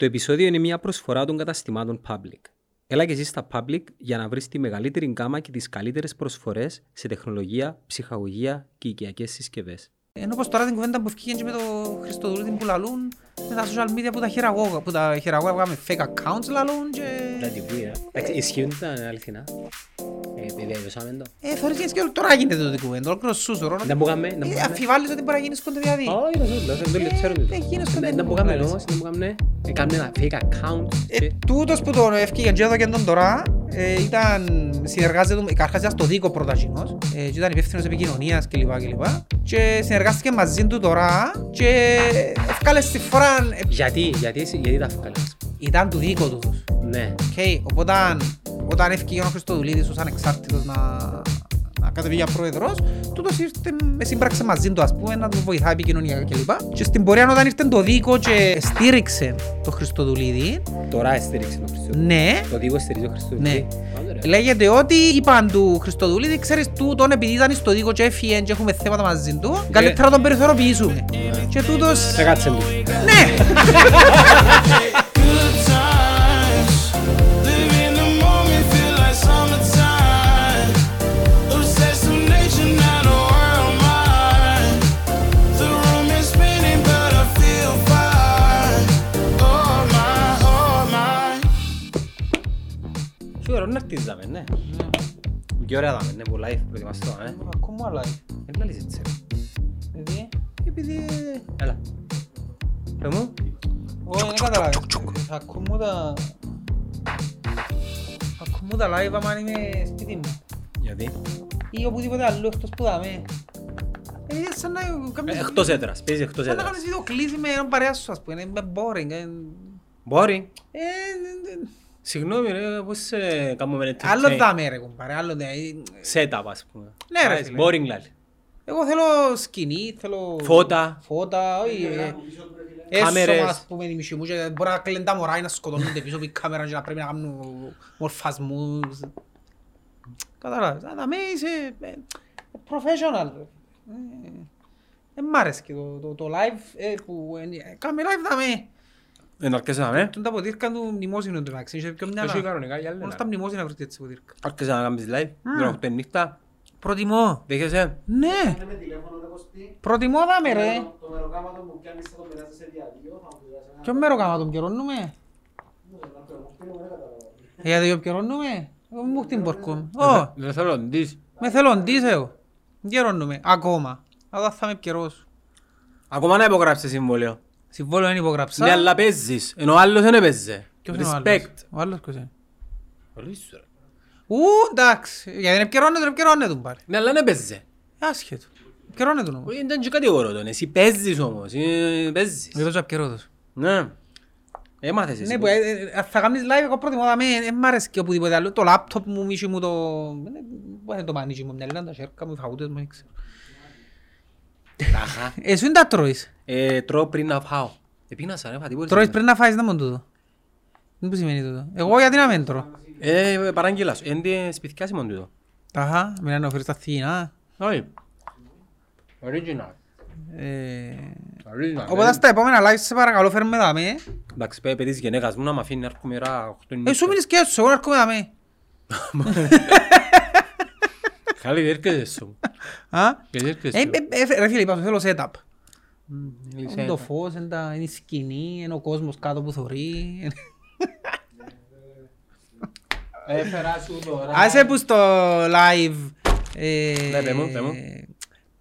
Το επεισόδιο είναι μια προσφορά των καταστημάτων Public. Έλα και εσύ στα Public για να βρεις τη μεγαλύτερη γκάμα και τις καλύτερες προσφορές σε τεχνολογία, ψυχαγωγία και οικιακές συσκευές. Ενώ πως τώρα την κουβέντα που ευκήγεν και με το Χριστοδουλίδη που λαλούν με τα social media που τα χειραγώγα, που τα χειραγώγα βγάμε fake accounts λαλούν και... Δηλαδή που είναι. Εντάξει, ισχύουν τα αληθινά. Ε, επιβεβαιώσαμε το. Ε, θωρείς και και τώρα γίνεται το κουβέντα, ολόκληρος σούσουρο. Δεν μπορούμε, δεν Ε, μπορούμε. Αφιβάλλεις ότι μπορεί να γίνεις κοντά δηλαδή. Όχι, δεν ξέρω, δεν το ξέρω. Ε, γίνεις κοντά Δεν μπορούμε όμως, δεν μπορούμε. Ε, Κάνουμε ένα fake account. Ε, και- τούτος που τον ευκήγεν και εδώ και τον τώρα ε, ήταν συνεργάζεται, καταρχάς ήταν στο δίκο πρωταγινός ε, και ήταν υπεύθυνος επικοινωνίας κλπ. κλπ. Και συνεργάστηκε μαζί του τώρα και ευκάλε στη φορά, ε, Γιατί, γιατί, εσύ- γιατί τα βγάλες. ήταν του δίκο τους. τους. Ναι. Okay, οπότε όταν έφυγε ο Χριστοδουλίδης ως ανεξάρτητος να, να κατεβεί για πρόεδρος, τούτος ήρθε, με σύμπραξε μαζί του ας πούμε, να του βοηθάει επικοινωνιακά κλπ. Και στην πορεία όταν ήρθε το δίκο και στήριξε το Χριστοδουλίδη, Τώρα στήριξε το Χριστό. ναι, Το δίκο στηρίζει το Χριστό. ναι. Λέγεται ότι είπαν του Χριστοδουλίδη, ξέρεις τούτον επειδή ήταν στο δίκο και έφυγε και έχουμε θέματα μαζί του, καλύτερα να τον περιθωροποιήσουμε. Και τούτος... Σε κάτσε του. Ναι! Σου ώρα να χτίζαμε, ναι. Και ωραία δάμε, ναι, πολλά live προετοιμαστώ, ε. Ακόμα άλλα. Δεν λαλείς έτσι. ρε. Δηλαδή, επειδή... Έλα. Πες μου. Όχι, δεν καταλάβεις. Ακούμε τα... Ακούμε τα live άμα είμαι σπίτι μου. Γιατί; Ή οπουδήποτε αλλού εκτός που δάμε. Ε, σαν να κάνεις- Ε, Εκτός έδρας, παίζει εκτός Σαν να έδρας. κάνεις βιντεοκλήση με έναν παρέα σου, ας πούμε. Είναι boring. ε. Μπορεί. Ε, ε, ε, Συγγνώμη ρε, πώς ε, κάνουμε entertain. Άλλο δάμε ρε κουμπάρε, άλλο δε. Setup ας πούμε. Ναι, ρε, Άρα, φίλε. Boring λάλη. Εγώ θέλω σκηνή, θέλω... Φώτα. Φώτα, όχι. ε, Έσωμα, Κάμερες. ας πούμε, η μισή μου και μπορεί να κλαίνουν τα μωρά ή να σκοτώνονται πίσω από η κάμερα και να πρέπει να κάνουν μορφασμούς. Καταλάβεις, αλλά με είσαι ε, professional. ρε. Ε, Δεν μ' άρεσε και το, το, το live ε, που ε, κάμε live δάμε. Εν αρκέσαι να με. Τον τα ποτήρκα του μνημόσυνου του μεταξύ, είχε πιο μυαλά. Εσύ κανονικά για άλλη Μόνο να. στα μνημόσυνα βρίσκεται έτσι ποτήρκα. Αρκέσαι να κάνεις live. Τώρα οκτώ η νύχτα. Προτιμώ. Δέχεσαι; Ναι, προτιμώ δάμε ρε. Το μεροκάματο μου πιάνεις θα το περάσεις σε διαδίω, θα μου πειράσει ένα Ποιο μέρο κάμα τον πιερώνουμε. Γιατί το πιερώνουμε. Εγώ μου την πορκώ. Ω, Δεν θέλω να δεις. με θέλω ντύς εγώ. Πιερώνουμε. Ακόμα. Αλλά θα με πιερώσω. Ακόμα να υπογράψεις συμβόλαιο. Συμβόλαιο δεν υπογράψα. Ναι, αλλά παίζεις. Ενώ ο άλλος δεν έπαιζε. Ποιος είναι ο άλλος. Respect. Ο άλλος ποιος είναι. Πολύ σου, ρε. Ου, εντάξει. Γιατί δεν πιερώνεται, δεν πιερώνεται τον πάλι. Ναι, αλλά δεν έπαιζε. Άσχετο. Πιερώνεται όμως. Όχι, Δεν και κατηγορώ τον. Εσύ παίζεις όμως. Ε, Παίζεις. Δεν παίζω πιερώτος. Ναι. Έμαθες εσύ. Ναι, που, ε, ε, θα κάνεις live, εγώ προτιμώ να μην δεν μ' αρέσει και οπουδήποτε άλλο. Το λάπτοπ μου, μίσι μου, το... Δεν είναι το μανίτσι μου, μυαλί, τα σέρκα μου, οι φαγούτες μου, δεν ξέρω. Τάχα. Εσύ δεν τα τρώεις. Ε, Τρώω πριν να φάω. Επίνασα ρε, φα τίποτε. Τρώεις πριν να φάεις, δεν μόνο τούτο. Δεν που σημαίνει τούτο. Εγώ γιατί να μην τρώω; Ε, παράγγελα σου. Είναι σπιθκιάσι μόνο τούτο. Αχα, μιλάνε να φέρεις τα θύνα. Όχι. Original. Ε, Original. Οπότε στα επόμενα live σε παρακαλώ φέρνουμε δάμε. Εντάξει, πέ, παιδί της γενέκας μου να μ' αφήνει να έρχομαι ώρα 8 η Ε, νύχτα. σου μείνεις και έτσι, εγώ να έρχομαι δάμε. Χάλη, δεν έρχεσαι σου. Α; Δεν Ε, έρχεσαι ε, σου. ε, Ρε φίλε, είπα, σου θέλω setup. Είσαι- Είναι το φως, είναι τα- είναι η σκηνή, είναι ο κόσμος κάτω που θωρεί. Έφερα σου τώρα. Άσε που στο live ε, Ναι, πέ μου, πέ μου.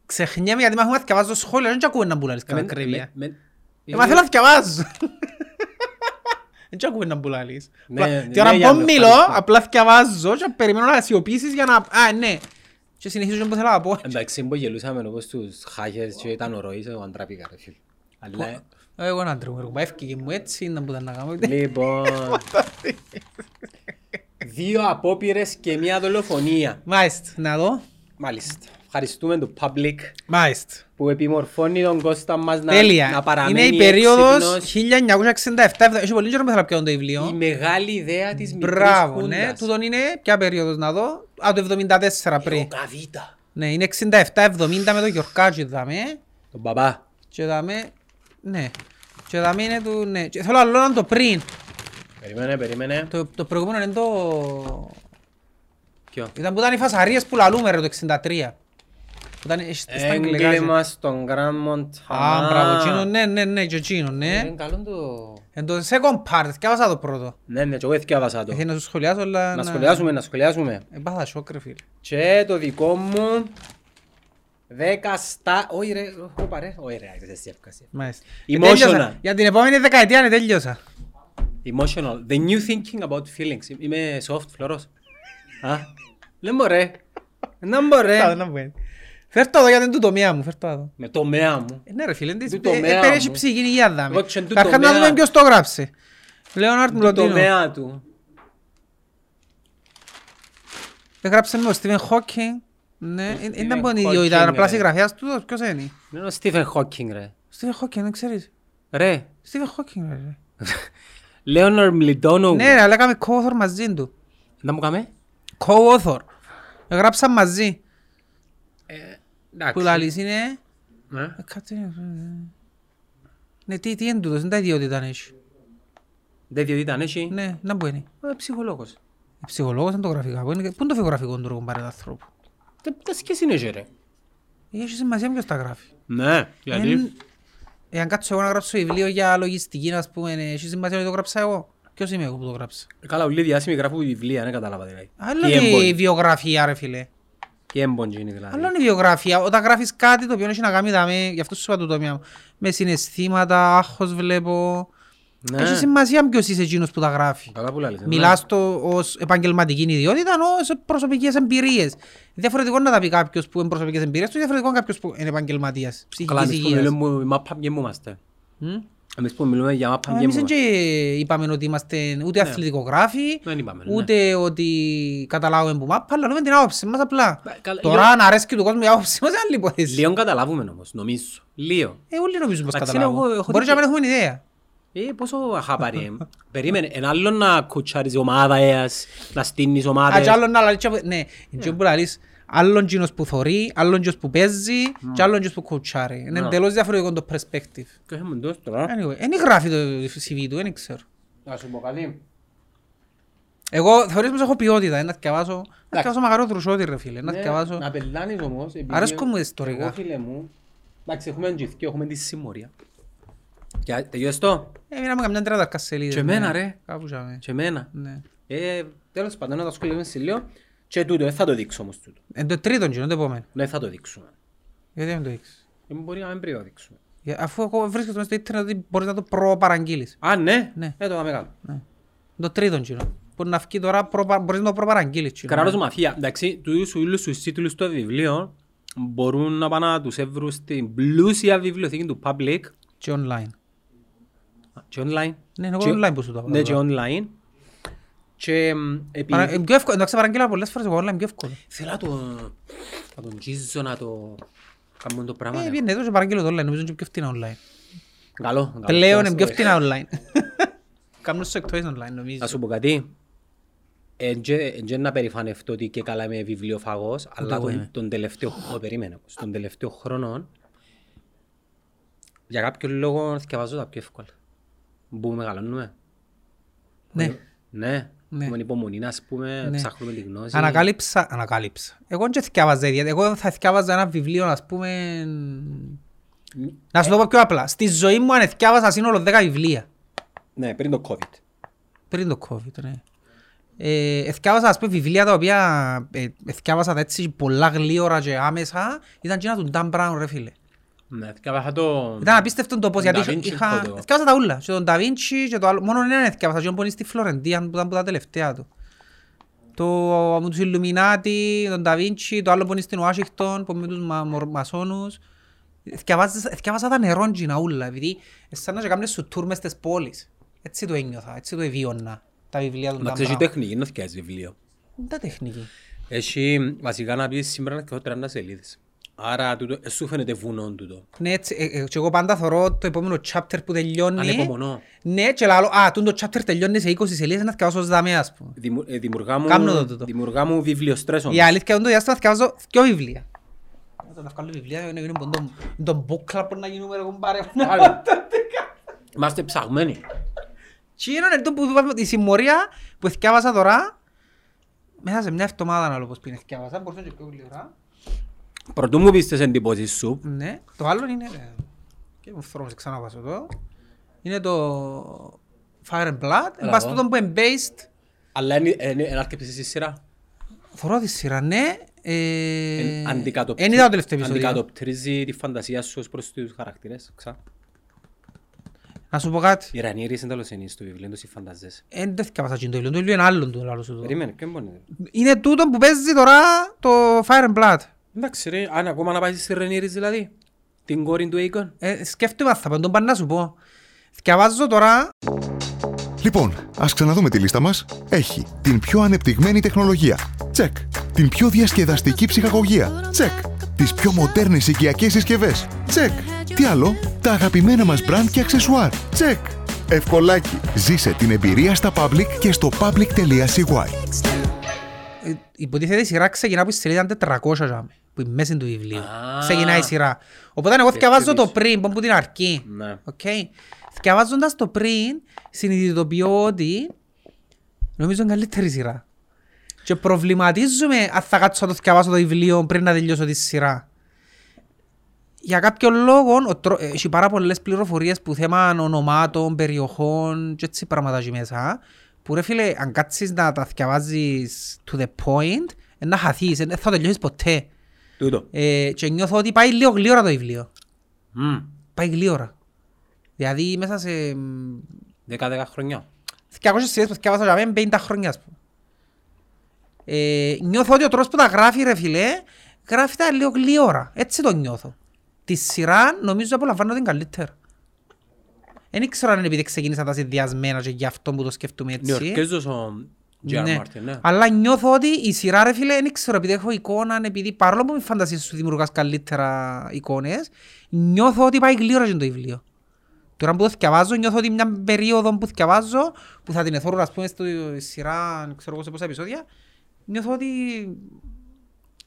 ξεχνιέμαι γιατί μάχουμε να θυκευάζω σχόλια, δεν ακούμε να μπουλάρεις Ε, κατά με- κρύβια. με- Ε, μα θέλω να θυκευάζω. Δεν ακούμε να μπουλάρεις. Ναι, Απλά- ναι, Τι ώρα για πω με μιλώ, ευχαριστώ. απλά θυκευάζω και περιμένω να σιωπήσεις για να... Α, ναι. Και συνεχίζω που θέλω να πω. Εντάξει, που γελούσαμε όπως τους χάχες και ήταν ο ροής, εγώ αντράπηκα ρε φίλε. Αλλά, Ε, Εγώ να τρώω, εγώ έφυγε μου έτσι, να μπορούσα να κάνω. λοιπόν... Δύο απόπειρες και μια δολοφονία. Μάλιστα, να δω. Μάλιστα. Ευχαριστούμε το public Μάλιστα. που επιμορφώνει τον Κώστα μας να, να Τέλεια. παραμένει Είναι η περίοδος έξυπνος. 1967. Έχει πολύ καιρό που θέλω να πιάνω το Η βιβλίο. μεγάλη ιδέα της μικρής Μπράβο, ναι. χούντας. Τούτον είναι ποια περίοδος να δω. Α, το 74 πριν. Καβίτα. Ναι, είναι 67-70 με το Γιωρκάτζη δαμέ. Τον παπά. Και δαμέ, ναι. Και θα μείνει του, ναι. Και θέλω άλλο να το πριν. Περίμενε, περίμενε. Το, το προηγούμενο είναι το... Ποιο; Ήταν που ήταν οι φασαρίες που λαλούμε ρε το 63. Που ήταν ε, στα αγγλικά. Έγκλημα στον Grand Montana. Α, μπράβο, εκείνο, ναι, ναι, ναι, και εκείνο, ναι. Είναι καλό το... Εν το second part, εθκιάβασα το πρώτο. Ναι, ναι, και εγώ εθκιάβασα το. Έχει να σου σχολιάσω, αλλά... Να σχολιάσουμε, να σχολιάσουμε. Έπαθα σοκ ρε φίλε. Και το δικό μου... Δέκα στα... Όχι ρε, όπα ρε. Όχι ρε, άκρες εσύ εύκαση. Μάλιστα. Emotional. Τέλειωσα. Για την επόμενη δεκαετία ναι, τέλειωσα. Emotional. The new thinking about feelings. Είμαι soft, φλωρός. Α, δεν μπορέ. Δεν Θα μπορέ. να βγαίνει. Φέρ' το εδώ γιατί είναι του τομέα μου, φέρ' το εδώ. Με το μέα μου. Ε, Ναι ρε φίλε, είναι Του της- ε, τομέα ε, περιέχει μου. ψυχή, είναι η Άδαμη. Εγώ και του Καταρχάς να τομέα. δούμε ποιος το γράψε. Λέοναρτ Το Μλωτίνο. τομέα του. Έγραψε με ο Στίβεν Χόκινγκ. Ναι, ε, Stephen ήταν πονή Hawking, ιδιότητα, απλά ρε. συγγραφέας τους, ποιος είναι; Είναι ο Stephen Hawking ρε. Στίβεν Χόκινγκ, δεν ξέρεις. Ρε. Στίβεν Χόκινγκ, ρε. Λέοναρ Μλιτόνο. Ναι, ρε, αλλά έκαμε co-author μαζί του. Να μου κάμε. Co-author. Έγραψαν μαζί. Εντάξει. Που λαλείς είναι... Ε. ε, κάτι, ε, Ναι, τι, τι είναι τούτος, είναι τα ιδιότητα αν έχει. Δεν διότι ήταν έτσι. Ναι, να που είναι. Ε, Ψυχολόγος. Ψυχολόγος είναι το γραφικά. Πού είναι πού είναι το βιογραφικό του ρόγου πάρε του ανθρώπου; Τα- Τα σχέση είναι έτσι, ρε. Έχει σημασία ποιος τα γράφει. Ναι. Γιατί. Εν- Εάν κάτσω εγώ να γράψω βιβλίο για λογιστική, ας πούμε, ε, έχει σημασία ότι το γράψα εγώ; Ποιος είμαι εγώ που το γράψα. Καλά, όλοι οι διάσημοι γράφουν βιβλία, δεν κατάλαβα δηλαδή. Άλλο Και είναι η έμπον. βιογραφία, ρε φίλε. Και έμπον είναι δηλαδή. Άλλο είναι η βιογραφία. Όταν γράφεις κάτι το οποίο έχει να κάνει, δάμε, γι' αυτό σου είπα το τομέα μου, με συναισθήματα, άγχος βλέπω. Ναι. Έχει σημασία ποιος είσαι εκείνος που τα γράφει. Καλά που λαλείς. ναι. Μιλάς το ως επαγγελματική ιδιότητα, ως προσωπικές εμπειρίες. Διαφορετικό να τα πει κάποιος που είναι προσωπικές εμπειρίες του, διαφορετικό κάποιος που είναι επαγγελματίας, Καλά, ψυχικής εμείς που υγείας. μιλούμε μάπα ποιοι μου είμαστε. Μμ. Εμείς που μιλούμε για μάπα Α, ποιοι Εμείς μου δεν είμαστε. και είπαμε ότι είμαστε ούτε αθλητικογράφοι, Δεν είπαμε, ναι. ούτε ότι καταλάβουμε που μάπα, αλλά λέμε την άποψη μας απλά. Ε, καλά, Τώρα λίγο- αν αρέσκει του κόσμου η άποψη μας είναι άλλη υπόθεση. Λίγο καταλάβουμε όμως, νομίζω. Λίγο. Ε, όλοι νομίζουν πως Εντάξει, καταλάβουν. εγώ έχω Μπορεί την- να μην έχουμε ιδέα. Ε, πόσο αχάπαρη είναι. Περίμενε, εν άλλο να κουτσάρεις ομάδα έας, να στείνεις ομάδες. Α, και άλλον να λαλείς, και- ναι, είναι που λαλείς, άλλον κοινός που θωρεί, άλλον κοινός που παίζει και άλλον κοινός που κοουτσάρει. Είναι Ναι. εντελώς διαφορετικό το perspective. Και έχουμε τόσο τώρα. Anyway, δεν γράφει το CV του, δεν ξέρω. Να σου πω κάτι. Εγώ θεωρείς πως έχω ποιότητα, ε, να θυκευάσω, να Εντάξει. θυκευάσω μακαρό δρουσότη ρε φίλε, να Ναι, θυκευάσω. Να πελάνεις όμως. επειδή Αρέσκουν μου τα ιστορικά. Εγώ φίλε μου. Εντάξει, έχουμε και έχουμε τη συμμορία. Και τελειώσες το; Ε, μείναμε καμιά τριάντα σελίδες. Και εμένα, ναι. ρε. Κάπου ζάμε. Και εμένα. Ναι. Ε, τέλος πάντων, να τα σχολιάσουμε σε λίγο. Και τούτο, δεν θα το δείξω όμως τούτο. Εν το τρίτον κοινό, το επόμενο. Δεν θα το δείξουμε. Γιατί δεν το δείξεις; Ε, μπορεί να μην πρέπει να το δείξουμε. Για- Αφού εγώ βρίσκεται μέσα στο ίντερνετ ότι μπορείς να το προπαραγγείλεις. Α, ναι; Ναι. Ε, το θα μεγάλο. Το τρίτον κοινό. Μπορεί να βγει τώρα, προπα- μπορείς να το προπαραγγείλεις. κοινό. Καράρος μαθία. Εντάξει, τους όλους τους τίτλους των βιβλίων μπορούν να πάνε να τους έβρουν στην πλούσια βιβλιοθήκη του public Και online. και online. Ναι, είναι εγώ Και- online που σου το Ναι, και είπα. online. Και μ, επειδή Παρα- είναι πιο εύκολο, εντάξει παραγγείλα πολλές φορές εγώ online πιο εύκολο. θέλω να το να τον τζίζω να το κάνουμε το πράγμα. Ε, ναι. βγαίνει εδώ και παραγγείλω το online, νομίζω είναι πιο φτηνά online. Καλό. καλό. Πλέον Να είναι πιο σου- φτηνά online. Κάνουν σου εκτός online νομίζω. Να σου πω κάτι. Εν και να περηφανευτώ ότι και καλά είμαι βιβλιοφαγός, αλλά εγώ τον, είμαι. τον τελευταίο, ο, περίμενε, στον τελευταίο χρόνο για κάποιο λόγο διαβάζω τα πιο εύκολα. Που μεγαλώνουμε. Ναι. Ναι. Ναι. Έχουμε υπομονή, ας πούμε, Ναι. ψάχνουμε τη γνώση. Ανακάλυψα, ανακάλυψα. Εγώ δεν θυκιάβαζα ιδιαίτερα. Εγώ θα θυκιάβαζα ένα βιβλίο, ας πούμε... Να σου το πω πιο απλά. Στη ζωή μου αν θυκιάβαζα σύνολο 10 βιβλία. Ναι, πριν το COVID. Πριν το COVID, ναι. Ε, εθιάβασα, ας πούμε, βιβλία τα οποία ε, εθιάβασα τα έτσι πολλά γλύωρα και άμεσα. Ήταν εκείνα του Dan Brown, ρε φίλε. Ναι, διαβάσα το... Ήταν απίστευτο το πώς, Τον γιατί Da είχα- Vinci είχα... Code. Εθιάβασα τα ούλα. Και τον Da Vinci και το άλλο. Μόνο έναν εθιάβασα. Και που είναι στη Φλωρεντία, που ήταν που τα τελευταία του. Το με τους Ιλουμινάτι, τον Da Vinci, το άλλο που είναι στην Ουάσιγκτον, που με τους μα, μορ- μασόνους. Εθιάβασα εθιάβασα τα νερόντζινα ούλα, επειδή σαν να και κάμνες σου τουρ μες στις πόλεις. Έτσι το ένιωθα, έτσι το εβίωνα. Τα βιβλία του Να Dan ξέρεις η Brown. τέχνη, να θυκιάζεις βιβλίο. Είναι τα τεχνική. Έχει βασικά να πεις σήμερα και 30 σελίδες. Άρα τούτο, ε, σου φαίνεται βουνό τούτο. Ναι, έτσι, ε, ε, και εγώ πάντα θωρώ το επόμενο chapter που τελειώνει. Ανεπομονώ. Ναι, και λαλώ, α, τούτο chapter τελειώνει σε 20 σελίδες, να θυκαβάσω ως δαμέ, ας πούμε. Δημου- ε, Δημιουργά μου, Κάμνω το τούτο. δημιουργά μου βιβλιοστρες όμως. Η αλήθεια είναι το διάστημα θυκαβάσω δυο βιβλία. Όταν θα βγάλω βιβλία, είναι είναι ποντό- τον book club που να γίνουμε ρε κουμπάρε. Άλλο. Είμαστε ψαγμένοι. Και είναι το που είπαμε, η συμμορία που θυκιάβασα τώρα, μέσα σε μια εβδομάδα άλλο πως πήγαινε θυκιάβασα, μπορούσα και πιο γλυωρά. Πρωτού μου πεις τις εντυπώσεις σου, Ναι, το άλλο είναι, ε, και μου θρόμω ξαναβάσω το, είναι το Fire and Blood, εν πάση Μπράβο. τούτο που είναι based, αλλά είναι- είναι είναι αρκετής στη σειρά. θωρώ τη σειρά, ναι, ε, Εν- αντικατοπτρι- εν είδα το τελευταίο επεισόδιο. Αντικατοπτρίζει τη φαντασία σου ως προς τους χαρακτήρες. Ξα. Να σου πω κάτι, Η Ρανίρης είναι τέλος είναι στο βιβλίο, τους φανταζέσαι. εν δεν θυκιάβασα και το βιβλίο, το βιβλίο είναι άλλον το λάλο σου το. Περίμενε, ποιο μπορεί να είναι. Είναι τούτο που παίζει τώρα το Fire and Blood. Εντάξει ρε, αν ακόμα να πάει στη Ρανίρης δηλαδή. Την κόρη του Aegon. Ε, σκέφτομαι αν θα πω, τον πάνε να σου πω. Θυκιαβάζω τώρα Λοιπόν, ας ξαναδούμε τη λίστα μας. Έχει την πιο ανεπτυγμένη τεχνολογία. Τσεκ. Την πιο διασκεδαστική ψυχαγωγία. Τσεκ. Τις πιο μοντέρνες οικιακές συσκευές. Τσεκ. Τι άλλο, τα αγαπημένα μας brands και αξεσουάρ. Τσεκ. Ευκολάκι. Ζήσε την εμπειρία στα Public και στο public.cy. Ε, υποτίθεται η σειρά ξεκινά από τη σελίδα 400 τζιαμέ, που είναι μέση του βιβλίου. Α. Ξεκινάει η σειρά. Οπότε εγώ θκιαβάζω το Διευθύνεις. πριν, που την αρκή. Ναι. Οκ. Θυκιαβάζοντας το πριν, συνειδητοποιώ ότι νομίζω είναι καλύτερη σειρά. Και προβληματίζομαι αν θα κάτσω να το θυκιαβάσω το βιβλίο πριν να τελειώσω τη σειρά. Για κάποιον λόγο, ο τρό- ε, έχει πάρα πολλές πληροφορίες που θέμα ονομάτων, περιοχών και έτσι πράγματα εκεί μέσα, που ρε φίλε, αν κάτσεις να τα θυκιαβάζεις to the point, ε, να χαθείς, δεν θα τελειώσεις ποτέ. Τούτο. Ε, και νιώθω ότι πάει λίγο γλύωρα το βιβλίο. Μμ. Πάει γλύωρα. Δηλαδή μέσα σε μ, Δέκα-δέκα χρονιά. 200 σειρές που θυκιάβασα για μένα 50 χρόνια ας πούμε. Ε, νιώθω ότι ο τρόπος που τα γράφει ρε φίλε, γράφει τα λίγο γλύωρα. Έτσι το νιώθω. Τη σειρά νομίζω απολαμβάνω την καλύτερα. Δεν ήξερα αν είναι επειδή ξεκίνησα τα συνδυασμένα και γι' αυτό που το σκέφτομαι έτσι. Νιορκέζος ο J.R. Ναι. Martin, ναι. Αλλά νιώθω ότι η σειρά ρε φίλε, δεν ξέρω επειδή έχω εικόνα, επειδή παρόλο που με φαντασίες σου δημιουργάς καλύτερα εικόνες, νιώθω ότι πάει γλύωρα και το βιβλίο. Τώρα που το θυκιαβάζω, νιώθω ότι μια περίοδο που θυκιαβάζω, που θα την εθώρω ας πούμε στη σειρά, ξέρω εγώ σε πόσα επεισόδια, νιώθω ότι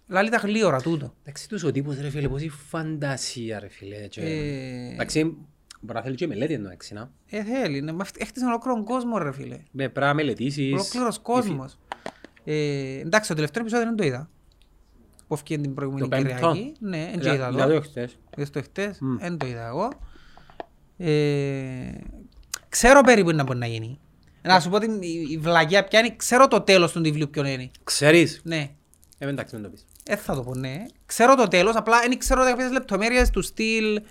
λάλη τα γλύωρα τούτο. Εντάξει, τους ο τύπος ρε φίλε, πόση φαντασία ρε φίλε. και- Ε, Εντάξει, μπορεί να θέλει και μελέτη εννοέξει, να. ε, θέλει, ναι, μα έχτισε ολόκληρο κόσμο ρε φίλε. Με πρέπει να μελετήσεις. Ολόκληρος κόσμος. Ε, εντάξει, το τελευταίο επεισόδιο δεν το είδα. Που έφυγε την προηγούμενη Το πέμπτο; Κυριακή. Ναι, δεν το Είδα- είδα είδα το το. χτες. Είδες το χτες, Μμ. δεν το είδα εγώ. Ε, ξέρω περίπου να μπορεί να γίνει. Να σου πω την η- η βλαγιά ποια είναι, ξέρω το τέλος του βιβλίου ποιον είναι. Ξέρεις; Ναι, Ε, εντάξει, μην το πεις. δεν θα το πω, ναι. Ξέρω το τέλος, απλά δεν ξέρω κάποιες λεπτομέρειες του στυλ.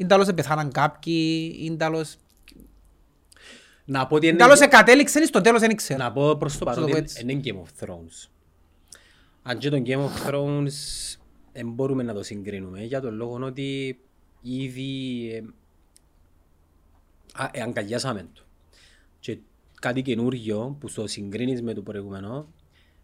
Είναι τέλος επεθάναν κάποιοι, είναι τέλος... Να πω ότι Είναι είναι... τέλος εκατέληξαν, στο τέλος δεν ξέρω. Να πω προς το Να παρόν το πω ότι έτσι. είναι Game of Thrones. Αν και το Game of Thrones δεν μπορούμε να το συγκρίνουμε για τον λόγο ότι ήδη ε, α, ε, αγκαλιάσαμε το. Και κάτι καινούργιο που στο συγκρίνεις με το προηγούμενο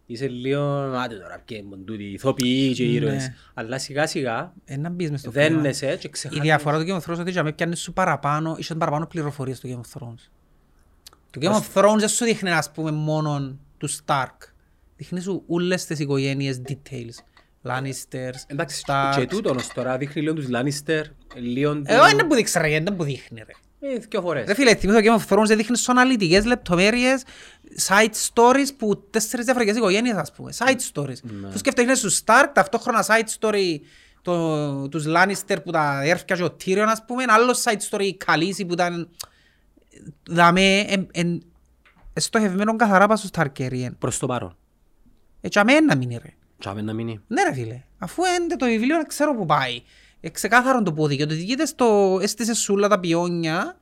είσαι λίγο άντε τώρα και τούτοι οι ηθοποιοί και οι Ναι. ήρωες. Αλλά σιγά σιγά Ε, να μπεις μες στο κλίμα. δένεσαι και Η ξεχάνεις. διαφορά του Game of Thrones είναι ότι για μένα πιάνεις σου παραπάνω, είσαι παραπάνω πληροφορίες στο Game of Thrones. Το Game of Thrones δεν σου δείχνει, ας πούμε, μόνο του Stark. Δείχνει σου όλες τις οικογένειες details. Lannisters, Εντάξει, Starks. και τούτο ως τώρα δείχνει λίγο τους Lannister, λίγο του... Εγώ είναι που δείξει ρε, δεν που δείχνει ρε. Ε, δυο φορές. Ρε φίλε, θυμίζω το Game of Thrones δεν δείχνεις σου αναλυτικές λεπτομέρειες, side stories που τέσσερις διαφορετικές οικογένειες ας πούμε, side stories. Ναι. Σου σκέφτεσαι στους Stark, ταυτόχρονα side story το, τους Lannister που τα έρφια και ο Tyrion ας πούμε, ένα άλλο side story η Khaleesi που ήταν δαμε εν, εν, στοχευμένο καθαρά πάνω στους Targaryen. Προς το παρόν. Έτσι αμένα να μείνει ρε. Τσάμε να μείνει. Ναι ρε φίλε, αφού είναι το βιβλίο δεν ξέρω που πάει. Ε, ξεκάθαρο το πόδι και ότι διηγείται στο έστησε σούλα τα πιόνια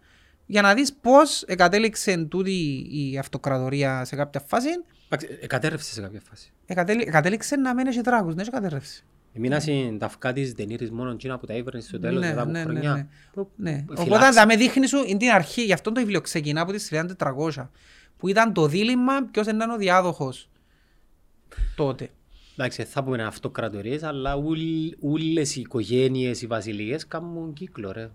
για να δεις πώς εκατέληξε τούτη η αυτοκρατορία σε κάποια φάση. Εντάξει, ε, κατέρευσε σε κάποια φάση. Εκατέλη, εκατέληξε να μένει και δράκους, ναι, και κατέρρευσε. Εμείνα στην ταυκά της Δενήρης μόνο εκείνα που τα ήβρνε στο τέλος μετά από ναι, ναι, χρονιά. ναι. Που- Ναι. που Οπότε φυλάξει. θα με δείχνει σου είναι την αρχή, γι' αυτό το βιβλίο ξεκινά από τη σελίδα 400 που ήταν το δίλημα ποιος ήταν ο διάδοχος τότε. Εντάξει, δεν θα πούμε αυτοκρατορίες, αλλά ούλ- ούλες οι οικογένειες, οι βασιλείες κάνουν κύκλο ρε.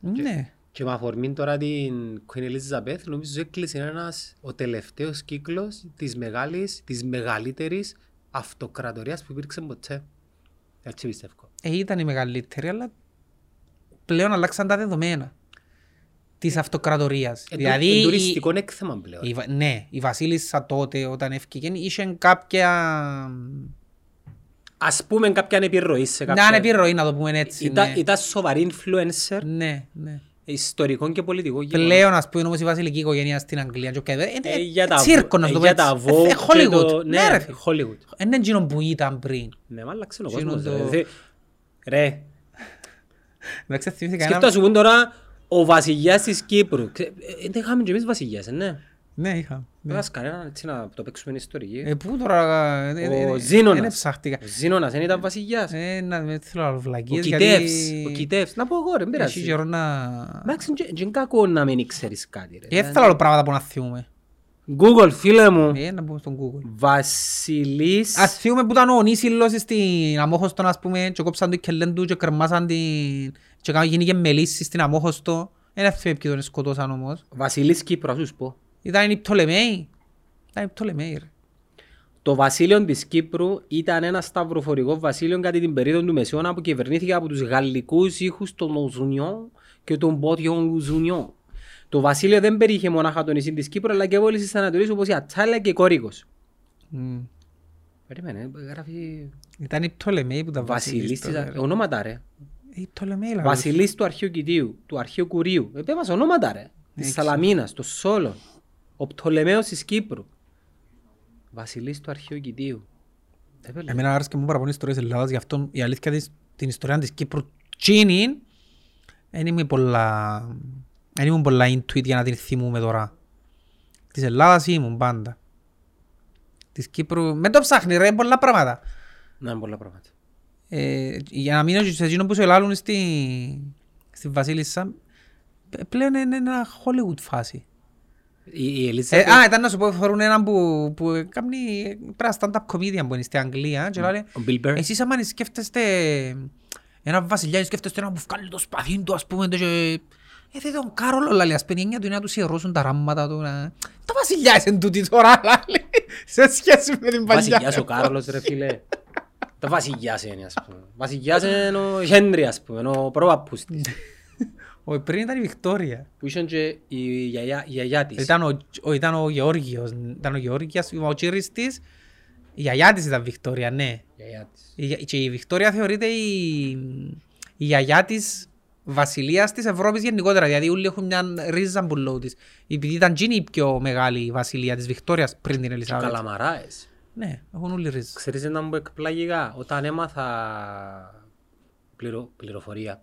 Ναι. Και με αφορμή τώρα την Queen Elizabeth, νομίζω έκλεισε ένας ο τελευταίος κύκλος της μεγάλης, της μεγαλύτερης αυτοκρατορίας που υπήρξε ποτέ. Έτσι πιστεύω. Ε, ήταν η μεγαλύτερη, αλλά πλέον αλλάξαν τα δεδομένα της αυτοκρατορίας. Ε, δηλαδή, το- η- τουριστικό έκθεμα πλέον. η Βα- ναι, η Βασίλισσα τότε όταν έφυγε είχε κάποια... Ας πούμε κάποια επιρροή σε κάποια... Μια επιρροή να το πούμε έτσι. Ήταν, ναι. ήταν σοβαρή influencer Ναι, ναι. ιστορικό και πολιτικό. γεγονός. Πλέον ας πούμε όμως η βασιλική οικογένεια στην Αγγλία και ο Κέβε, Ε, ε, για ε, τα τσίρκο να ε, το πω για έτσι. τα Ε, Vogue ε, και Hollywood. το- Ναι ρε φίλε. Hollywood. Είναι εκείνο που ήταν πριν. Ναι, μα άλλαξε ο Εκείνο κόσμος. το- ρε. Δε- Ρε, Εντάξει, θυμήθηκα σκέφτομαι ένα... να σου πούν τώρα ο βασιλιάς της Κύπρου. Ξε- ε, Δεν είχαμε και εμείς βασιλιάς, ε, ναι. Ναι, είχα. Δεν ναι. βάζει κανέναν έτσι να το παίξουμε ιστορική. Ε, πού τώρα... ε, ε, ε, Ο ε, Ζήνωνας. Δεν ψάχτηκα. Ο Ζήνωνας δεν ήταν βασιλιάς. Ε, να με θέλω άλλο Ο βλακίες, Κιτεύς. γιατί Ο Κιτεύς. Να πω εγώ ρε, μην Έχει πειράζει. καιρό να... Εντάξει, δεν είναι κακό να μην ξέρεις κάτι ρε. Ε, Δεν θέλω άλλο πράγματα που να θυμούμε. Google, φίλε μου. Ε, να πούμε στον Google. Βασιλής... Ας θυμούμε που ήταν ο Νίσιλος στην Αμόχωστο, ας πούμε, και κόψαν το κελέν του και κρεμάσαν την... και κάνουν- γίνηκε μελίσσης στην Αμόχωστο. Δεν θυμούμε ποιοι τον σκοτώσαν όμως. Βασιλής Κύπρου, ας σου πω. Ήταν οι Πτολεμαίοι. Ήταν οι Πτολεμαίοι, ρε. Το βασίλειο της Κύπρου ήταν ένα σταυροφορικό βασίλειο κατά την περίοδο του Μεσαίωνα που κυβερνήθηκε από τους γαλλικούς ήχους των Οζουνιών και των Πότιων Οζουνιών. Το βασίλειο δεν περιείχε μονάχα το νησί της Κύπρου αλλά και πόλεις της Ανατολής όπως η Ατσάλια και η Κόρικος. Μμ. Περίμενε, γράφει Ήταν οι Πτολεμαίοι που τα βασιλής της... βασιλείς. Ονόματα ρε. Οι Πτολεμαίοι, λαλούς. Βασιλής του Αρχαίου Κητίου, του Αρχαίου Κουρίου. Ε, πέμας ονόματα ρε. Της Έτσι. Σαλαμίνας, του Σόλων. Ο Πτολεμαίος της Κύπρου. Βασιλής του Αρχαίου Κητίου. Ε, πέλε. Εμένα άρεσε και μου παραπονεί ιστορίες της Ελλάδας, γι' αυτό η αλήθεια της, την ιστορία της Κύπρου τσίνη, δεν είμαι πολλά, δεν ήμουν πολλά intuit για να την θυμούμε τώρα. Της Ελλάδας ήμουν πάντα. Της Κύπρου, με το ψάχνει ρε, πολλά πράγματα. Να είναι πολλά πράγματα. Ε, για να μείνω σε εκείνο που σου ελάλουν στη, στη Βασίλισσα, π- πλέον είναι ένα Hollywood φάση. Η, η Ε, Ελίζα... α, ήταν να σου πω, φορούν έναν που, που κάνει πέρα stand-up comedian που είναι στην Αγγλία και λέει, Ο Bill Burr. εσείς άμα σκέφτεστε ένα βασιλιά, σκέφτεστε ένα που βγάλει το σπαθί του, ας πούμε, και... Ε, δεν τον Κάρολο, λάλη, ας πούμε, η έννοια του είναι να τους ιερώσουν τα ράματα του. να- Το βασιλιά είναι τούτη τώρα, λάλη, σε σχέση με την παλιά. Βασιλιάς ο Κάρολος ρε φίλε. Το βασιλιάς είναι ας πούμε. Βασιλιάς είναι ο Χένρι ας πούμε, ο πρόπαππους της. Ο πριν ήταν η Βικτόρια. Που είχε και η γιαγιά, η γιαγιά της. Ήταν ο, ο, ήταν ο Γεώργιος, ήταν ο Γεώργιος, ο τσίρις της, η γιαγιά της ήταν Βικτόρια, ναι. Η γιαγιά της. Η για- Και η Βικτόρια θεωρείται η, η γιαγιά της βασιλείας της Ευρώπης γενικότερα, γιατί όλοι έχουν μια ρίζα μπουλό της. Επειδή ήταν εκείνη η πιο μεγάλη βασιλεία της Βικτόριας πριν την Ελισάβετ. Καλαμαράες. Ναι, έχουν όλοι ρίζα. Ξέρεις ένα μου εκπλάγηκα όταν έμαθα πληρο, πληροφορία;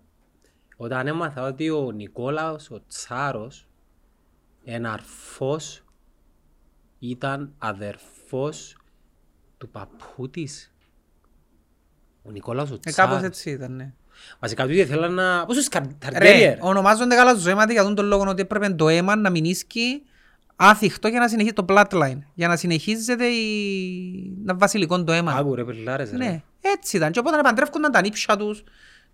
Όταν έμαθα ότι ο Νικόλαος, ο Τσάρος, ένα αρφός, ήταν αδερφός του παππού της. Ο Νικόλαος ο Ε, Τσάρος. κάπως έτσι ήταν, ναι. Βασικά του ήθελα να... Πόσο Ρε, Ταργέριερ. ονομάζονται καλά τους αίματι για τον τον λόγο ότι έπρεπε το αίμα να μην ίσκει άθιχτο για να συνεχίσει το bloodline. Για να συνεχίζεται η... να βασιλικό το αίμα. Άκου ρε πελάρες ρε. Ναι, έτσι ήταν. Και όταν παντρεύκονταν τα νύψια τους,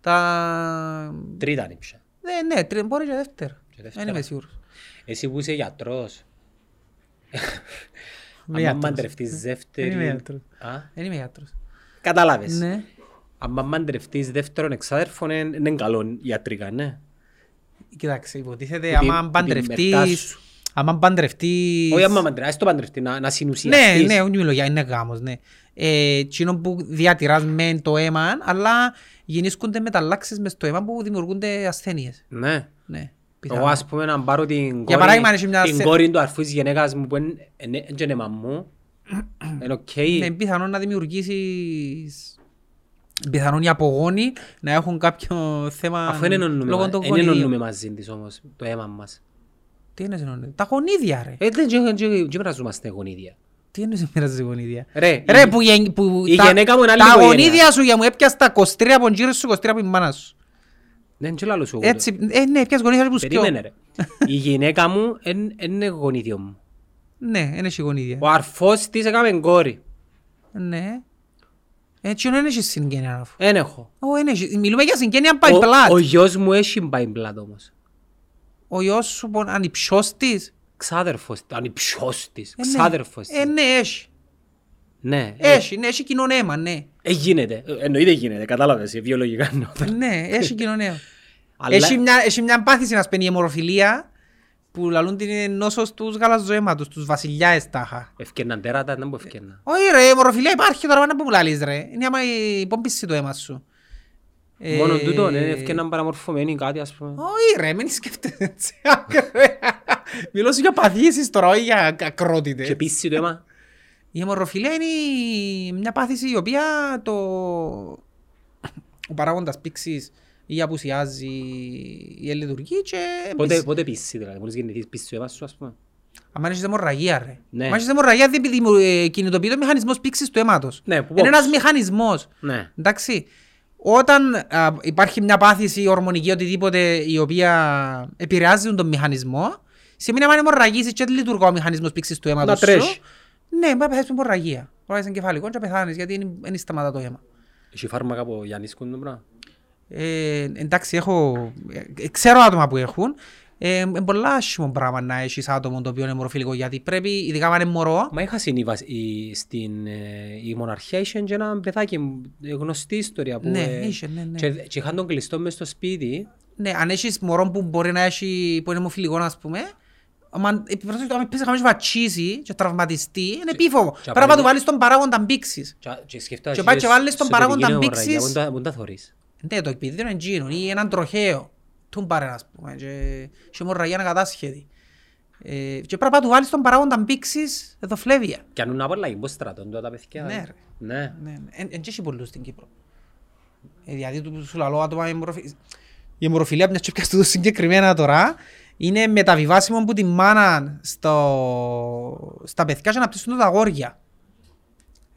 τα... Τρίτα νύψια. Ναι, ναι, τρι- μπορεί και δεύτερο. Και Δεν δεύτερα. είμαι σίγουρος. Εσύ που είσαι γιατρός. Είμαι Αν γιατρός. μαντρευτείς Δεν δεύτερη... είμαι γιατρός. Α, Δεν είμαι γιατρός. Κατάλαβες. Ναι. Αν μαντρευτείς δεύτερον εξάδερφον είναι είναι καλό ιατρικά, ναι. Κοίταξε, υποτίθεται Που την- άμα που την μερτά παντρευτείς... σου. Άμα παντρευτείς... Όχι άμα μαντρευτείς, το παντρευτεί, να, να Ναι, συνουσιαστείς. ναι, όχι μιλώ για είναι γάμος, ναι. Ε, εκείνο που διατηράς μεν το αίμα, αλλά γεννήσκονται μεταλλάξεις μες στο αίμα που δημιουργούνται ασθένειες. Ναι. Ναι, Εγώ πιθανό. ας πούμε να πάρω την Για παράδειγμα, αν έχει κόρη, μια την θε- κόρη του αρφούς της γενέκας μου που είναι είναι- είναι και μαμμού. Είναι οκ. Ναι, πιθανόν να δημιουργήσεις... Πιθανόν οι απογόνοι να έχουν κάποιο θέμα Αφού δεν ενώνουμε λόγω μα- των δεν γονιδίων. ενώνουμε μαζί της όμως το αίμα μας. Τι είναι ενώνουμε. Τα γονίδια ρε. Ε, δεν δεν- δεν- δεν μοιραζόμαστε γονίδια. Τι είναι μοιράζει γονίδια; Ρε, Ρε η- που, γεν- που η τα, γενέκα μου είναι άλλη τα οικογένεια. γονίδια σου για μου έπιας τα 23 από τον κύριο σου, 23 από την μάνα σου. Δεν και λάλλω σου εγώ το. Έτσι, ε, ναι, πιας γονίδια που σκιώ. Περίμενε ρε. Η γυναίκα μου εν- εν είναι γονίδιο μου. Ναι, δεν έχει γονίδια. Ο αρφός της έκαμε κόρη. Ναι. Έτσι δεν έχεις συγγένεια. αφού. Εν έχω. Ω, δεν έχει. Μιλούμε για συγγένεια by Ο- blood. Ο γιος μου έχει by blood όμως. Ο γιος σου πον- ανιψιός της. Ξάδερφος, ανιψιός της, Ε, ναι. ξάδερφος της. Ε, ναι, έχει. Ναι, ε, Έχει, ναι, έχει κοινό αίμα, ναι. ε, γίνεται. Ε, Εννοείται γίνεται, κατάλαβες, ε, βιολογικά εννοώ. Ναι, έχει κοινό αίμα. Αλλά- Έχει μια, έχει μια πάθηση να σπαίνει η αιμορροφιλία που λαλούν την είναι νόσος τους γαλαζοαίματος, τους βασιλιάες τάχα. Ευκαιρναν τέρατα, δεν μου ευκαιρναν. Όχι ρε, η αιμορροφιλία υπάρχει τώρα, πάνω που μου λαλείς ρε. Είναι άμα η πόμπιση το αίμα σου. Ε, Μόνο τούτο, ναι, ευκαιρναν παραμορφωμένοι κάτι, ας πούμε. Όχι ρε, μην σκέφτεσαι έτσι ακραία. Μιλώ σου για παθήσεις τώρα, όχι για ακρότητες. Και πίσει το αίμα. Η αιμορροφιλία είναι η- μια πάθηση η οποία το... ο παράγοντας πήξης ή απουσιάζει ή λειτουργεί και... Πότε, εμείς- πότε πίσει, δηλαδή, μόλις γεννηθείς πίσει το αίμα σου, ας πούμε. Αν έχεις αιμορραγία ρε. Ναι. Αν έχεις αιμορραγία δεν δημιου- ε, κινητοποιεί το μηχανισμός πήξης του αίματος. Ναι, που Είναι πώς. ένας μηχανισμός. Ναι. Εντάξει. Όταν α, υπάρχει μια πάθηση ορμονική οτιδήποτε η οποία επηρεάζει τον μηχανισμό, σημαίνει αν αιμορραγήσεις και δεν λειτουργεί ο μηχανισμός πήξης του αίματος Να τρέχει. σου, ναι, μπορεί να πεθάσεις με αιμορραγία. Μπορεί να είσαι εγκεφαλικός και να πεθάνεις γιατί είναι- δεν σταματά το αίμα. Έχει φάρμακα από Γιάννησκον το πράγμα; Ε, εντάξει, έχω, ε, ξέρω άτομα που έχουν. Ε, είναι πολλά άσχημο πράγμα να έχεις άτομο το οποίο είναι μορφιλικό γιατί πρέπει, ειδικά αν είναι μωρό, Μα είχα συνήθως η, στην ε, η μοναρχία είχε και ένα παιδάκι ε, γνωστή ιστορία που, Ναι, ε, είχε, ναι, ναι. Και, και είχαν τον κλειστό μες στο σπίτι ναι, αν έχεις μωρό που μπορεί να έχει, που είναι μορφιλικό ας πούμε, αν αν πεις να βατσίσει και τραυματιστεί, είναι επίφοβο. Πρέπει να απαραίτητα- του βάλεις τον παράγοντα μπήξης. και, και σκέφτομαι Και πάει και βάλεις τον παράγοντα μπήξης. Πού τα- πού τα θωρείς; Ναι, το επίδιο είναι εκείνο ή έναν τροχαίο. Τούν πάρε ας πούμε και και μορραγία ανακατάσχετη. Ε, και πρέπει να του βάλεις τον παράγοντα μπήξης εδώ φλέβια. Και αν είναι από λαϊκό στρατόν τώρα τα παιδιά. Ναι, ε. ρε. Ναι. Ναι, ναι. Εν εν και έχει πολλούς στην Κύπρο. Ε, δηλαδή του σου λαλώ άτομα η αιμορροφη- η αιμορροφιλία μιας και πιάσεις το συγκεκριμένα τώρα είναι μεταβιβάσιμο που τη μάνα στο... στα παιδιά και να πτήσουν τα αγόρια.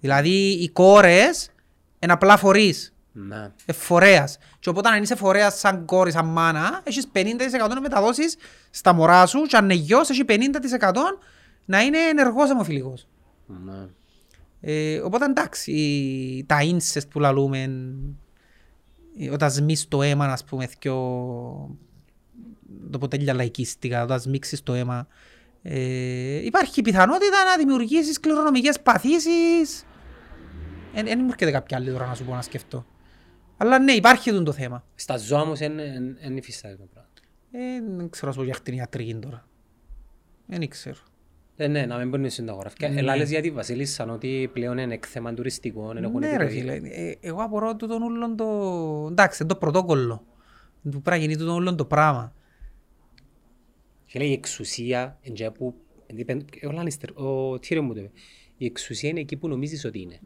Δηλαδή οι κόρες είναι απλά φορείς. Ναι. Ε, φορέας. Και οπότε αν είσαι φορέας σαν κόρη, σαν μάνα, έχεις 50% να μεταδώσεις στα μωρά σου και αν είναι γιος, έχει 50% να είναι ενεργός αιμοφιλικός. Ναι. Ε, οπότε εντάξει, η- τα incest που λαλούμε, ε, όταν σμίσεις το αίμα, ας πούμε, πιο, το πω τέλεια λαϊκίστικα, όταν σμίξεις το αίμα, ε, υπάρχει πιθανότητα να δημιουργήσεις κληρονομικές παθήσεις. Δεν μου έρχεται κάποια άλλη τώρα να σου πω να σκεφτώ. Αλλά ναι, υπάρχει εδώ το θέμα. Στα ζώα όμως δεν υφίσταται το πράγμα. Ε, δεν ξέρω να σου πω για κτηνιατρική τώρα. Δεν ξέρω. Ε, ναι, να μην μπουν στην αγοραφιά. Ναι. Ελά λες για τη Βασίλισσα ότι πλέον είναι εκθέμα τουριστικό, δεν έχουν Ναι ρε επιρροή. φίλε, ε, εγώ απορώ τούτον ούλον το... Εντάξει, είναι το πρωτόκολλο. Που πρέπει να γίνει τούτον ούλον το πράγμα. Και λέει η εξουσία, εν τζέ που, εν είπε- ο Λάνιστερ, ο Τύριο μου το είπε, η εξουσία είναι εκεί που νομίζεις ότι είναι.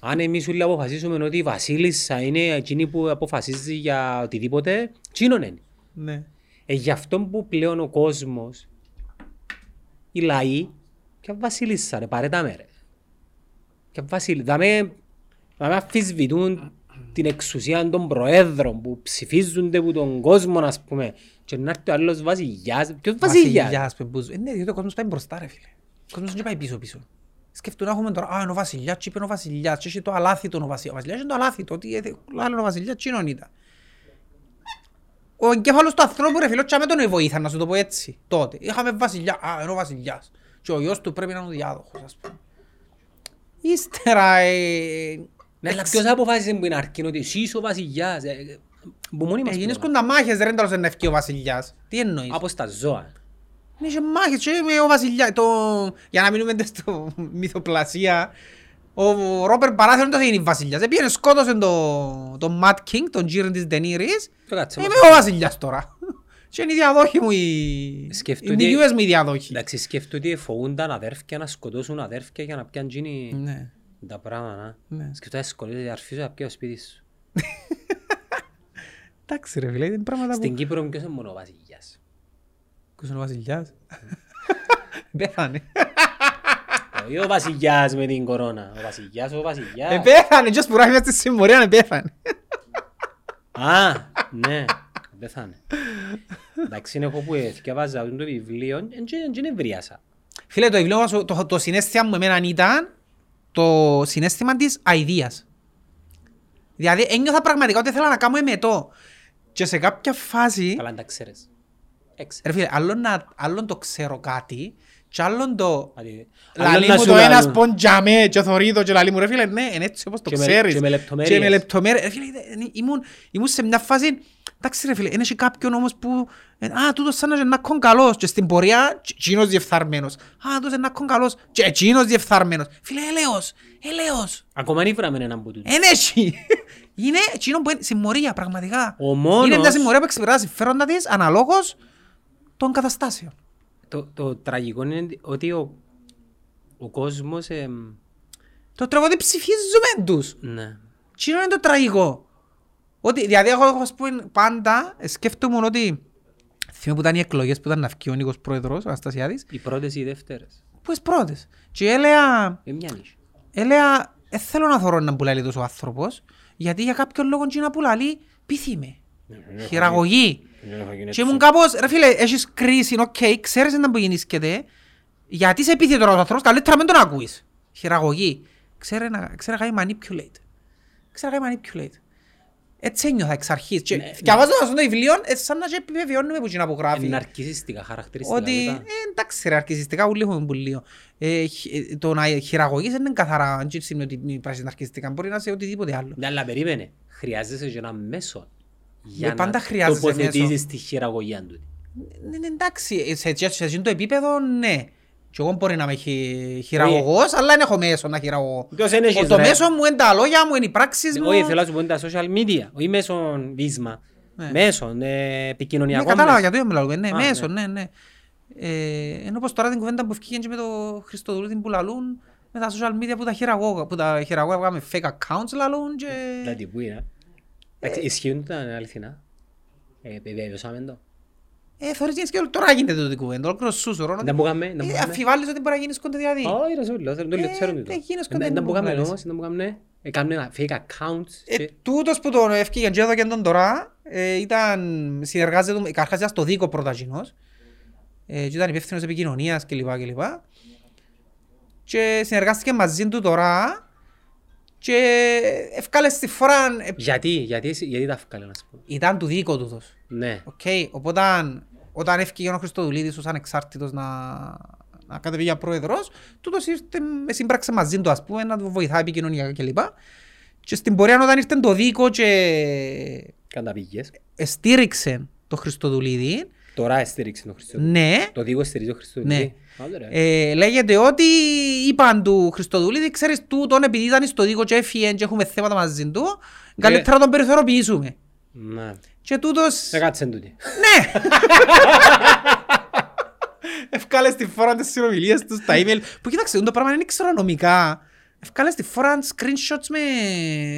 Αν εμείς όλοι αποφασίσουμε ότι η Βασίλισσα είναι εκείνη που αποφασίζει για οτιδήποτε, τσίνον είναι. Ναι. Ε, γι' αυτό που πλέον ο κόσμος, οι λαοί, και Βασίλισσα ρε, πάρε τα μέρε. Και Βασίλισσα, δάμε, δάμε αφισβητούν την εξουσία των προέδρων που ψηφίζονται από τον κόσμο, ας πούμε, και να έρθει ο άλλος βασιλιάς. Ποιος βασιλιάς; Βασιλιάς που μπουζ- Ε, Ναι, διότι ο κόσμος πάει μπροστά ρε φίλε. Ο κόσμος δεν πάει πίσω πίσω. Σκεφτούν να έχουμε τώρα, α, είναι ο βασιλιάς, τι είπε ο βασιλιάς, και έχει το αλάθητο ο βασιλιάς. Ο βασιλιάς είναι το αλάθητο, ότι ε, άλλο ο βασιλιάς, τι είναι ήταν. Ο εγκέφαλος του ανθρώπου ρε φίλε, τσάμε τον βοήθα, να σου το πω έτσι, τότε. Είχαμε βασιλιά, α, είναι ο βασιλιάς. Και ο γιος του πρέπει να είναι ο διάδοχος, ας πούμε. Ύστερα, ε, Ναι, αλλά ποιος αποφάσισε που είναι αρκεί ότι εσύ είσαι ο βασιλιάς. ε, ε, Που μόνοι μας Έγινες πούμε. κοντά μάχες, δεν τέλος να ευκεί ο βασιλιάς. Τι εννοείς; Από στα ζώα. Είχε μάχες και με ο βασιλιάς. Το... Για να μείνουμε στο μυθοπλασία. Ο Ρόπερ Παράθυρον δεν είναι βασιλιάς. Επήγαινε σκότωσε τον το Mad King, τον Τζίρεν της Ντενίρης. Το κάτσε Είμαι μας. ο βασιλιάς τώρα. Και είναι η διαδόχη μου οι... Σκεφτούν οι ότι- δικιούες μου οι διαδόχοι. Εντάξει, σκέφτομαι ότι φοβούνταν αδέρφια να σκοτώσουν αδέρφια για να πιάνουν γίνει Ναι. τα πράγματα. Ναι. Σκεφτόμαι σκοτώσει η αρφή σου να πιάει ο σπίτι σου. Εντάξει ρε φίλε, είναι πράγματα Στην που... Κύπρο ποιος είναι μόνο ο βασιλιάς. Ποιος είναι ο βασιλιάς. Πέθανε. Όχι ο βασιλιάς με την κορώνα. Ο βασιλιάς, ο βασιλιάς. Ε, Πέθανε, και σπουράχει μες στη συμμορία, πέθανε. Α, ναι, πέθανε. Εντάξει, είναι εγώ που εθιαβάζα το βιβλίο, δεν ευρίασα. Φίλε, το βιβλίο μας, το, το συνέστημα μου εμένα ήταν το συνέστημα της αηδίας. Δηλαδή ένιωθα πραγματικά ότι ήθελα να κάνω εμετό. Και σε κάποια φάση, Καλά, αν τα ξέρεις. Έξε. ρε φίλε, άλλον, να, άλλον το ξέρω κάτι και άλλον το... Δηλαδή, Λαλή άλλο να μου σου το ένας λαλούν. ποντζαμέ και θωρεί το και λαλή μου ρε φίλε, ναι, είναι έτσι όπως το Και με- ξέρεις. και με λεπτομέρειες. Και με λεπτομέρειες. Ρε φίλε, είδε- ήμουν, ήμουν σε μια φάση Εντάξει ρε φίλε, είναι και κάποιον όμως που ε, «Α, τούτος σαν να είναι νάκκον καλός» και στην πορεία τσι- εκείνος διεφθαρμένος. «Α, τούτος είναι νάκκον καλός» και εκείνος διεφθαρμένος. Φίλε, έλεος, έλεος. Ακόμα δεν βράμε έναν που τούτος. Είναι έτσι. Είναι εκείνο που είναι συμμορία πραγματικά. Ο μόνος- Είναι μια συμμορία που εξυπηρετά τα συμφέροντα της αναλόγως των καταστάσεων. Το, το τραγικό είναι ότι ο, ο κόσμος... εμ, Το τραγούδι ψηφίζουμε τους. ναι. Τι είναι το τραγικό. Ότι, δηλαδή, εγώ, εγώ ας πούμε, πάντα ε, σκέφτομαι ότι θυμάμαι που ήταν οι εκλογές που ήταν να βγει ο Νίκος Πρόεδρος, ο Αναστασιάδης, Οι πρώτες ή οι δεύτερες. που τις πρώτες. Και έλεγα, Ε, μια νύχη. έλεγα, δεν θέλω να θωρώ να πουλάει τόσο άνθρωπος, γιατί για κάποιον λόγο και να πουλάει πείθει Χειραγωγή. Και ήμουν κάπως, ρε φίλε, έχεις κρίση, οκ, ξέρεις να που γεννήσκεται, γιατί σε πείθει τώρα ο άνθρωπος, καλύτερα μην τον ακούεις. Χειραγωγή. Ξέρε να, ξέρε να κάνει manipulate. Ξέρε να κάνει manipulate. Έτσι ένιωθα εξ αρχής. Και διαβάζοντας αυτό το βιβλίο, ε, σαν να και επιβεβαιώνουμε που εκείνα που γράφει. Είναι αρκισιστικά χαρακτηριστικά. Ότι, μετά. ε, εντάξει ρε, αρκισιστικά ούλοι έχουμε που λίγο. Ε, χ- ε, το να χειραγωγείς δεν είναι καθαρά, αν και σημαίνει ότι είναι πράσινα αρκισιστικά, μπορεί να είσαι οτιδήποτε άλλο. Ναι, αλλά περίμενε. Χρειάζεσαι και ένα μέσο για Ε, πάντα να χρειάζεσαι τοποθετήσεις μέσο. τη χειραγωγία του. Ναι, ναι, εντάξει, ε, σε, σε, σε εκείνο το επίπεδο, ναι. Και εγώ μπορεί να είμαι χει- χειραγωγός, αλλά δεν έχω μέσο να χειραγωγώ. Ποιος είναι Ο- έχεις, Το ρε; μέσο μου είναι τα λόγια μου, είναι οι πράξεις μου. Όχι, θέλω να σου πω είναι τα social media, όχι μέσω βίσμα. Ναι. Μέσω, ε, Ναι, επικοινωνιακό κατάλαβα μέσο. γιατί μιλάω. Ναι, Α, μέσο, ναι. ναι, ναι. Ε, ενώ πως τώρα την κουβέντα που ευκήγεν και με το Χριστοδουλούδη που λαλούν, με τα social media που τα χειραγώγα, που τα χειραγώγα βγάλαμε fake accounts λαλούν και... Δηλαδή που είναι. Εντάξει, Ισχύουν τα αληθινά. Ε, Επιβεβαιώσαμε το. Ε, θωρείς γίνεις και τώρα γίνεται το την κουβέντα, ολόκληρος σούσουρο. Δεν που κάνουμε, δεν που Ε, κάνουμε. Αφιβάλλεις ότι μπορεί να γίνεις κοντεδιαδί. Όχι ρε σούλο, δεν το λέω, Ε, ξέρω τούτο. δεν γίνεις Ε, content Δεν που κάνουμε που όμως, δεν που κάνουμε. Ε, Κάνουμε fake accounts. Ε, και- τούτος που τον ευκήγεν και έδωκεν τον τώρα, ε, ήταν, συνεργάζεται, καταρχάς ήταν στο δίκο πρώτα κοινός, ε, και ήταν υπεύθυνος επικοινωνίας κλπ. κλπ. Και συνεργάστηκε μαζί του τώρα και ευκάλε στη φορά, ε, Γιατί, γιατί, εσύ- γιατί τα βγάλε να σου πω. ήταν του ΔΗΚΟ τούτος. Ναι. Οκ, οπότε όταν έφυγε ο Χριστοδουλίδης ως ανεξάρτητος να, να κατεβεί για πρόεδρος, τούτος ήρθε, με σύμπραξε μαζί του ας πούμε, να του βοηθάει επικοινωνιακά κλπ. Και στην πορεία όταν ήρθε το ΔΗΚΟ και Καταπήγες. στήριξε το Χριστοδουλίδη, Τώρα στήριξε τον Χριστό. ναι, Το ΔΗΚΟ στηρίζει ο Χριστό. Ναι. Ε, λέγεται ότι είπαν του Χριστοδουλίδη, ξέρεις τούτον επειδή ήταν στο δίκο και έφυγε και έχουμε θέματα μαζί του, καλύτερα να τον περιθωροποιήσουμε. Ναι. Και τούτος... Δεν κάτσε τούτη. Ναι! Ευκάλε στη φορά τις συνομιλίες του στα email. Που κοίταξε, το πράγμα δεν ξέρω νομικά. Ευκάλε στη φορά screenshots με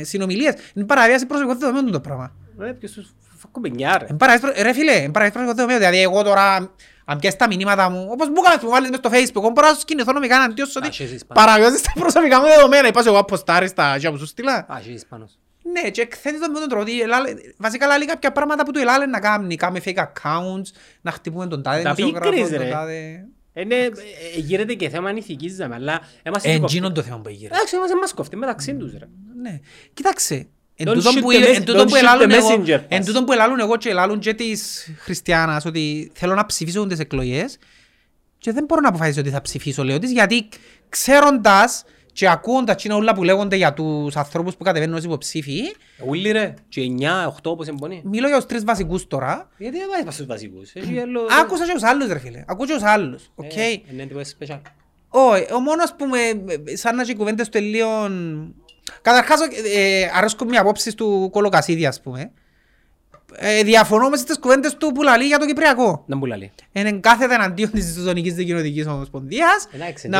συνομιλίες. Είναι παραβίαση προσωπικών δεδομένων το πράγμα. Ρε, ποιος τους φακουμπενιά ρε. Είναι παραβίαση προ- Ρε φίλε, είναι παραβίαση προσωπικών δεδομένων. Δηλαδή εγώ τώρα, αν πιάσεις τα μηνύματα μου, όπως μου κάνεις που μου βάλεις μες στο facebook, εγώ μπορώ να σου κινηθώ νομικά να αντιώσω Α, ότι έχεις πάνω. παραβιάζεις τα προσωπικά μου δεδομένα. Είπα σου εγώ αποστάρεις τα τζιά που σου στείλα. Α, έχεις πάνω. Ναι, και εκθέτεις το με τον τρόπο ότι ελάλε- βασικά λέει κάποια πράγματα που του ελάλε να κάνει. Κάμε fake accounts, να χτυπούμε τον τάδε Τα δημοσιογράφο, πίκρες, τον ρε. τάδε... Είναι, ε, ε, γίνεται και θέμα ηθικής ζάμε, αλλά είμαστε και κοφτεί. Εντζίνον το θέμα που έγινε. Εντάξει, είμαστε μας κοφτεί μεταξύ τους ρε. Ναι. Κοίταξε. Εν Don't τούτον shoot που the ε- mes- εν τούτον don't που shoot ελάλουν the εγώ- messenger εν pass. τούτον που ελάλουν εγώ και ελάλουν και της Χριστιανάς ότι θέλω να ψηφίσω τις εκλογές και δεν μπορώ να αποφασίσω ότι θα ψηφίσω λέω της γιατί ξέροντας και ακούοντας εκείνα όλα που λέγονται για τους ανθρώπους που κατεβαίνουν ως υποψήφοι Ούλοι ρε, και 9, 8 όπως εμπονεί. μιλώ για τους τρεις βασικούς τώρα Γιατί δεν πάει στους βασικούς. Έχει άλλο... Άκουσα και τους άλλους ρε φίλε, ακούω και τους άλλους, οκ. Ε, Είναι τίποτα special. Όχι, ο μόνος που με, σαν να έχει κουβέντες του λίγο... Καταρχάς, ε, αρέσκουν μια απόψεις του Κολοκασίδη, ας πούμε. Ε, διαφωνώ μες στις κουβέντες του που λαλεί για το Κυπριακό. Να μου λαλεί. Είναι κάθετα εναντίον της Διζωνικής Δικοινοτικής Ομοσπονδίας, Εντάξει, να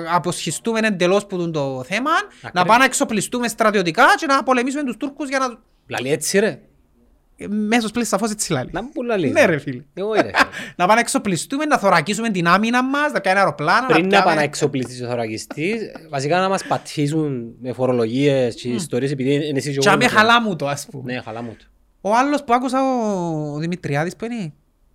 ναι. αποσχιστούμε εντελώς που τούν το θέμα, να Ακρι- πάμε να εξοπλιστούμε στρατιωτικά και να πολεμήσουμε τους Τούρκους για να... Λαλεί έτσι ρε. Ε, Μέσος πλήρης σαφώς έτσι λαλεί. Να μου λαλεί. Ναι ρε φίλε. Εγώ ρε. φίλε. Να πάμε να εξοπλιστούμε, να θωρακίσουμε την άμυνα μας, να πιάνε αεροπλάνα, Πριν να πιάμε- πάνε να εξοπλιστείς ο θωρακιστής, βασικά να μας πατήσουν με φορολογίες και ιστορίες επειδή είναι εσύ και Και εγώ. άμε χαλά μου το, ας πούμε. Ναι, χαλά μου το. Ο άλλος που άκουσα, ο Δημητριάδης που είναι,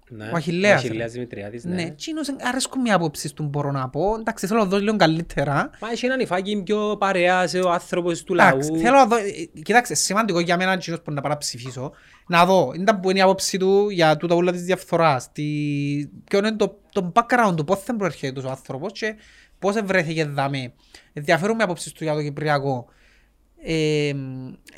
Ναι. Ο Αχιλλέας, Ο Αχιλλέας Δημητριάδης, ναι, ναι. εκείνος αρέσκουν μια άποψη του μπορώ να πω. Εντάξει, θέλω να δω λίγο καλύτερα. Μα έχει έναν υφάκι πιο παρέας ο άνθρωπος του Εντάξει, λαού. θέλω να δω, ε, κοιτάξτε, σημαντικό για μένα εκείνος που να πάω να ψηφίσω, να δω, είναι που είναι η άποψη του για τούτα όλα της διαφθοράς, τι, ποιο είναι το, το background του, πώς δεν προέρχεται ο άνθρωπος και πώς βρέθηκε δάμε. Ενδιαφέρουν με άποψη του για το Κυπριακό. Ε,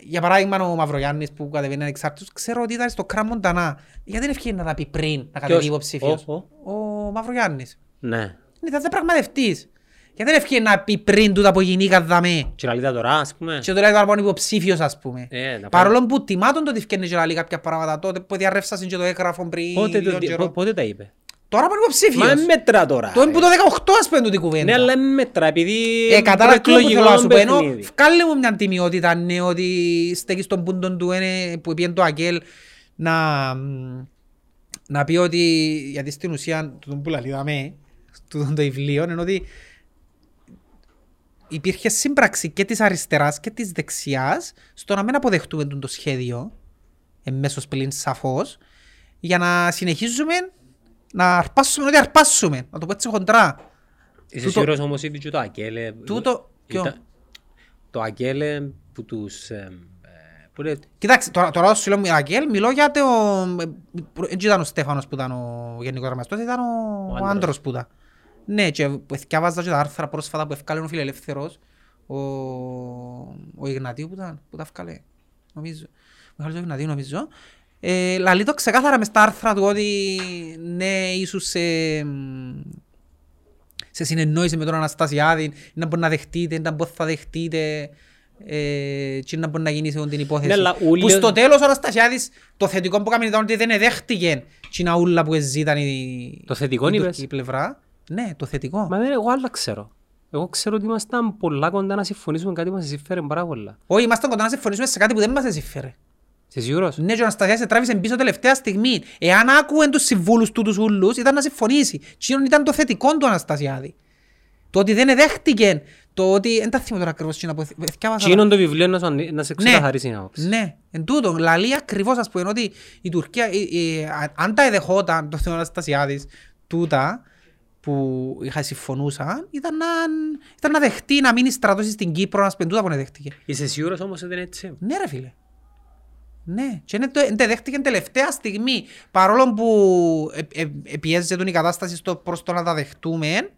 για παράδειγμα ο Μαυρογιάννης που κατεβαίνει ανεξάρτητος, ξέρω ότι ήταν στο Κράμ Μοντανά. Γιατί δεν ευκαιρία να τα πει πριν, να κατεβεί υποψήφιος; Ο- ο- Ο Μαυρογιάννης. Ναι. Ήταν διαπραγματευτής. Γιατί δεν ευκαιρία να πει πριν τούτα που γινήκα δαμέ. Και λαλίτα τώρα, ας πούμε. Και το λέει τώρα πάνω υποψήφιος ας πούμε. Ε, να Παρόλο που τιμά τον το ότι ευκαιρία και να λέει κάποια πράγματα τότε που διαρρεύσασαν και το έγγραφο πριν Πότε, λίγο το, καιρό. πο- πότε τα είπε; Τώρα πάνω Μα υποψήφιος. δεν μέτρα τώρα. Το είναι που το ρε. 18 ας πούμε τούτη κουβέντα. Ναι, αλλά δεν μέτρα, επειδή Ε, κατάλαβα το που προεκλογικό θέλω να σου πω, ενώ παιχνίδι. βγάλε μου μια τιμιότητα, ναι, ότι στέκει στον πούντον του είναι, που πήγαινε το Αγγέλ να, να πει ότι, γιατί στην ουσία, τούτον που λαλίδαμε, τούτον το βιβλίο, είναι ότι υπήρχε σύμπραξη και της αριστεράς και της δεξιάς στο να μην αποδεχτούμε τούτο το σχέδιο, εμέσως πλην σαφώς, για να συνεχίζουμε να αρπάσουμε ό,τι αρπάσουμε, να το πω έτσι χοντρά. Είσαι τούτο- σίγουρος όμως ότι και το Ακέλε... Τούτο- ποιο? ήταν- Το Ακέλε που τους... εμ, ε, Που λέει... Κοιτάξτε, τώρα, τώρα σου λέω Αγγέλ, μιλώ για το... Δεν ήταν ο Στέφανος που ήταν ο γενικός γραμματός, ήταν ο, Ο ο άντρας. άντρος που ήταν. Ναι, και που θυκιάβαζα και τα άρθρα πρόσφατα που έφκαλε ο φιλελεύθερος, ο, ο Ιγνατίου που ήταν, που τα έφκαλε, νομίζω. Μεγάλος ο Ιγνατίου νομίζω. Ε, λαλεί το ξεκάθαρα μες στα άρθρα του ότι ναι, ίσως σε, σε συνεννόηση με τον Αναστασιάδη, να μπορεί να δεχτείτε, να μπορεί θα δεχτείτε, ε, και να μπορεί να γίνει σε αυτή την υπόθεση. Ναι, αλλά ούλοι- Που στο τέλος ο Αναστασιάδης, το θετικό που κάνει ήταν ότι δεν δέχτηκε την ούλα που ζήταν η, Το θετικό η είπες; τουρκική πλευρά. Ναι, το θετικό. Μα δεν, εγώ άλλα ξέρω. Εγώ ξέρω ότι ήμασταν πολλά κοντά να συμφωνήσουμε κάτι που μας συμφέρει πάρα πολλά. Όχι, ήμασταν κοντά να συμφωνήσουμε σε κάτι που δεν μας συμφέρε. Είσαι σίγουρος; Ναι, και ο Αναστασιάδης σε τράβησε πίσω τελευταία στιγμή. Εάν άκουεν τους συμβούλους του τους ούλους, ήταν να συμφωνήσει. Τι ήταν το θετικό του Αναστασιάδη. Το ότι δεν δέχτηκε, το ότι... Δεν τα θυμώ τώρα ακριβώς τι να πω. θυκιάβασα Και είναι το βιβλίο να σου, ανοι- να σε ξεκαθαρίσει την άποψη. Ναι, εν τούτο, λαλεί ακριβώς ας πούμε ότι η Τουρκία, η- η- α- αν τα εδεχόταν το θέμα Αναστασιάδης, τούτα που είχα συμφωνούσαν, ήταν να, ήταν να δεχτεί να μείνει στρατός στην Κύπρο, να σπεντούτα που δεν δέχτηκε. Είσαι σίγουρος όμως ότι είναι έτσι; Ναι ρε φίλε. Ναι, και είναι το, εν τε δέχτηκε τελευταία στιγμή, παρόλο που ε, ε, ε, πιέζεται τον η κατάσταση στο, προς το να τα δεχτούμε,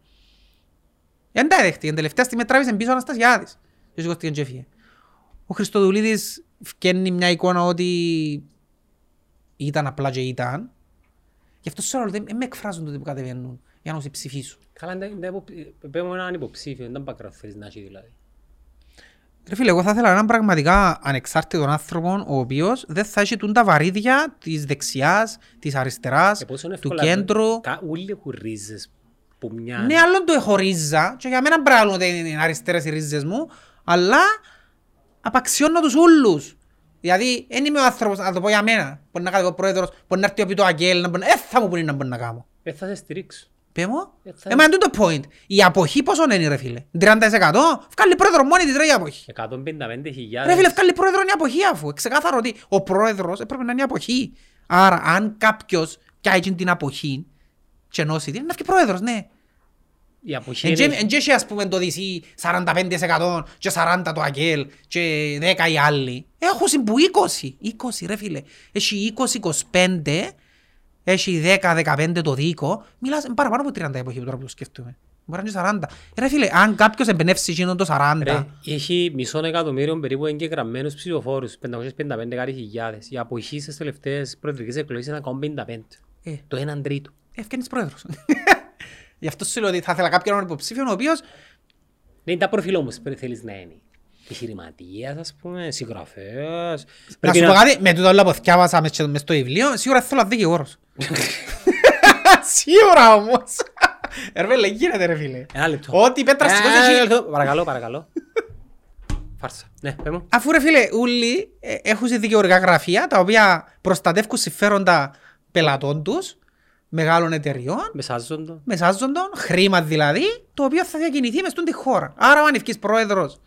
δεν τα δέχτηκε, τελευταία στιγμή τράβησε πίσω ο Αναστασιάδης. Και σηκώστηκε και έφυγε. Ο Χριστοδουλίδης φκένει μια εικόνα ότι ήταν απλά και ήταν. Γι' αυτό σε όλο δεν με εκφράζουν τότε που κατεβαίνουν για να τους ψηφίσουν. Καλά, δεν- δεν υπο- πέμπω έναν υποψήφιο, δεν background θέλεις να έχει δηλαδή. Ρε φίλε, εγώ θα ήθελα έναν πραγματικά ανεξάρτητο άνθρωπο ο οποίος δεν θα έχει τούν τα βαρύδια της δεξιάς, της αριστεράς, Ε, πόσο είναι του εύκολα, κέντρου. κα- Όλοι έχουν ρίζες που μια... Ναι, άλλον το έχω ρίζα και για μένα πράγμα ότι είναι αριστερές οι ρίζες μου, αλλά απαξιώνω τους ούλους. Δηλαδή, δεν είμαι ο άνθρωπος, να το πω για μένα, μπορεί να κάνει ο πρόεδρος, μπορεί να έρθει ο πει το Αγγέλ, να μπορεί να... Ε, θα μου πούνε να μπορεί να κάνω. Ε, θα σε στηρίξω. Πέ μου. Ε, θα- Ε, μα είναι το point. Η αποχή πόσο είναι ρε φίλε; 30% βγάλει πρόεδρο μόνη της ρε η αποχή. 155.000. Ρε φίλε, βγάλει πρόεδρο είναι η αποχή αφού. Ξεκάθαρο ότι ο πρόεδρος έπρεπε να είναι η αποχή. Άρα, αν κάποιος πιάει την αποχή και ενώσει την, είναι να βγει πρόεδρος, ναι. Η αποχή Εν είναι... και- εν και έχει ας πούμε το DC 45% και 40% το Αγγέλ και 10 οι άλλοι. Έχουν συμπου 20. 20 ρε φίλε. Έχει 20-25, έχει 10-15 το δίκο. Μιλάς είναι παραπάνω από 30 εποχή τώρα που το σκέφτομαι. Μπορεί να είναι 40. Ε, Ρε φίλε, αν κάποιος εμπνεύσει εκείνον το 40, Ρε, έχει μισό εκατομμύριο περίπου εγγεγραμμένους ψηφοφόρους, 555.000. Η αποχή στις τελευταίες προεδρικές εκλογές είναι ακόμα 55. ε, Το έναν τρίτο. ευκαινείς πρόεδρος. Γι' αυτό σου λέω ότι θα ήθελα κάποιον υποψήφιος ο οποίος Δεν είναι τα προφίλ όμως που θέλεις να είναι. Επιχειρηματίας, ας πούμε, συγγραφέας. Να Πρέπει σου πω κάτι, με τούτα όλα που θυκιάβασα μες στο- μες στο βιβλίο, σίγουρα θέλω να δικηγόρος. Σίγουρα όμως. Ε, Ρε φίλε, γίνεται ρε φίλε. Ένα λεπτό. Ό,τι η πέτρας Ε, σηκώσεις ένα έχει... λεπτό. Παρακαλώ, παρακαλώ. Φάρσα. Ναι, πέ μου. Αφού ρε φίλε, όλοι ε, έχουν δικαιωρικά γραφεία, τα οποία προστατεύουν συμφέροντα πελατών τους, μεγάλων εταιριών, Μεσάζοντο. μεσάζοντων, χρήμα δηλαδή, το οποίο θα διακινηθεί μες στη χώρα. Άρα, αν ευκείς πρόεδρος,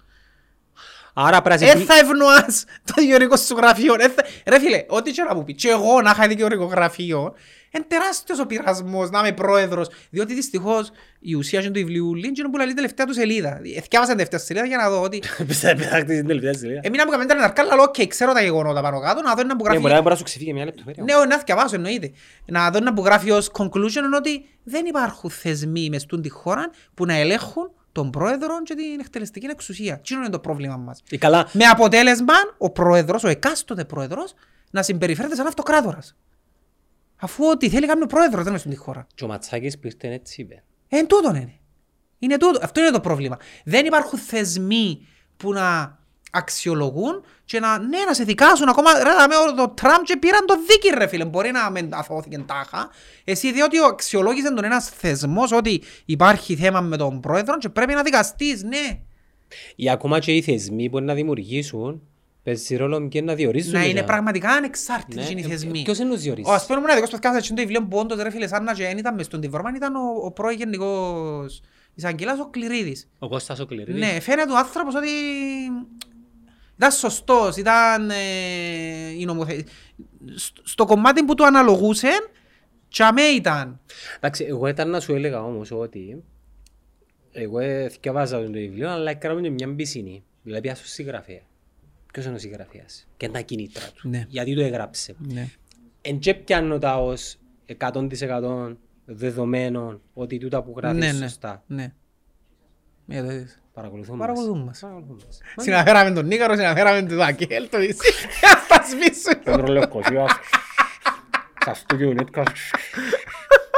Άρα πρέπει να δεν σε θα ευνοάς το δικαιωρικό σου γραφείο. Ε, θα- Ρε φίλε, ό,τι και να μου πεις, και εγώ να είχα δικαιωρικό γραφείο, είναι τεράστιος ο πειρασμός να είμαι πρόεδρος, διότι δυστυχώς η ουσία του βιβλίου είναι που λέει τελευταία του σελίδα. Εθιάβασα την τελευταία σελίδα για να δω ότι Πετάχτε την τελευταία σελίδα. Εμείνα που καμέντρα να αρκάλα, αλλά οκ, ξέρω τα γεγονότα πάνω κάτω, να δω ένα που Ναι, γράφει... μπορεί να- μπορεί να σου ξεφύγει μια λεπτομέρεια. Ναι, όχι, να θυκευάσω εννοείται. Να δω ένα που γράφει ως conclusion είναι ότι δεν υπάρχουν θεσμοί μες τούν τη χώρα που να ελέγχουν τον πρόεδρο και την εκτελεστική εξουσία. Τι είναι το πρόβλημα μας; Ή καλά, Με αποτέλεσμα ο πρόεδρος, ο εκάστοτε πρόεδρος, να συμπεριφέρεται σαν αυτοκράτορας. Αφού ό,τι θέλει κάνει ο πρόεδρος δεν είναι στην χώρα. και ο Ματσάκης που ήρθε έτσι είπε. Ε, εν τούτον είναι. είναι τούτο. Αυτό είναι το πρόβλημα. Δεν υπάρχουν θεσμοί που να αξιολογούν και να, ναι, να σε δικάσουν ακόμα. Ρε, δαμε, ο- το Τραμπ και πήραν το δίκη ρε φίλε. Μπορεί να μην αθώθηκε τάχα. Εσύ διότι αξιολόγησε τον ένας θεσμός ότι υπάρχει θέμα με τον πρόεδρο και πρέπει να δικαστείς, ναι. Ή ακόμα και οι θεσμοί που να δημιουργήσουν παίζει ρόλο και να διορίζουν. Να για- είναι πραγματικά ανεξάρτητοι Ναι, είναι οι ε, θεσμοί. ποιος είναι να τους διορίζει; Ο ας πούμε μοναδικός podcast έτσι το βιβλίο που όντως ρε φίλε σαν να και δεν ήταν μες στον Τιβρόμαν ήταν ο, ο πρώην γενικός εισαγγελάς ο Κληρίδης. Ο Κώστας ο Κληρίδης. Ναι, φαίνεται ο άνθρωπος ότι ήταν σωστός, ήταν ε, η νομοθε... Στο- Στο κομμάτι που του αναλογούσε, τσαμέ ήταν. Εντάξει, εγώ ήταν να σου έλεγα όμως ότι εγώ θυκευάζα το βιβλίο, αλλά έκαναμε και μια πισινή. Δηλαδή πιάσω συγγραφέα. Ποιος είναι ο συγγραφέας; Και τα κινήτρα του. Ναι. Γιατί το έγραψε. Ναι. Εν και πιάνω τα ως 100% δεδομένων ότι τούτα που γράφεις Ναι, είναι ναι. σωστά. Ναι. Ε, το είδες. Παρακολουθούν Παρακολουθούν μας. Παρακολουθούν μας. Συναφέραμε τον Νίκαρο, συναφέραμε τον Δακέλ, το είσαι. Θα σβήσουμε. Πέτρο Λευκοσίας, στα στούδιο Νέτκας,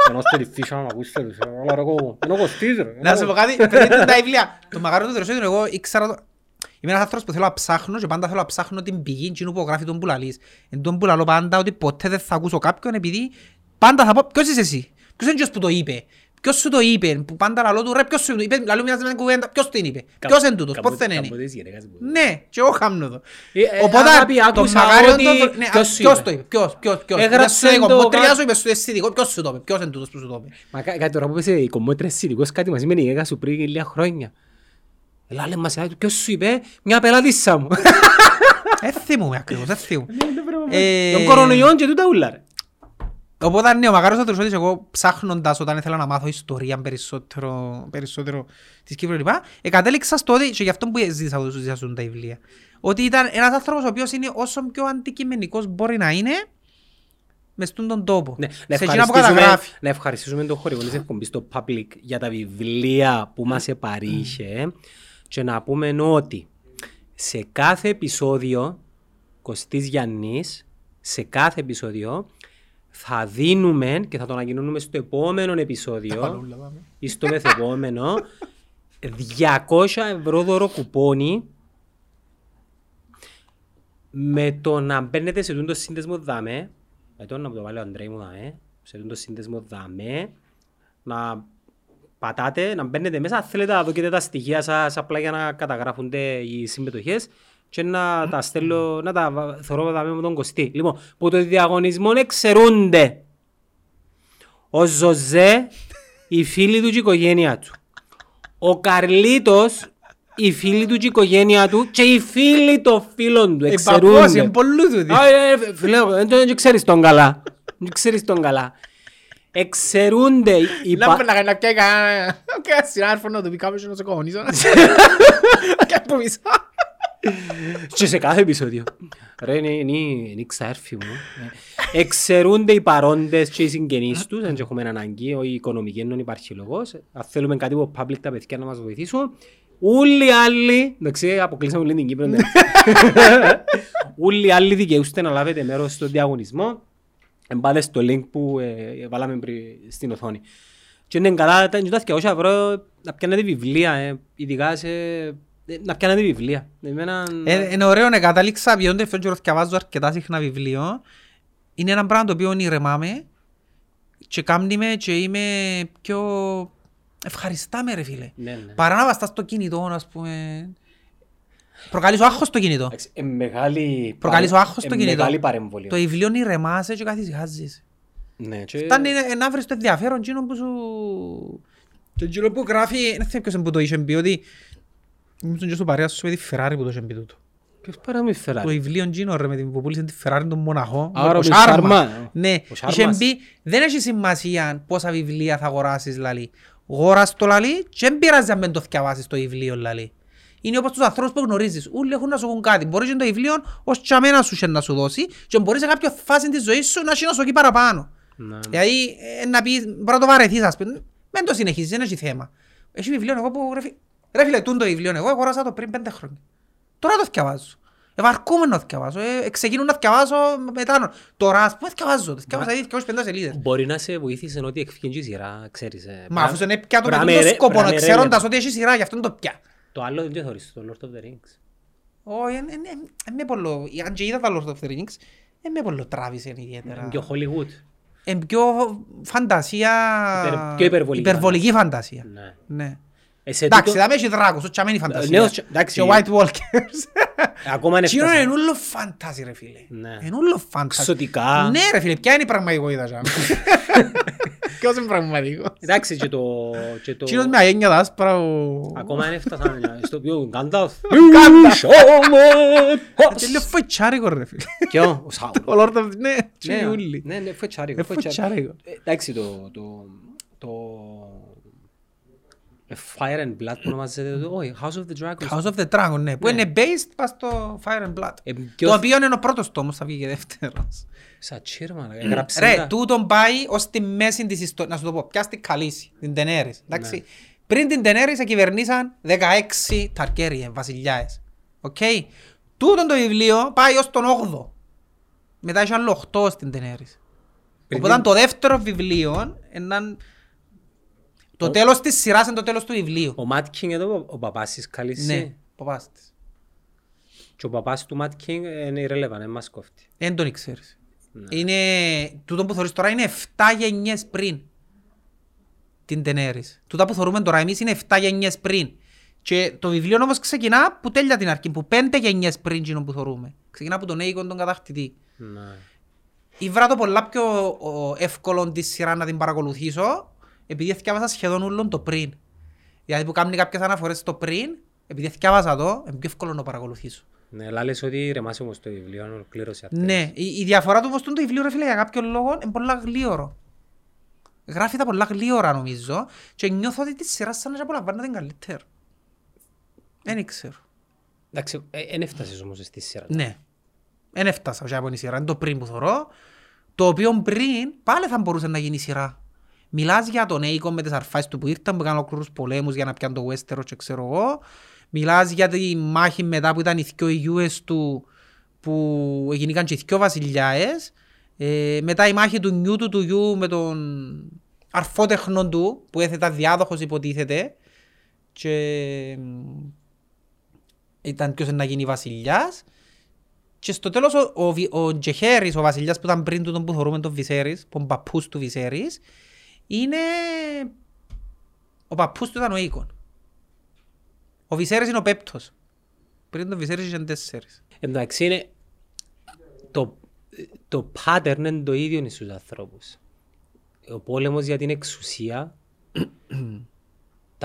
ενώστε τη φύσα να ακούσετε τους. Αλλά ρε κόμμα, είναι ο Κωστής ρε. Να σου πω κάτι, πριν τα βιβλία. Το μαγάρο του Δροσόντου, εγώ ήξερα το... Είμαι ένας άνθρωπος που θέλω να ψάχνω και πάντα θέλω να ψάχνω την πηγή εκείνου που γράφει τον πουλαλής. Εν τον πουλαλώ πάντα ότι ποτέ δεν θα ακούσω κάποιον επειδή πάντα θα πω ποιος είσαι εσύ, ποιος είναι ποιος που το είπε, ποιος σου το είπε, που πάντα λαλώ του ρε ποιος σου το είπε, λαλώ μοιάζεις με την κουβέντα, ποιος την είπε, ποιος είναι τούτος, πώς δεν είναι; Καμποτές γυναίκας που- Ναι, και εγώ χάμνω το. Ε, ε, Οπότε αγάπη, το άκουσα μαγάριο ότι- το- ναι, ποιος α, σου ποιος είπε. το είπε, ποιος, ποιος, ποιος. Έγραψε Μες στο το κομμότρια κα- σου είπες στο αισθητικό, ποιος σου το είπε, ποιος είναι τούτος που σου το είπε. Μα κα- κάτι τώρα που είπες η κομμότρια αισθητικός κάτι μας είπε η γυναίκα σου πριν λίγα χρόνια. Έλα λέμε μας, ποιος σου είπε, μια πελάτισσα μου. Δεν θυμούμαι ακριβώς, δεν θυμούμαι. Ε, Τον κορονοϊόν και τούτα ούλα ρε. Οπότε ναι, ο Μακάρος θα τρουσότης εγώ ψάχνοντας όταν ήθελα να μάθω ιστορία περισσότερο, περισσότερο της Κύπρου λοιπά, εκατέληξα στο ότι, και γι' αυτό που ζήτησα να τους ζητήσουν τα βιβλία, ότι ήταν ένας άνθρωπος ο οποίος είναι όσο πιο αντικειμενικός μπορεί να είναι μες στον τον τόπο. Ναι, να σε εκείνα που ευχαριστήσουμε, καταγράφει. να ευχαριστήσουμε τον χορηγό της εκπομπής στο Public για τα βιβλία που μας επαρήχε και να πούμε ότι σε κάθε επεισόδιο Κωστής Γιαννής σε κάθε επεισόδιο θα δίνουμε και θα το ανακοινώνουμε στο επόμενο επεισόδιο. Ή στο μεθεπόμενο. 200 ευρώ δώρο κουπόνι. Με το να μπαίνετε σε τούτο σύνδεσμο δαμέ. Με το να μου το βάλει ο Αντρέη μου δαμέ. Σε τούτο σύνδεσμο δαμέ. Να πατάτε, να μπαίνετε μέσα. Αν θέλετε να δοκείτε τα στοιχεία σας απλά για να καταγράφονται οι συμμετοχές και να τα στέλνω, να τα βα- θωρώ δαμέ με τον Κωστή. Λοιπόν, που το διαγωνισμό εξαιρούνται ο Ζωζέ, οι φίλοι του και η οικογένεια του. Ο Καρλίτος, οι φίλοι του και η οικογένεια του και οι φίλοι των φίλων του Ε, παππούς, εξαιρούνται. είναι πολλούς τούτοι. Α, ε, ε, Φίλε, δεν το- δεν ξέρεις τον καλά. Δεν ξέρεις τον καλά. Εξαιρούνται οι πα- Λάμπε να κάνει να πιάει κανένα κανένα συνάδελφο να του πει κάποιος να σε κομμονίσω. Και από μισά. Και σε κάθε επεισόδιο. Ρε, είναι, είναι, είναι η ξαέρφη μου. Ε, Εξαιρούνται οι παρόντες και οι συγγενείς τους, αν και έχουμε αναγκή, ο οικονομική δεν υπάρχει λόγος. Αν θέλουμε κάτι από public τα παιδιά να μας βοηθήσουν. Όλοι οι άλλοι, εντάξει, αποκλείσαμε όλη την Κύπρο. εντάξει. Όλοι οι άλλοι δικαιούστε να λάβετε μέρος στο διαγωνισμό. Εμπάτε στο link που ε, βάλαμε πριν στην οθόνη. Και είναι καλά, τα τα 200 ευρώ να πιάνετε βιβλία, ε, ειδικά σε... ε, να πιάνετε βιβλία. Εμένα... Ε, Είναι ωραίο να κατάληξα ποιον τελευταίο καιρό διαβάζω αρκετά συχνά βιβλίο. Είναι ένα πράγμα το οποίο ονειρεμάμαι και κάνει με και είμαι πιο ευχαριστάμε ρε φίλε. Ναι, ναι. Παρά να βαστάς στο κινητό ας πούμε. Προκαλείς ο άγχος στο κινητό. Εντάξει, ε, μεγάλη... Προκαλείς ο άγχος ε, στο κινητό. Μεγάλη παρεμβολή. Το βιβλίο ονειρεμάσαι και καθησυχάζεις. Ναι, και... Φτάνει να- να βρεις το ενδιαφέρον εκείνο που σου... Και εκείνο που γράφει, δεν θυμάμαι ποιος είναι που το είχε πει, ότι ήμουν και στο παρέα σου με τη Ferrari που το είχε πει τούτο. Ποιος παρά με Το φεράρει. βιβλίο εκείνο ρε με την που πούλησε τη Ferrari τον μοναχό. Άρα ο ο Σάρμα. Σάρμα. Ναι, Ο είχε Σάρμας. πει δεν έχει σημασία πόσα βιβλία θα αγοράσεις λαλή. Γόρας το λαλή και δεν πειράζει αν δεν το θυκευάσεις το βιβλίο λαλή. Είναι όπως τους ανθρώπους που γνωρίζεις. Όλοι έχουν να σου πούν κάτι. Μπορείς και το βιβλίο ως τσαμένα σου είχε να σου δώσει και μπορείς σε κάποια φάση της ζωής σου να έχει να σου εκεί παραπάνω. Ναι. Δηλαδή, ε, να πεις, μπορεί να το βαρεθείς, ας πούμε. Δεν το συνεχίσεις, δεν έχει θέμα. Έχει βιβλίο εγώ που ρε φι- ρε φίλε τούν το βιβλίο εγώ αγοράσα το πριν πέντε χρόνια. Τώρα το θυκευάζω. Ευαρκούμε να θυκευάζω. Ε, ξεκινούν να θυκευάζω μετά. Τώρα ας πούμε θυκευάζω. Θυκευάζα ήδη 250 σελίδες. Μπορεί να σε βοήθησε ότι εκφύγεις η σειρά, ξέρεις. ε, Μα αφού είναι πια το Μπράμε, με τον ρε- σκοπό, μπράμε, ρε, ξέροντας ρε. ότι έχεις σειρά, γι' αυτό είναι το πια. Το άλλο δεν το θεωρείς, το Lord of the Rings. Όχι, εν- εν- εν- εν με πολλο- αν και είδα τα Lord of the Rings, εν με πολλο τράβησε ιδιαίτερα. Είναι πιο Hollywood. Εν πιο φαντασία... Υπερ- πιο υπερβολική υπερβολική φαντασία. Ναι. Ναι. Ε, σε Εντάξει, τούτο- θα έχει δράκους, όχι αμένη φαντασία. νέος τσα- εντάξει. Και White Walkers. Ακόμα είναι Τσίνο φτάσα. είναι ούλο φαντάζι ρε φίλε. Ναι. Είναι ούλο φαντάζι. Ξωτικά. Ναι ρε φίλε, ποια είναι η πραγματικότητα ζάμε. Ποιος είναι πραγματικός. Εντάξει και το... και το- Τσίνος με αγένεια τα άσπρα ο... Ακόμα δεν έφτασαν στο πιο Γκάνταλφ. Και λίγο φοητσάρικο ρε φίλε. Ποιο; Ο Σάουρον. Ο Lord of... Ναι, Ναι, τσίνοι ούλοι. ναι, ναι, φοητσάρικο, Ε, φοητσάρικο. φοητσάρικο. Ε, Εντάξει, το... το- το... ε, Fire and Blood που ονομάζεται το... Όχι, House of the Dragons. House of the Dragon, ναι. Που Ναι. είναι based πας στο Fire and Blood. Ε, ποιο- Το οποίο είναι ο πρώτος τόμος, θα βγει και δεύτερος. Σατσίρ, μάνα, έγραψε Ρε, τα. τούτον πάει ως τη μέση της ιστορίας. Να σου το πω, πια στην Καλύση, την Τενέρης. Εντάξει. Ναι. Πριν την Τενέρη σε κυβερνήσαν 16 Ταρκέριε, βασιλιάες. Οκ. Τούτον το βιβλίο πάει ως τον 8ο. Μετά έχει άλλο 8 στην Daenerys. Πριν Οπότε την- το δεύτερο βιβλίο έναν... Το τέλος της σειράς είναι το τέλος του βιβλίου. Ο Mad King εδώ, ο- ο παπάς της Khaleesi Ναι, παπάς της. Και ο παπάς του Mad King είναι irrelevant, δεν μας κόφτει. Δεν τον ξέρεις. Ναι. Είναι... Τούτο που θωρείς τώρα είναι 7 γενιές πριν. Την Daenerys. Τούτα που θωρούμε τώρα εμείς είναι 7 γενιές πριν. Και το βιβλίο όμως ξεκινά που τέλεια την αρχή, που 5 γενιές πριν εκείνο που θωρούμε. Ξεκινά από τον Αίγον τον κατακτητή. Ναι. Ήβρα το πολλά πιο ο, εύκολο τη σειρά να την παρακολουθήσω, επειδή θυκιάβασα σχεδόν όλων το πριν. Δηλαδή που κάνει κάποιες αναφορές στο πριν, επειδή θυκιάβασα το, είναι πιο εύκολο να το παρακολουθήσω. Ναι, αλλά λες ότι ρεμάσει όμως το βιβλίο, αν ολοκλήρωσε αυτό. Ναι, η, η διαφορά του όμως του το βιβλίο ρε φίλε για κάποιον λόγο είναι πολλά γλίωρο. Γράφει τα πολλά γλίωρα νομίζω και νιώθω ότι τη σειρά σαν να απολαμβάνω την καλύτερα. Δεν ξέρω. Εντάξει, δεν έφτασες όμως στη σειρά. Ναι. Δεν έφτασα όχι από την σειρά. Είναι το πριν που θωρώ. Το οποίο πριν πάλι θα μπορούσε να γίνει σειρά. Μιλάς για τον Αίκο με τις αρφάσεις του που ήρθαν, που έκαναν ολόκληρους πολέμους για να πιάνουν το Westeros και ξέρω εγώ. Μιλάς για τη μάχη μετά που ήταν οι δυο ηγιούες του που έγιναν και οι δυο βασιλιάες. Ε, μετά η μάχη του νιού του του γιου με τον αρφότεχνο του που έθετα διάδοχος υποτίθεται και μ, ήταν ποιος είναι να γίνει βασιλιάς και στο τέλος ο, ο, Βι- ο Τζεχέρης, ο βασιλιάς που ήταν πριν του τον που θεωρούμε τον Βυσέρης, που είναι ο παππούς του Βυσέρης, είναι... Ο παππούς του ήταν ο Οίκον. Ο Βυσέρης είναι ο πέπτος. Πριν τον Βυσέρης ήταν τέσσερις. Εντάξει, είναι... Το, το pattern είναι το ίδιο στους ανθρώπους. Ο πόλεμος για την εξουσία,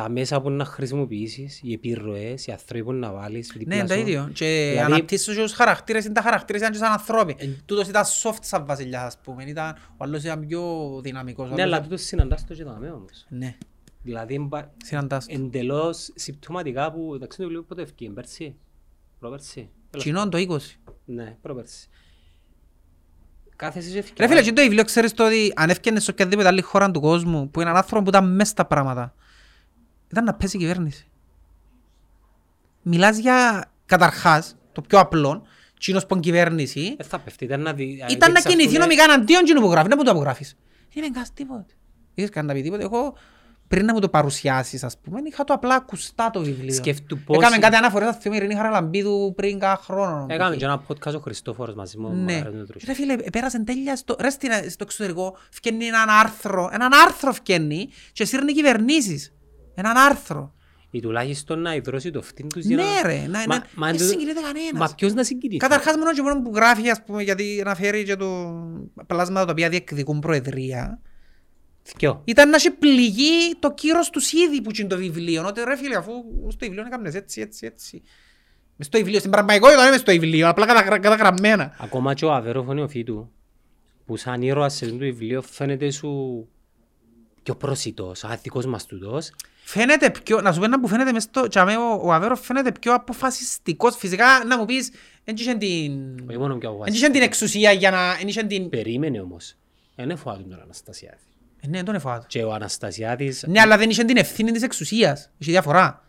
τα μέσα που να χρησιμοποιήσεις, οι επιρροές, οι άνθρωποι που να βάλεις Ναι, δίπλα είναι το σου. ίδιο. Και Δηλαδή- αναπτύσσουν και τους χαρακτήρες, είναι τα χαρακτήρες ήταν και σαν ανθρώποι. Τούτος ήταν soft σαν βασιλιάς, ας πούμε. Ήταν, ο άλλος ήταν πιο δυναμικός. ο Ναι, άλλος αλλά ήταν- τούτος συναντάς το και δάμε όμως. Ναι, Δηλαδή, εμπα- συναντάς το. εντελώς συμπτωματικά που... Εντάξει, το βιβλίο πότε ευκεί, πέρσι, προπέρσι. Τέλος Κοινών το 20. Ναι, προπέρσι. Κάθε εσύ Ρε φίλε, και το βιβλίο ξέρεις το ότι αν έφτιανες σε οποιαδήποτε άλλη χώρα του κόσμου που είναι έναν άνθρωπο που ήταν μέσα στα πράγματα ήταν να πέσει η κυβέρνηση. Μιλάς για καταρχάς το πιο απλό κοινός που είναι κυβέρνηση Δεν θα πέφτει, ήταν να δει... ήταν να δείξει, ας κινηθεί πούμε, νομικά εναντίον κοινού που γράφει, δεν μου το απογράφεις. Δεν είμαι καν τίποτε. Είχες καν να πει τίποτε. Εγώ πριν να μου το παρουσιάσεις ας πούμε είχα το απλά ακουστά το βιβλίο. Σκέφτου πώς- Έκαμε κάτι αναφορές θα θυμώ Ειρήνη Χαραλαμπίδου πριν κάνα χρόνο. Έκαμε και ένα podcast ο Χριστόφορος μαζί μου. Ναι. μου αρέσει να το Ρε φίλε, πέρασε τέλεια στο, ρε στην, στο εξωτερικό, φκένει έναν άρθρο, έναν άρθρο φκένει και σύρνει κυβερνήσεις. Έναν άρθρο. Ή τουλάχιστον να ιδρώσει το φτύν τους για να... Ναι ρε, να, Μα- να, μα δεν εν τούτο- συγκινείται κανένας. Μα ποιος να συγκινηθεί. Καταρχάς μόνο και μόνο που γράφει, ας πούμε, γιατί αναφέρει και το πλάσματα τα οποία διεκδικούν προεδρία, Θκυο. ήταν να έχει πληγεί το κύρος τους ήδη που είναι το βιβλίο. Ότι ρε φίλε, αφού στο βιβλίο έκαμνες έτσι, έτσι, έτσι. Μες στο βιβλίο, στην πραγματικότητα δεν είναι στο βιβλίο, απλά καταγρα- καταγραμμένα. Ακόμα και ο Αβέροφ ο νεοφύτου, που σαν ήρωας σε αυτό το βιβλίο φαίνεται σου πιο προσιτός, άδικος μαστούτος. Φαίνεται πιο, να σου πω ένα που φαίνεται μες στο τσαμέ, ο, ο Αβέρο φαίνεται πιο αποφασιστικός. Φυσικά να μου πεις, δεν είχε την, Όχι μόνο πιο δεν είχε την εξουσία για να, δεν είχε την... Περίμενε όμως. Δεν φοβάται τον Αναστασιάδη. Ε, Ναι, τον εφάτω. Και ο Αναστασιάδης... Ναι, αλλά δεν είχε την ευθύνη της εξουσίας. Είχε διαφορά.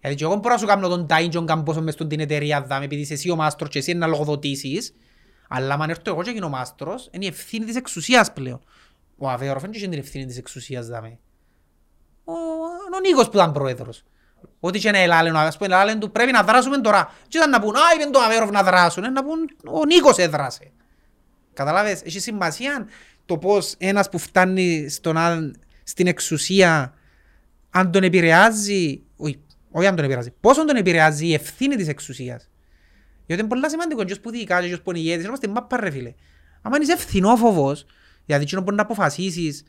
Γιατί και εγώ μπορώ να σου κάνω τον τάιν και τον κάμποσο μες στην εταιρεία δάμε, επειδή είσαι εσύ ο μάστρος και εσύ να λογοδοτήσεις. Αλλά αν έρθω εγώ και γίνω μάστρος, είναι η ευθύνη της εξουσίας πλέον. Ο Αβέωροφ δεν είχε την ευθύνη της εξουσίας δάμε. Ο, ο Νίκος που ήταν πρόεδρος. Ό,τι και να ελάλεν, ας πούμε, ελάλεν του πρέπει να δράσουμε τώρα. Και ήταν να πούν, α, είπε το Αβέωροφ να δράσουν, ε, να πούν, ο Νίκος έδρασε. Καταλάβες, έχει σημασία το πώς ένας που φτάνει στον, άλλον- στην εξουσία αν τον επηρεάζει, όχι, όχι αν τον επηρεάζει, πόσο τον επηρεάζει η ευθύνη της εξουσίας. Γιατί είναι πολύ σημαντικό και που διοικά και που είναι ηγέτης, είμαστε μάπα ρε φίλε. Αν είσαι ευθυνόφοβος, γιατί εκείνο μπορεί να αποφασίσεις,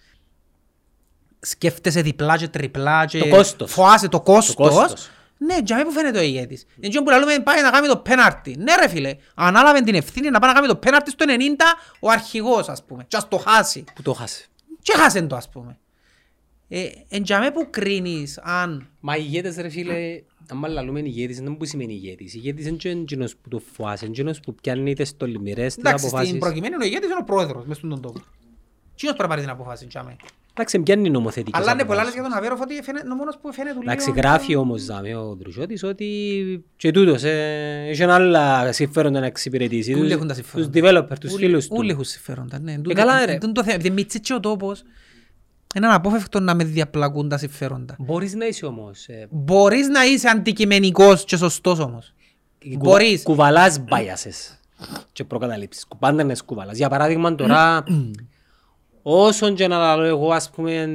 σκέφτεσαι διπλά και τριπλά και Το κόστος. φοάσαι το κόστος, κόστος. ναι, για μένα που φαίνεται ο ηγέτης. Είναι εκείνο που λέμε πάει να κάνει το πέναρτι. Ναι ρε φίλε, ανάλαβε την ευθύνη να πάει να κάνει το πέναρτι στο 90 ο αρχηγός ας πούμε. Και ας το χάσει. Που το χάσε. Και χάσεν το ας πούμε. Ε, εν για μέ που κρίνεις αν... Μα οι ηγέτες ρε φίλε, αν λαλούμε ηγέτης, δεν που σημαίνει ηγέτης. Ηγέτης είναι και εκείνος που το φοάσαι, είναι εκείνος που πιάνει τις τολμηρές, τις Εντάξει, στην αποφάσεις. προκειμένη ο ηγέτης είναι ο πρόεδρος μες στον τόπο. Εκείνος πρέπει να πάρει την αποφάση. για μέ. Εντάξει, πιάνει νομοθετικές Αλλά είναι πολλά αποφάσεις. λες για τον Αβέροφ ότι φαίνεται- είναι ο μόνος που φαίνεται του Εντάξει, λίγο- γράφει όμως δάμε ο Δρουσιώτης ότι και τούτος ε, είχε άλλα συμφέροντα να εξυπηρετήσει. Ούλοι τους- έχουν τα συμφέροντα. Τους developer, τους Ούλοι- φίλους Ούλοι του. έχουν συμφέροντα, ναι. καλά, Τούτο- ρε. τούτο το θέμα. Επειδή μίτσι και ο τόπος, είναι αναπόφευκτο να με διαπλακούν τα συμφέροντα. Μπορείς να είσαι όμως. ε, Μπορείς να είσαι αντικειμενικός και σωστός όμως. κουβα- Μπορείς. Κουβαλάς biases και προκαταλήψεις. Κου- Πάντα είναι κουβαλάς. Για παράδειγμα τώρα, όσον και να λέω εγώ ας πούμε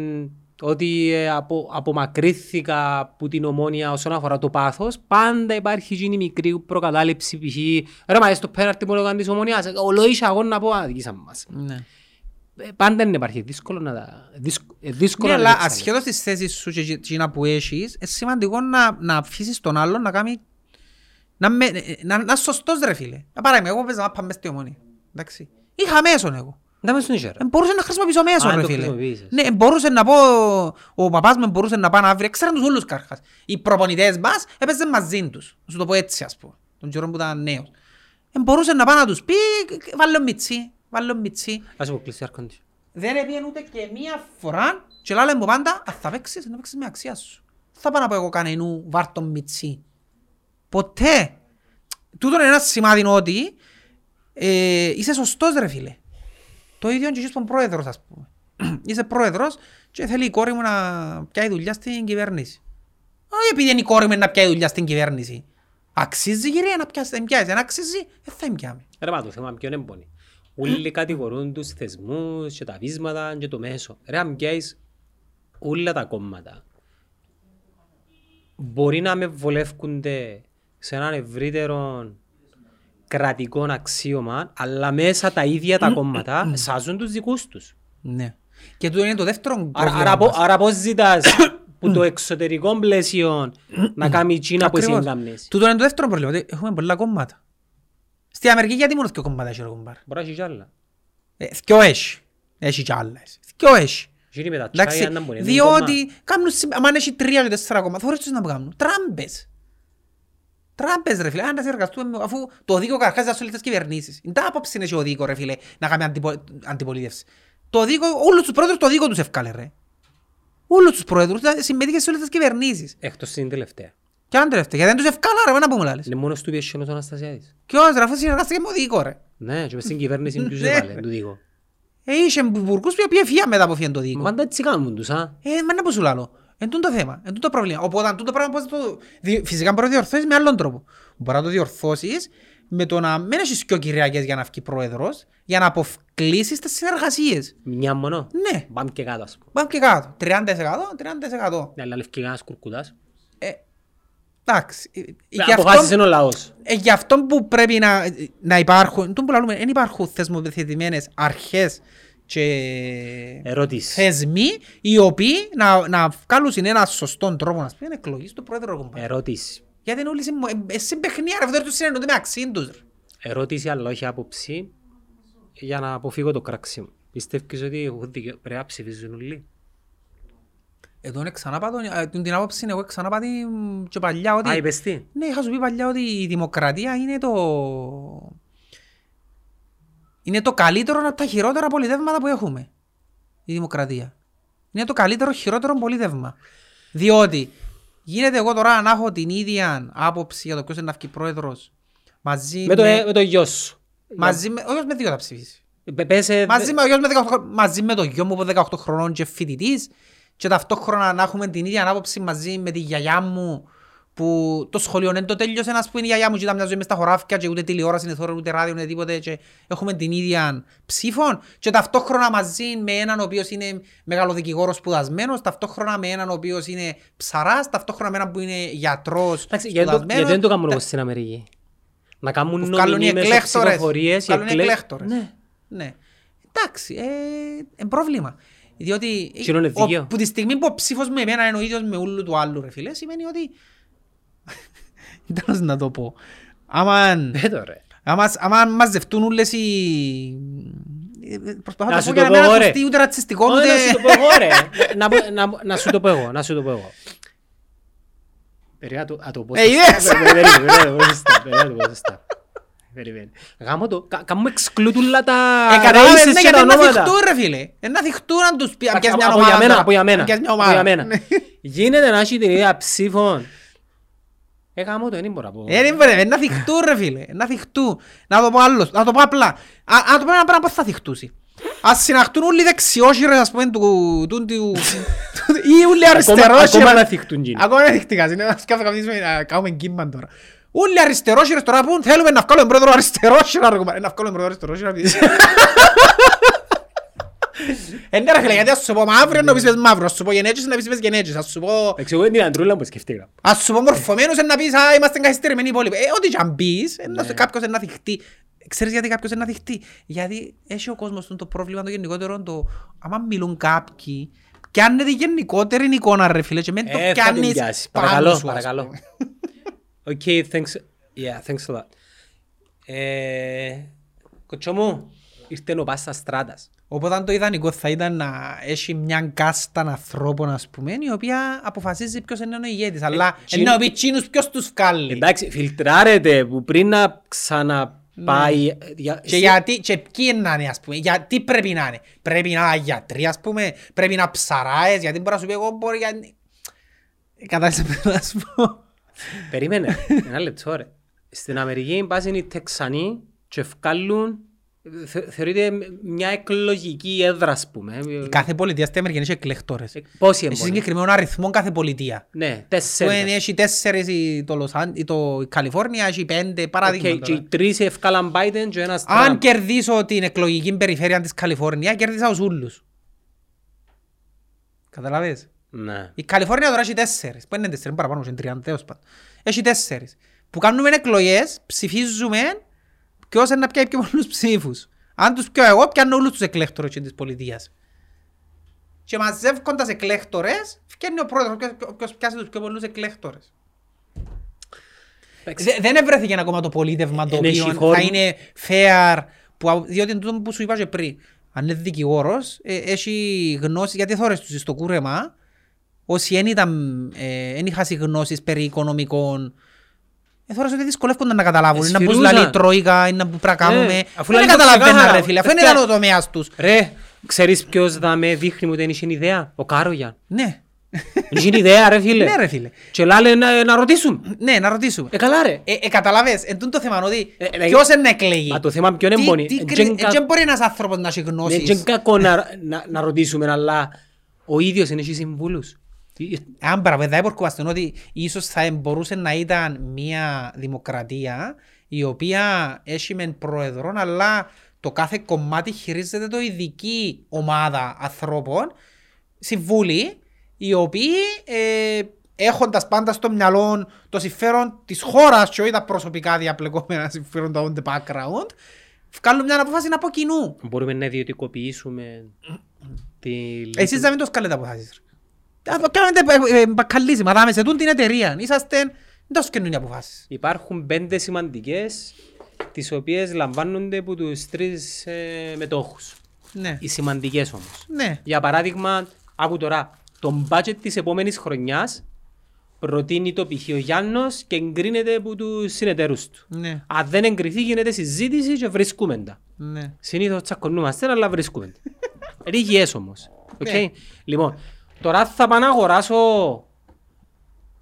ότι ε, απο, απομακρύθηκα από την ομόνια όσον αφορά το πάθος, πάντα υπάρχει εκείνη η μικρή προκατάληψη π.χ. Ρε μα στο πέναρτι που έκανες της ομονιάς, ολοίσια εγώ να πω αδικήσαμε μας. Ναι. Ε, Πάντα δεν υπάρχει, δύσκολο να τα... δύσκ- ε, Ναι, Δύσκολο να αλλά τα εξαλείψεις. ασχέτως της θέσης σου και εκείνα που έχεις, είναι σημαντικό να, να αφήσεις τον άλλον να κάνει... Να, με, να, να είναι σωστός ρε φίλε. Για παράδειγμα, εγώ παίζα μάπα μες στη ομόνια. Εντάξει. Είχα μέσον εγώ. Δεν με στον είχε, ρε. Ε, μπορούσε να χρησιμοποιήσω μέσο, Α, ρε το φίλε. χρησιμοποίησες. Ναι, μπορούσε να πω, ο παπάς μου μπορούσε να πάνε αύριο, ξέραν τους όλους καρχάς. Οι προπονητές μας έπαιζαν μαζί τους, να σου το πω έτσι ας πούμε, τον καιρό που ήταν νέος. Ε, μπορούσε να πάνε να τους πει, βάλω μιτσί, βάλω μιτσί. Ας μου κλείσει άρχοντι. Δεν έπιεν ούτε και μία φορά και λάλε μου πάντα, αν θα παίξεις, να παίξεις με αξία σου. Θα πάω να πω εγώ κανενού, βάρ' τον μιτσί. Ποτέ. Τούτο είναι ένα σημάδι ότι ε, είσαι σωστός ρε φίλε. Το ίδιο και εσύ στον πρόεδρος ας πούμε. είσαι πρόεδρος και θέλει η κόρη μου να πιάει δουλειά στην κυβέρνηση. Όχι επειδή είναι η κόρη μου να πιάει δουλειά στην κυβέρνηση. Αξίζει κυρία να πιάσει, δεν πιάσει. Αν αξίζει, δεν θα πιάμε. Ρε μα το θέμα ποιον εμπονεί. Όλοι κατηγορούν τους θεσμούς και τα βίσματα και το μέσο. Ρε αν πιάσεις όλα τα κόμματα. Μπορεί να με βολεύκονται σε έναν ευρύτερο κρατικό αξίωμα, αλλά μέσα τα ίδια τα κόμματα σάζουν τους δικούς τους. Ναι. Και τούτο είναι το δεύτερο Άρα, πρόβλημα άρα, μας. πο- άρα πώς ζητάς που το εξωτερικό πλαίσιο να κάνει εκείνα που εσύ Ακριβώς. εγκάμνεις. Τούτο είναι το δεύτερο πρόβλημα, ότι έχουμε πολλά κόμματα. Στην Αμερική γιατί μόνο δύο κόμματα έχει ο κομπάρ. Μπορεί να έχει κι άλλα. Ε, Δυο έχει. Έχει κι άλλα. Δυο έχει. Εκείνοι με τα Εντάξει, τσάια να μπορεί. διότι κάνουν, συμ- άμα έχει τρία και τέσσερα κόμματα, θωρείς τους να κάνουν. Τράμπες. Τράμπες ρε φίλε, αν να συνεργαστούμε, αφού το δίκαιο καρχάς θα όλες τις κυβερνήσεις. Είναι τα άποψη είναι και ο δίκαιο ρε φίλε, να κάνει αντιπο, αντιπολίτευση. Το δίκαιο, όλους τους πρόεδρους το δίκαιο τους ευκάλε ρε. Όλους τους πρόεδρους, δηλαδή, συμμετείχε σε όλες τις κυβερνήσεις. Εκτός είναι τελευταία. Και αν τελευταία, γιατί δεν τους ευκάλα ρε, να πούμε λάλες. Είναι μόνος του πιέσιο ο Αναστασιάδης. Και όμως ρε, αφού συνεργάστηκε με ο δίκαιο ρε. Ναι, και μες στην κυβέρνηση ποιους Ναι. έβαλε, του δίκο. Ε, είχε υπουργούς που οποίοι έφυγαν μετά από φύγαν το δίκαιο. Πάντα έτσι κάνουν τους, α. Ε, μα να πω σου λάλο. Εν τούτο το θέμα, εν τούτο το πρόβλημα. Οπότε αν τούτο πράγμα πώς θα το... δι- Φυσικά μπορείς να το διορθώσεις με άλλον τρόπο. Μπορεί να το διορθώσεις με το να μην έχεις και ο Κυριακές για να βγει πρόεδρος, για να αποκλείσεις τις συνεργασίες. Μια μόνο; Ναι, Πάμε και κάτω, ας πούμε. πάμε και κάτω. 30%, 30%. Ναι, αλλά λευκή κανένας κουρκουτάς. Ε, εντάξει. Ε, ε, γι' Αποφάσισε αυτό- ο λαός. ε, γι' αυτό που πρέπει να, να υπάρχουν, τον που λαλούμε, δεν υπάρχουν θεσμοθετημένες αρχές και Ερώτηση. θεσμοί οι οποίοι να, να βγάλουν έναν σωστό τρόπο να σπίτι εκλογής του πρόεδρου κομπάρ. Ερώτηση. Γιατί είναι όλοι συμμο- ε, ε, συμπαιχνία ρε, δεν τους συνεννούνται με αξίν τους. ρε. Ερώτηση, αλλά όχι άποψη, για να αποφύγω το κράξιμο. Πιστεύεις ότι έχουν δικαι- πρέπει να ψηφίζουν όλοι; Εδώ είναι ξανά πατώ, ε, την την άποψη είναι εγώ ξανά πατή μ, και παλιά ότι... Α, είπες τι. Ναι, είχα σου πει παλιά ότι η δημοκρατία είναι το... Είναι το καλύτερο από τα χειρότερα πολιτεύματα που έχουμε. Η δημοκρατία. Είναι το καλύτερο χειρότερο πολίτευμα. Διότι γίνεται εγώ τώρα να έχω την ίδια άποψη για το ποιος είναι να βγει πρόεδρος μαζί Με το, ε, με το γιο σου. μαζί με, ο γιος με δύο θα ψηφίσει. Πε- πες, ε, Μαζί με, ο γιος με 18, χρονών- μαζί με το γιο μου που 18 χρονών και φοιτητής και ταυτόχρονα να έχουμε την ίδια άποψη μαζί με τη γιαγιά μου που το σχολείο δεν το τέλειωσε ας πούμε η γιαγιά μου και ήταν μια ζωή μες στα χωράφια και ούτε τηλεόραση είναι θόρυβο, ούτε ράδιο ούτε τίποτε και έχουμε την ίδια ψήφο και ταυτόχρονα μαζί με έναν ο οποίος είναι μεγαλοδικηγόρος σπουδασμένος ταυτόχρονα με έναν ο οποίος είναι ψαράς ταυτόχρονα με έναν που είναι γιατρός εντάξει, γιατί, το, σπουδασμένος. γιατί δεν το κάνουν Τα- όπως στην Αμερική; Να κάνουν που βγάλουν οι νομινοί μέσω εκλέκτορες. ψηφοφορίες. οι Βγάλουν οι εκλέ- εκλέκτορες. Ναι. Ναι. Εντάξει, ε, είναι πρόβλημα. Διότι Εκείνο είναι ο- δίκαιο. που τη στιγμή που ο ψήφος με εμένα είναι ο ίδιος με ούλου του άλλου ρε φίλε, σημαίνει ότι... Τέλος να το πω. Άμα, Ε, τώρα. άμα, άμα μαζευτούν όλες οι... ε, Προσπαθώ Να να σου το πω το για να πω μην εγώ, ρε. ακουστεί ούτε ρατσιστικό Όχι, ούτε... να σου το πω εγώ ρε. Να, πω- να, να σου το πω εγώ, να σου το πω εγώ. Περίμενα το- να το πω Ε, σωστά. είδες. Περίμενε, περίμενε, περίμενε, το πω σωστά, περίμενε, το πω σωστά. Περίμενε. Γάμο το, κα- κάνουμε exclude όλα τα Ε, καταλάβες, races ναι, και γιατί τα να ονόματα. θυχτούν ρε φίλε. Ε, Να θυχτούν αν τους πει, αν πιάσεις μια Από ομάδα για μένα, τώρα. από για μένα. Αν πιάσεις μια από για ομάδα. μένα. Ναι. Γίνεται να έχει την ίδια ψήφων. Ε, γάμο το, δεν μπορώ να πω. Ε, δεν μπορεί, να θυχτούν ρε φίλε, να θυχτούν. Να το πω άλλος, να το πω απλά. Α, να το πω ένα πράγμα που θα θυχτούσει; Ας συναχτούν όλοι οι δεξιόχειρες, ας πούμε, του... του- του- ή όλοι οι Ακόμα- αριστερόχειρες. ακόμα να θυχτούν γίνει. Ακόμα να θυχτικά, είναι να σκέφτομαι να κάνουμε κύμμαν τώρα. Όλοι οι αριστερόχειρες τώρα πούν, θέλουμε να βγάλουμε πρόεδρο αριστερόχειρα, ρε κουμπάρε. Να βγάλουμε πρόεδρο αριστερόχειρα. Ε, ναι ρε φίλε, γιατί ας σου πω μαύρο να πεις πες μαύρος, ας σου πω γενέτσις να πεις πες γενέτσις, ας σου πω... Εντάξει, εγώ είναι την αντρούλα που σκεφτήκα. Ας σου πω μορφωμένος να πεις «Α, είμαστε καθυστερημένοι υπόλοιποι». Ε, ό,τι και αν πεις, ε, Ναι. να σου- κάποιος να θυχτεί. Ξέρεις γιατί κάποιος να θυχτεί; Γιατί έχει ο κόσμος του το πρόβλημα το γενικότερο, το άμα μιλούν κάποιοι, πιάνεται γενικότερη εικόνα ρε φίλε και μην το Ε, θα την πιάνεις πιάσεις. πάνω Παρακαλώ, σου, ας παρακαλώ. πούμε. Okay, thanks. Yeah, thanks a lot. Ε, Κοτσό μου, ήρθε ο Πάστα Στράτας. Οπότε το ιδανικό θα ήταν να έχει μια κάστα ανθρώπων ας πούμε η οποία αποφασίζει ποιος είναι ο ηγέτης αλλά τσιν- ενώ πει τσίνους ποιος τους βγάλει; Εντάξει, φιλτράρετε που πριν να ξαναπάει... για- Και γιατί, και ποιοι είναι να είναι ας πούμε, γιατί πρέπει να είναι; Πρέπει να είναι γιατροί ας πούμε, πρέπει να ψαράες, γιατί μπορεί να σου πει εγώ μπορεί για... Κατάλαβες να σου πω; Περίμενε, ένα λεπτό ρε. Στην Αμερική πάσουν οι Τεξανοί και βγάλουν θε- θεωρείται μια εκλογική έδρα, ας πούμε. Κάθε πολιτεία στην Αμερική έχει εκλεκτόρες. Ε, Πόσοι Έχει εμπονοί. συγκεκριμένο αριθμό κάθε πολιτεία. Ναι, Που τέσσερις. είναι- έχει τέσσερις η- το Λος Άν- η- το η Καλιφόρνια, έχει πέντε Οκ, παράδειγμα. Και τώρα. οι τρεις ευκάλαν Biden και ένας Αν Τραμπ. κερδίσω την εκλογική περιφέρεια της Καλιφόρνια, κέρδισα τους ούλους. Καταλαβες; Ναι. Η Καλιφόρνια τώρα έχει τέσσερις. Που είναι τέσσερις, παραπάνω, είναι τριάντα, τέλος πάντων. Έχει τέσσερις. Που κάνουμε εκλογές, ψηφίζουμε ποιος είναι να πιάει πιο πολλούς ψήφους. Αν τους πιω εγώ, πιάνω όλους τους εκλέκτορες της πολιτείας. Και μαζεύκοντας εκλέκτορες, φτιάχνει ο πρόεδρος, ποιος- ποιος πιάσει τους πιο πολλούς εκλέκτορες. Εντάξει. Δε- Δεν ευρέθηκε ακόμα το πολίτευμα το Εν έχει οποίο χώρο. θα είναι fair, που, α- διότι είναι τούτο που σου είπα και πριν. Αν είναι δικηγόρος, ε, έχει γνώση, γιατί θόρες τους στο κούρεμα, όσοι δεν ήταν, ε, δεν είχαν γνώσεις περί οικονομικών, ε, θόρες ότι δυσκολεύκονταν να καταλάβουν. Είναι να μπουν Εσφυρούζαν. λαλή η τρόικα, είναι να μπουν πρέπει να Ναι, κάνουμε. αφού Δεν λαλεί το καταλαβαίναν ξεκάθαρα. ρε φίλε, αφού δεν Παιδιά. ήταν ο τομέας τους. Ρε, ξέρεις ποιος δάμε δείχνει μου δεν είχε ιδέα; Ο Κάρογιαν. Ναι, Δεν είχε ιδέα ρε φίλε. ναι ρε φίλε. Και λάλε να, να ρωτήσουν. Ναι, να ρωτήσουμε. Ε, καλά ρε. Ε, ε, καταλάβες, εν τούτο θέμα ότι Ε, ε, ποιος είναι να εκλεγεί. Μα το θέμα ποιον Τι- εμπονεί; τι Ε, κρι- τζεν ε, κα- Δεν μπορεί ένας άνθρωπος να έχει Ναι, γνώσεις. και είναι κακό να, να, να ρωτήσουμε, αλλά ο ίδιος είναι έχει συμβούλους. Αν παραβεδά υπορκούμαστε ότι ίσως θα μπορούσε να ήταν μια δημοκρατία η οποία έχει μεν πρόεδρον αλλά το κάθε κομμάτι χειρίζεται το ειδική ομάδα ανθρώπων, συμβούλοι, οι οποίοι ε, έχοντας πάντα στο μυαλό το συμφέρον της χώρας και όχι τα προσωπικά διαπλεκόμενα συμφέροντα on the background, βγάλουν μια απόφαση από κοινού. Μπορούμε να ιδιωτικοποιήσουμε τη... Εσείς δεν μην το σκάλετε αποφάσεις. Ρε. Α, το Κάνετε ε, ε, μπακαλίσιμα, δάμε σε τούν την εταιρεία. Είσαστε, δεν τόσο καινούν οι αποφάσεις. Υπάρχουν πέντε σημαντικές, τις οποίες λαμβάνονται από τους τρεις ε, μετόχους. Ναι, Οι σημαντικές όμως. ναι. Για παράδειγμα, άκου τώρα, το budget της επόμενης χρονιάς προτείνει το π.χ. ο Γιάννος και εγκρίνεται από τους συνεταίρους του. Ναι, Αν δεν εγκριθεί γίνεται συζήτηση και βρίσκουμε τα. ναι. Συνήθως τσακωνούμαστε αλλά βρίσκουμε τα. Είναι υγιές όμως. Οκ. Ναι. Λοιπόν, τώρα θα πάω να αγοράσω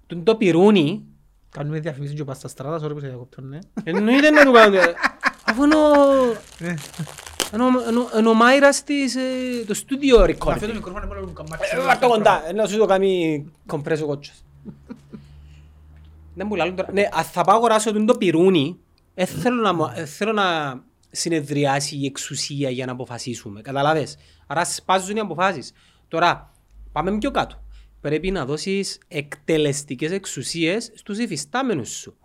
τον το πυρούνι. Κάνουμε διαφημίσεις και πας στα στράτας, sorry που σε διακόπτω, ναι. Εννοείται να του κάνω. Αφού είναι ο... Ναι. είναι ο- είναι ο- είναι ο Μάιρας της, ε, το studio Αυτό το recording. μικρόφωνο μόνο να Ε, καμάξεις. Βάρ' το κοντά, ε, να σου το κάνει κομπρέσο κότσος. Δεν μου λάλλουν τώρα. Ναι, αν θα πάω αγοράσω τον το πυρούνι, ε, θέλω να, μου- ε, θέλω να συνεδριάσει η εξουσία για να αποφασίσουμε. Καταλάβες; Άρα σπάζουν οι αποφάσεις. Τώρα, πάμε πιο κάτω. Πρέπει να δώσεις εκτελεστικές εξουσίες στους υφιστάμενους σου.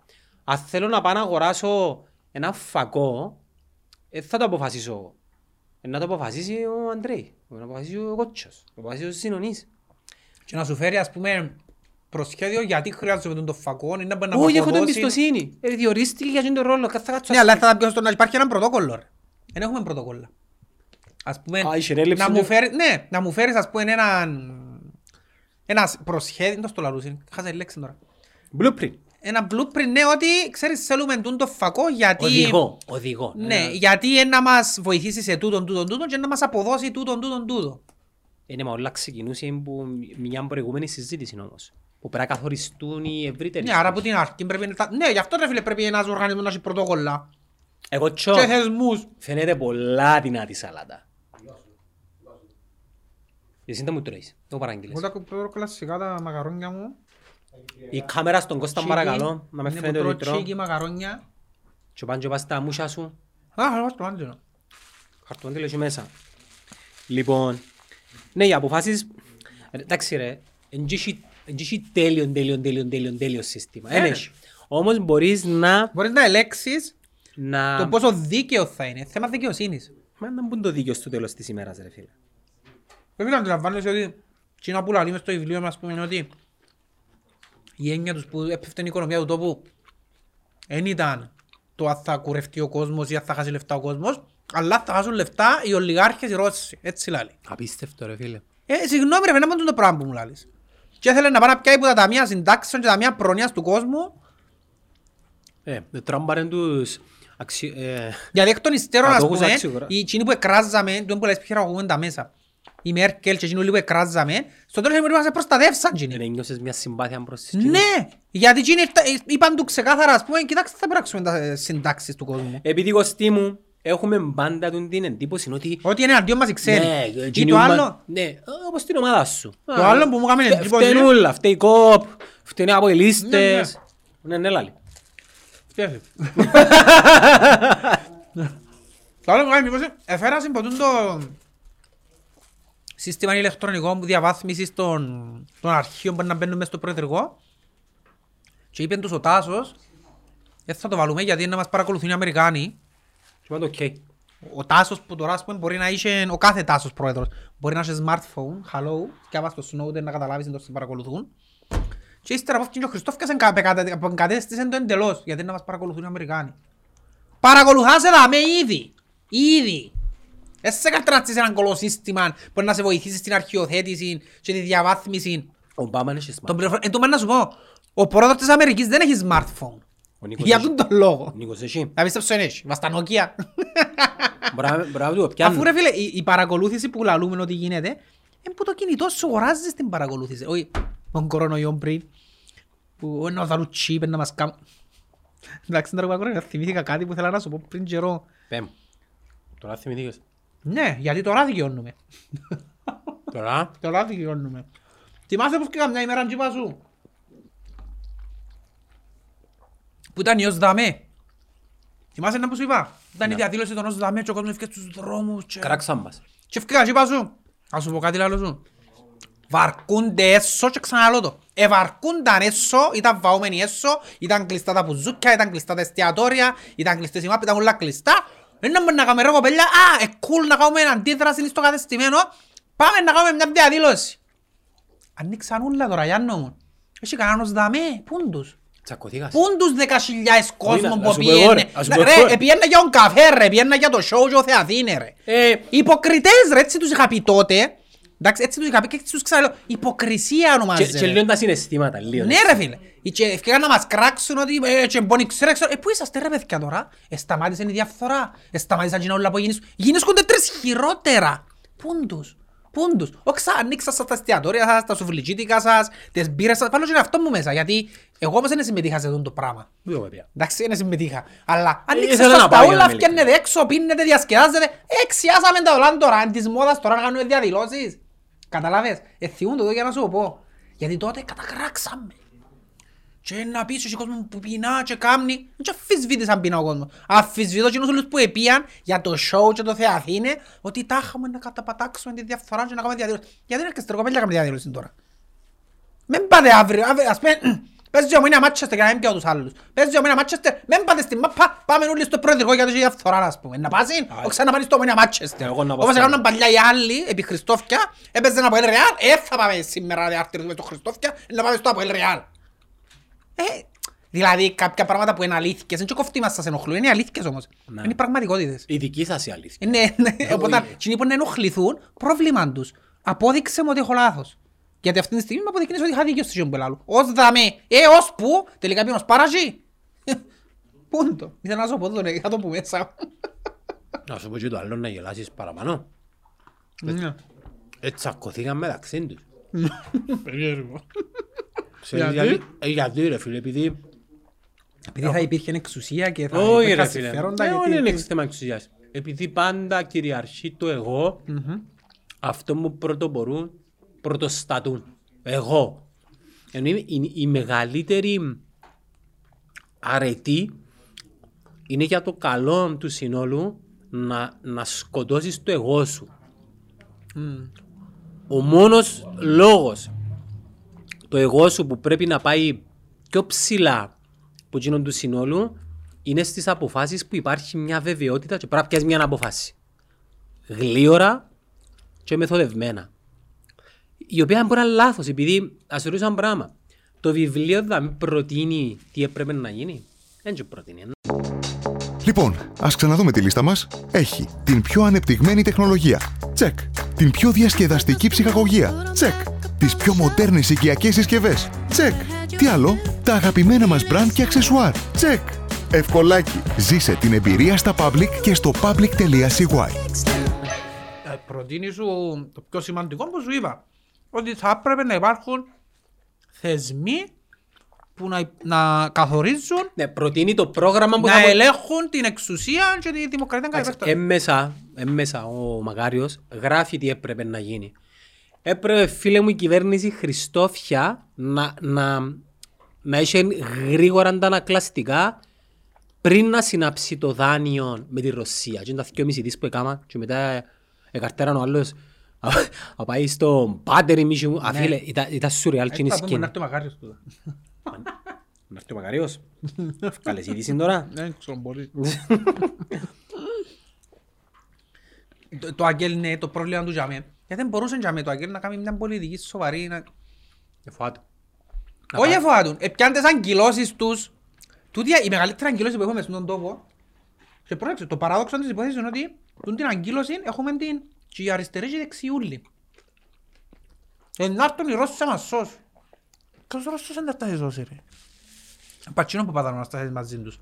Αν θέλω να πάω να αγοράσω ένα φακό, ε, θα το αποφασίσω εγώ. Ε, να το αποφασίσει ο Αντρέη, να το αποφασίσει ο Κότσος, να το αποφασίσει ο Συνονής. Και να σου φέρει ας πούμε προσχέδιο γιατί χρειάζομαι τον το φακό, είναι να μπορεί να μου Όχι, έχω την αποδώσει. εμπιστοσύνη. Ε, Διορίστηκε για αυτόν τον ρόλο. Θα κάτσω Ναι, αλλά θα τα πιω στο να υπάρχει ένα πρωτόκολλο. ρε. Δεν έχουμε πρωτόκολλα. Ας πούμε, Α, είχε έλλειψη να μου, του- φέρει, ναι, να μου φέρεις ας πούμε έναν ένας προσχέδιο, το στο λαλούσιν, χάσα τη λέξη τώρα. Blueprint. Ένα blueprint, ναι, ότι ξέρεις θέλουμε τούν το φακό γιατί... Οδηγό. Οδηγό. Ναι, Ε, γιατί είναι να μας βοηθήσει σε τούτον, τούτον, τούτον και να μας αποδώσει τούτον, τούτον, τούτον. Είναι μα όλα ξεκινούσε από μια προηγούμενη συζήτηση όμως. Που πρέπει να καθοριστούν οι ευρύτεροι. Ναι, άρα από την αρχή πρέπει να... Ναι, γι' αυτό ρε φίλε πρέπει ένας οργανισμός να έχει πρωτόκολλα. Εγώ τσο, Και θεσμούς. φαίνεται πολλά δυνατή σαλάτα. Εσύ δεν μου τρώεις. Εγώ παραγγείλες. Εγώ τα πρωτόκολλα σιγά τα μαγαρόνια μου. Η κάμερα στον Κώστα Τσίκι. παρακαλώ. Να με Είναι φαίνεται που ότι τρώω τρώω. τσίκι, μαγαρόνια. Και πάνε και πας στα μουσια σου. Α, θα το άντζελο. Χαρτόν εκεί μέσα. Λοιπόν, ναι, οι αποφάσεις... ε, Εντάξει ρε, εν έχει τέλειο, τέλειο, τέλειο, τέλειο, τέλειο σύστημα. Εν Ε. έχει. Όμως μπορείς να... Μπορείς να ελέξεις να... το πόσο δίκαιο θα είναι. Θέμα δικαιοσύνης. Μα να μπουν το δίκαιο στο τέλος της ημέρας ρε φίλε. Πρέπει να αντιλαμβάνεσαι ότι εκείνα που λαλεί μες στο βιβλίο μας πούμε είναι ότι η έννοια τους που έπεφτε η οικονομία του τόπου δεν ήταν το αν θα κουρευτεί ο κόσμος ή αν θα χάσει λεφτά ο κόσμος αλλά θα χάσουν λεφτά οι ολιγάρχες οι Ρώσοι. Έτσι λάλει. Απίστευτο ρε φίλε. Ε, συγγνώμη ρε, φαίνεται μόνο το πράγμα που μου λάλεις. Και ήθελε να πάει να πιάει από τα ταμεία συντάξεων και τα ταμεία προνοίας του κόσμου Ε, τράμπαρεν τους... Αξι... Ε, Γιατί εκ των υστέρων, ας Κατόχους πούμε, αξίγορα. οι εκείνοι που εκράζαμε, τον που λες χειραγωγούμε τα μέσα. Η Μέρκελ και εκείνοι που εκράζαμε, στο τέλος εμείς μας προστατεύσαν εκείνοι. δεν νιώσες μια συμπάθεια προς τις Ναι, γιατί εκείνοι ήρθα- είπαν του ξεκάθαρα, ας πούμε, κοιτάξτε θα πράξουμε τα συντάξεις του κόσμου. Επειδή Κωστή μου, έχουμε πάντα τον την εντύπωση ότι... Ότι είναι αντίον μας οι ξένοι. Ναι, Ή εκείνοι το μα- άλλο, Ναι, όπως την ομάδα σου. Το άλλο που μου έκανε Φτε- εντύπωση Φταίνουν είναι- όλα, φταίει η κόπ, φταίνε από οι Ναι, λίστες. Ναι, ναι, λάλη. φτιάχνει. Το άλλο που μου κάνει εντύπωση, εφέρασαν ποτούν το σύστημα ηλεκτρονικό που διαβάθμισης των, των αρχείων που να μπαίνουν μέσα στο προεδρικό και είπε τους ο Τάσος, δεν θα το βάλουμε γιατί είναι να μας παρακολουθούν οι Αμερικάνοι Και είπα το οκ. Ο Τάσος που τώρα ας πούμε μπορεί να είσαι, ο κάθε Τάσος πρόεδρος, μπορεί να είσαι smartphone, hello, και άμα στο Snowden να καταλάβεις ότι σε παρακολουθούν. Και ύστερα από αυτήν και ο Χριστόφκας αποκατέστησε το εντελώς, γιατί να μας παρακολουθούν οι Αμερικάνοι. Παρακολουθάς εδώ με ήδη, ήδη. Εσύ κατράτσεις έναν κολοσύστημα που να σε βοηθήσεις στην αρχιοθέτηση και τη διαβάθμιση Ο Ομπάμα είναι και των smart. πληροφοριών. Εν τω να σου πω, ο πρόεδρος της Αμερικής δεν έχει smartphone. Ο Νίκος Για έχει. τον τον λόγο. Ο Νίκος έχει. Να πίστεψω εν έχει, βάστα Nokia. Μπράβο μπράβο του, πιάνουν. Αφού ρε φίλε, η, η παρακολούθηση που λαλούμε ότι γίνεται, είναι που το κινητό σου αγοράζεις την παρακολούθηση. Όχι, τον κορονοϊό πριν, που να δαλούν τσίπ να μας κάνουν. Εντάξει, τώρα που άκουρα, θυμήθηκα κάτι που ήθελα να σου πω πριν καιρό. Πέμ. Τώρα θυμηθήκες. Ναι, γιατί τώρα δικαιώνουμε. Τώρα; Τώρα δικαιώνουμε. Θυμάσαι πως και καμιά ημέρα τσίπα σου. Που ήταν η ως δαμέ. Θυμάσαι να που σου είπα; Ήταν η διαδήλωση των ως δαμέ και ο κόσμος έφυγε στους δρόμους. και- Κράξαν μας. Και ευκαιρία τσίπα σου. Ας σου πω κάτι λάλο σου. Βαρκούνται έσω και ξαναλώ το. Ευαρκούνταν έσω, ήταν βαούμενοι έσω, ήταν κλειστά τα πουζούκια, ήταν κλειστά τα εστιατόρια, ήταν κλειστές οι μάπες, ήταν όλα κλειστά. Δεν να μπορούμε να κάνουμε ρε κοπέλια, α, ε, cool να κάνουμε αντίδραση στο κατεστημένο, πάμε να κάνουμε μια διαδήλωση. Ανοίξαν όλα τώρα, Γιάννο μου. Έχει κανένας δαμέ, πούν τους; Τσακωθήκας. Πούν τους δεκασιλιάες κόσμων να- που να σου πω εγώ, ρε, πιένε; να σου πω εγώ, Ρε, ρε. επιένε για τον καφέ ρε, επιένε για το show και ο Θεαθήνε ρε. Ε, Υποκριτές ρε, έτσι τους είχα πει τότε. Εντάξει, έτσι τους είχα πει και έτσι τους ξαναλέω. Υποκρισία και- ονομάζεται. Και ρε. λίγο τα συναισθήματα, λίγο. Ναι ρε φίλε. Και ευκαιρία να μας κράξουν ότι ε, και μπόνι ξέρω, ξέρω. Ε, πού είσαστε ρε παιδιά τώρα; Ε, σταμάτησε η διαφθορά. Ε, σταμάτησαν και όλα που γίνεις. Γίνησκονται τρεις χειρότερα. Πούν τους. Πούντους. Όχι σαν ανοίξα σας τα εστιατόρια σας, τα σουβλιτζίτικα σας, τις μπύρες σας. Βάλω και αυτό μου μέσα, γιατί εγώ όμως δεν συμμετείχα σε αυτό το πράγμα. Δύο παιδιά. Εντάξει, δεν συμμετείχα. Αλλά ανοίξα ήθελα σας να τα πάω για να όλα, με φτιάχνετε έξω, πίνετε, διασκεδάζετε. Εξιάσαμε τα όλα τώρα, είναι της μόδας τώρα να κάνουμε διαδηλώσεις. Καταλάβες, εθιούν το εδώ για να σου το πω. Γιατί τότε κατακράξαμε. Και να πεις ο κόσμο που πεινά και κάμνει, δεν αφισβήτης αν πεινά ο κόσμος. Αφισβήτω και όλους που επίαν για το show και το Θεαθήνε, ότι τα είχαμε να καταπατάξουμε τη διαφορά και να κάνουμε διαδήλωση. Γιατί δεν έρχεστε ρε κοπέλια να κάνουμε διαδήλωση τώρα. Μην πάτε αύριο, αύριο, ας πούμε, παίζει ο Μίνα Μάτσεστερ για να μην πιάω τους άλλους. Παίζει ο Μίνα Μάτσεστερ, μην πάτε στην μάπα, πάμε όλοι στο προεδρικό για το και διαφθορά, ας πούμε. Να πας είναι, όχι να πάνε στο Μίνα Μάτσεστερ. Εγώ να πάω Όπως στο- έκαναν παλιά οι άλλοι, επί Χριστόφια, έπαιζε ένα Αποέλ Ρεάλ, ε, θα πάμε σήμερα ρε άρτερος με το Χριστόφια, να πάμε στο Αποέλ Ρεάλ. Ε, δηλαδή κάποια πράγματα που είναι αλήθικες, δεν και κοφτή μας σας ενοχλούν, είναι αλήθικες όμως. Ναι. Είναι οι πραγματικότητες. Η δική σας η αλήθεια. Είναι, ναι, οπότε, εκείνοι που να ενοχληθούν, πρόβλημα τους. Απόδειξε μου ότι έχω λάθος. Γιατί αυτή τη στιγμή με αποδεικνύεις ότι είχα δίκιο στη ζωή που λάλλω. Ως δαμε, ε, ως που, τελικά πήγαινε ως παραζή. Πού είναι το, ήθελα να σου πω το, είχα το που μέσα. Να σου πω και το άλλο να γελάσεις παραπάνω. Ναι. Έτσι τσακωθήκαν μεταξύ τους. Περίεργο. Ξέρεις Γιατί; γιατί; Ε, Γιατί ρε φίλε, επειδή... Επειδή θα υπήρχε εξουσία και θα Όχι υπήρχαν ρε φίλε, συμφέροντα, Ε, γιατί- όχι είναι θέμα εξουσίας. Επειδή πάντα κυριαρχεί το εγώ, αυτό που πρωτοπορούν, πρωτοστατούν. Εγώ. Ενώ η, η, η μεγαλύτερη αρετή είναι για το καλό του συνόλου να, να σκοτώσεις το εγώ σου. Ο μόνος λόγος το εγώ σου που πρέπει να πάει πιο ψηλά που γίνον του συνόλου είναι στις αποφάσεις που υπάρχει μια βεβαιότητα και πρέπει να πιάσεις μια αποφάση. Γλίωρα και μεθοδευμένα. Η οποία μπορεί να είναι λάθος επειδή ας ρωτήσω ένα πράγμα. Το βιβλίο θα μην προτείνει τι έπρεπε να γίνει. Δεν και προτείνει. Λοιπόν, ας ξαναδούμε τη λίστα μας. Έχει την πιο ανεπτυγμένη τεχνολογία. Τσεκ. Την πιο διασκεδαστική ψυχαγωγία. Τσεκ. Τις πιο μοντέρνες οικιακές συσκευές. Τσεκ. Τι άλλο, τα αγαπημένα μας μπραντ και αξεσουάρ. Τσεκ. Ευκολάκι. Ζήσε την εμπειρία στα public και στο public.cy. Ε, προτείνει σου το πιο σημαντικό που σου είπα. Ότι θα έπρεπε να υπάρχουν θεσμοί που να, να καθορίζουν, Ναι, προτείνει το πρόγραμμα που να θα... βο- ελέγχουν την εξουσία και τη δημοκρατία κατά Εντάξει, επέκταση. Έμμεσα, έμμεσα ο Μακάριος γράφει τι έπρεπε να γίνει. Έπρεπε φίλε μου η κυβέρνηση Χριστόφια να, να, να έχει γρήγορα τα ανακλαστικά πριν να συνάψει το δάνειο με τη Ρωσία. Και είναι τα 2,5 δις που έκαμα και μετά εκαρτέραν ο άλλος να πάει στο πάτερ ημίση μου. Αφίλε, ήταν, ήταν σουρεάλ και είναι Έτσι θα δούμε να σκηνή. έρθει ο Μακάριος τούτα. Να έρθει ο Μακάριος. Καλές είδηση τώρα. Δεν ξέρω μπορεί. Το- Το Αγγέλ είναι το πρόβλημα του Τζαμέ. Γιατί δεν μπορούσε Τζαμέ το Αγγέλ να κάνει μια πολιτική σοβαρή. να- Εφοάτου. Όχι εφοάτουν. Επιάνε τις αγκυλώσεις τους. Τούτη η μεγαλύτερη αγκυλώση που έχουμε στον τόπο. Και πρόσεξε, το παράδοξο της υπόθεσης είναι ότι τούτη την αγκύλωση έχουμε την και η αριστερή και η δεξιούλη. Ε, να έρθουν οι Ρώσοι να μας σώσουν. Ποιος Ρώσος δεν θα τα σώσει ρε. Πατσίνο που πατάνε να σταθείς μαζί τους.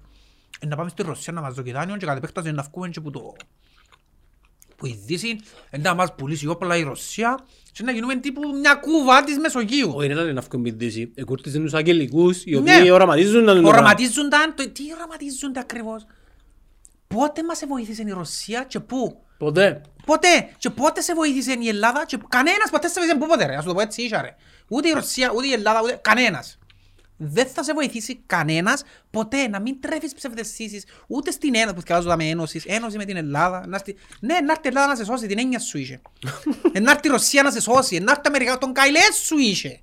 Ε, να πάμε στη Ρωσία να μας δώσει δάνειο και κατ' επέκταση να βγούμε και που το... που η Δύση ε, να μας πουλήσει όπλα η Ρωσία και να γίνουμε τύπου μια κούβα της Μεσογείου. Όχι, δεν ήταν να βγουν πηδήσει. Εκούρτιζαν τους αγγελικούς, οι Ναι. οποίοι οραματίζουν να Οραματίζονταν, το, τι οραματίζονται ακριβώς; Πότε μας βοήθησε η Ρωσία και πού; Ποτέ. Ποτέ. Και πότε σε βοήθησε η Ελλάδα και κανένας ποτέ σε βοήθησε πού ποτέ ρε. Ας σου το πω έτσι ίσα ρε. Ούτε η Ρωσία, ούτε η Ελλάδα, ούτε κανένας. Δεν θα σε βοηθήσει κανένας ποτέ να μην τρέφεις ψευδεστήσεις ούτε στην Ένωση που θυκαλάζονταν με Ένωσης, Ένωση με την Ελλάδα. Να έρθει... Ναι, να έρθει η Ελλάδα να σε σώσει, την έννοια σου είχε. Ε, να έρθει η Ρωσία να σε σώσει, να έρθει η Αμερικά, τον καηλές σου είχε.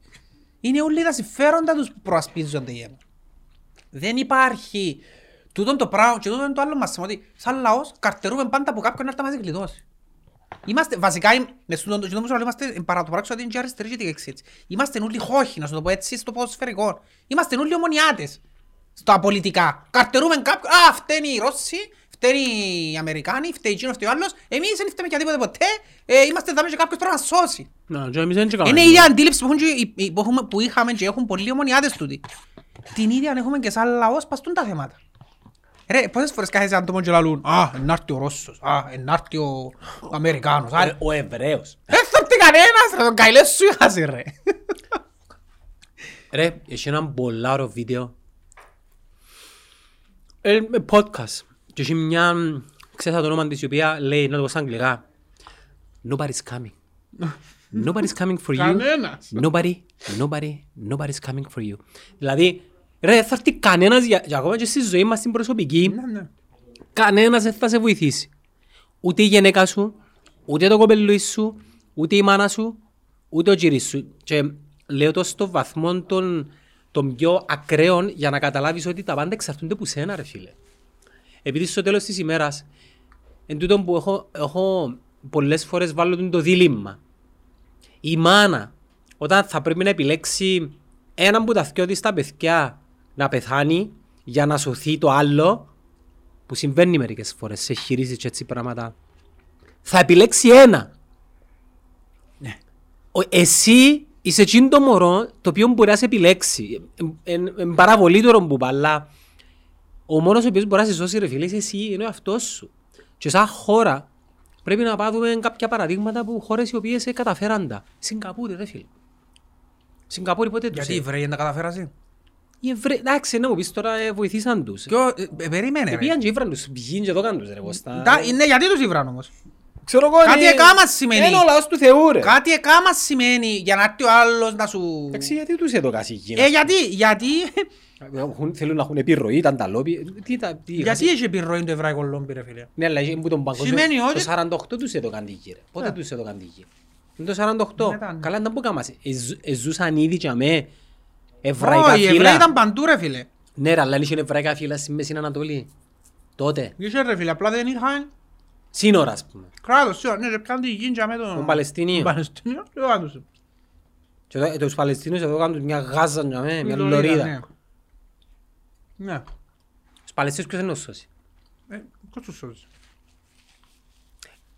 Είναι όλοι τα συμφέροντα τους που προασπίζονται οι Ένωση. Δεν υπάρχει τούτον το πράγμα και τούτον το άλλο μας ότι σαν λαός καρτερούμε πάντα από κάποιον να έρθει να μας γλιτώσει. Είμαστε, βασικά, εμ- με στον το που σου λέω, είμαστε εν παρά το πράξη ότι είναι και αριστερή και δεξί έτσι. Είμαστε όλοι χώχοι, να σου το πω έτσι, στο ποδοσφαιρικό. Είμαστε όλοι ομονιάτες. Στα πολιτικά. Καρτερούμε κάποιον, α, φταίνει οι Ρώσοι, φταίνει οι Αμερικάνοι, φταίει εκείνος, φταίει ο άλλος. Εμείς δεν φταίμε για τίποτε ποτέ, ε, είμαστε δάμε και κάποιος πρέπει να μας σώσει. Να, και εμείς δεν κάναμε. Είναι η ίδια αντίληψη που, έχουν και οι- οι- που, έχουμε, που είχαμε και έχουν πολλοί ομονιάτες τούτοι. Την ίδια έχουμε και σαν λαός παστούν τα θέματα. Ρε, πόσες φορές κάθεσαι άτομο και λαλούν «Α, να έρθει ο Ρώσος, α, να έρθει ο Αμερικάνος». Ο- α, Ο Εβραίος. Δεν θα έρθει κανένας ρε, τον καηλές σου είχασε ρε. Ρε, έχει έναν πολλά ωραίο βίντεο. Ε, με podcast. Και έχει μια, ξέρεις το όνομα της η οποία λέει, να το πω στα αγγλικά. Nobody's coming. Nobody's coming for you. Κανένας. Nobody, nobody, nobody's coming for you. Δηλαδή, ρε, δεν θα έρθει κανένας για, για ακόμα και στη ζωή μας την προσωπική. Ναι, ναι. Κανένας δεν θα σε βοηθήσει. Ούτε η γυναίκα σου, ούτε το κοπελούι σου, ούτε η μάνα σου, ούτε ο κύρις σου. Και λέω το στο βαθμό των, των πιο ακραίων για να καταλάβεις ότι τα πάντα εξαρτούνται από σένα ρε φίλε. Επειδή στο τέλος της ημέρας, εν τούτο που έχω, έχω πολλές φορές βάλω το δίλημμα. Η μάνα, όταν θα πρέπει να επιλέξει έναν που τα δυο της τα παιδιά να πεθάνει για να σωθεί το άλλο, που συμβαίνει μερικές φορές σε χειρίσεις και έτσι πράγματα, θα επιλέξει ένα. Ο- Εσύ είσαι εκείνο το μωρό το οποίο μπορεί να σε επιλέξει. Είναι παραβολή τώρα που είπα, αλλά ο μόνος ο οποίος μπορεί να σε σώσει ρε φίλε είσαι εσύ, είναι ο αυτός σου. Και σαν χώρα πρέπει να πάρουμε κάποια παραδείγματα από χώρες οι οποίες ε, καταφέραν τα. Σιγκαπούρη ρε φίλε. Σιγκαπούρη πότε τους Γιατί οι ε- Εβραίοι δεν τα καταφέρασαι; Οι Εβραίοι, εντάξει, να μου πεις τώρα ε, βοηθήσαν τους. Και ο- ε, ε, Περίμενε ρε. Πήγαν και ήβραν τους, πηγήν και το κάνουν τους ρε Κώστα. Τα- Ναι, γιατί τους ήβραν όμως; Ξέρω εγώ, Κάτι είναι- εκάμα σημαίνει. Είναι ο λαός του Θεού ρε. Κάτι εκάμα σημαίνει για να έρθει ο άλλος να σου... Εντάξει, γιατί τους έδωκας εκείνα. Ε, γιατί, γιατί, Έχουν- Θέλουν να έχουν επιρροή, ήταν τα λόμπι. Τι τα... τι- γιατί έχει επιρροή το εβραϊκό λόμπι ρε φίλε; Ναι, αλλά που τον παγκόσμιο... Σημαίνει ότι- Το 48 τους έδωκαν τη γη, ρε. Πότε Ναι. τους έδωκαν τη γη. Είναι το 48. Μετά, ναι. Καλά, ήταν που κάμασε. Εζου- Εζούσαν ήδη και αμέ εβραϊκά Όχι, οι Εβραίοι φύλλα. ήταν παντού ρε φίλε. Ναι, ρε, αλλά είχε εβραϊκά φύλλα στη Μέση Ανατολή. Τότε. Είχε ρε φίλε, απλά δεν είχαν Σύνορα, ας πούμε. κράτος. σίγουρα, Ναι, ρε, πιάνε τη γη με τον... Τον Παλαιστίνιο. Τον Παλαιστίνιο, το έκαναν τους. Και εδώ- τους Παλαιστίνους έδωκαν τους μια γάζα, για μέ, μια Λωρίδα, λωρίδα. ναι. Ναι. Τους Παλαιστίνους ποιος είναι ο σώσει. Ε, πώς τους σώζεις.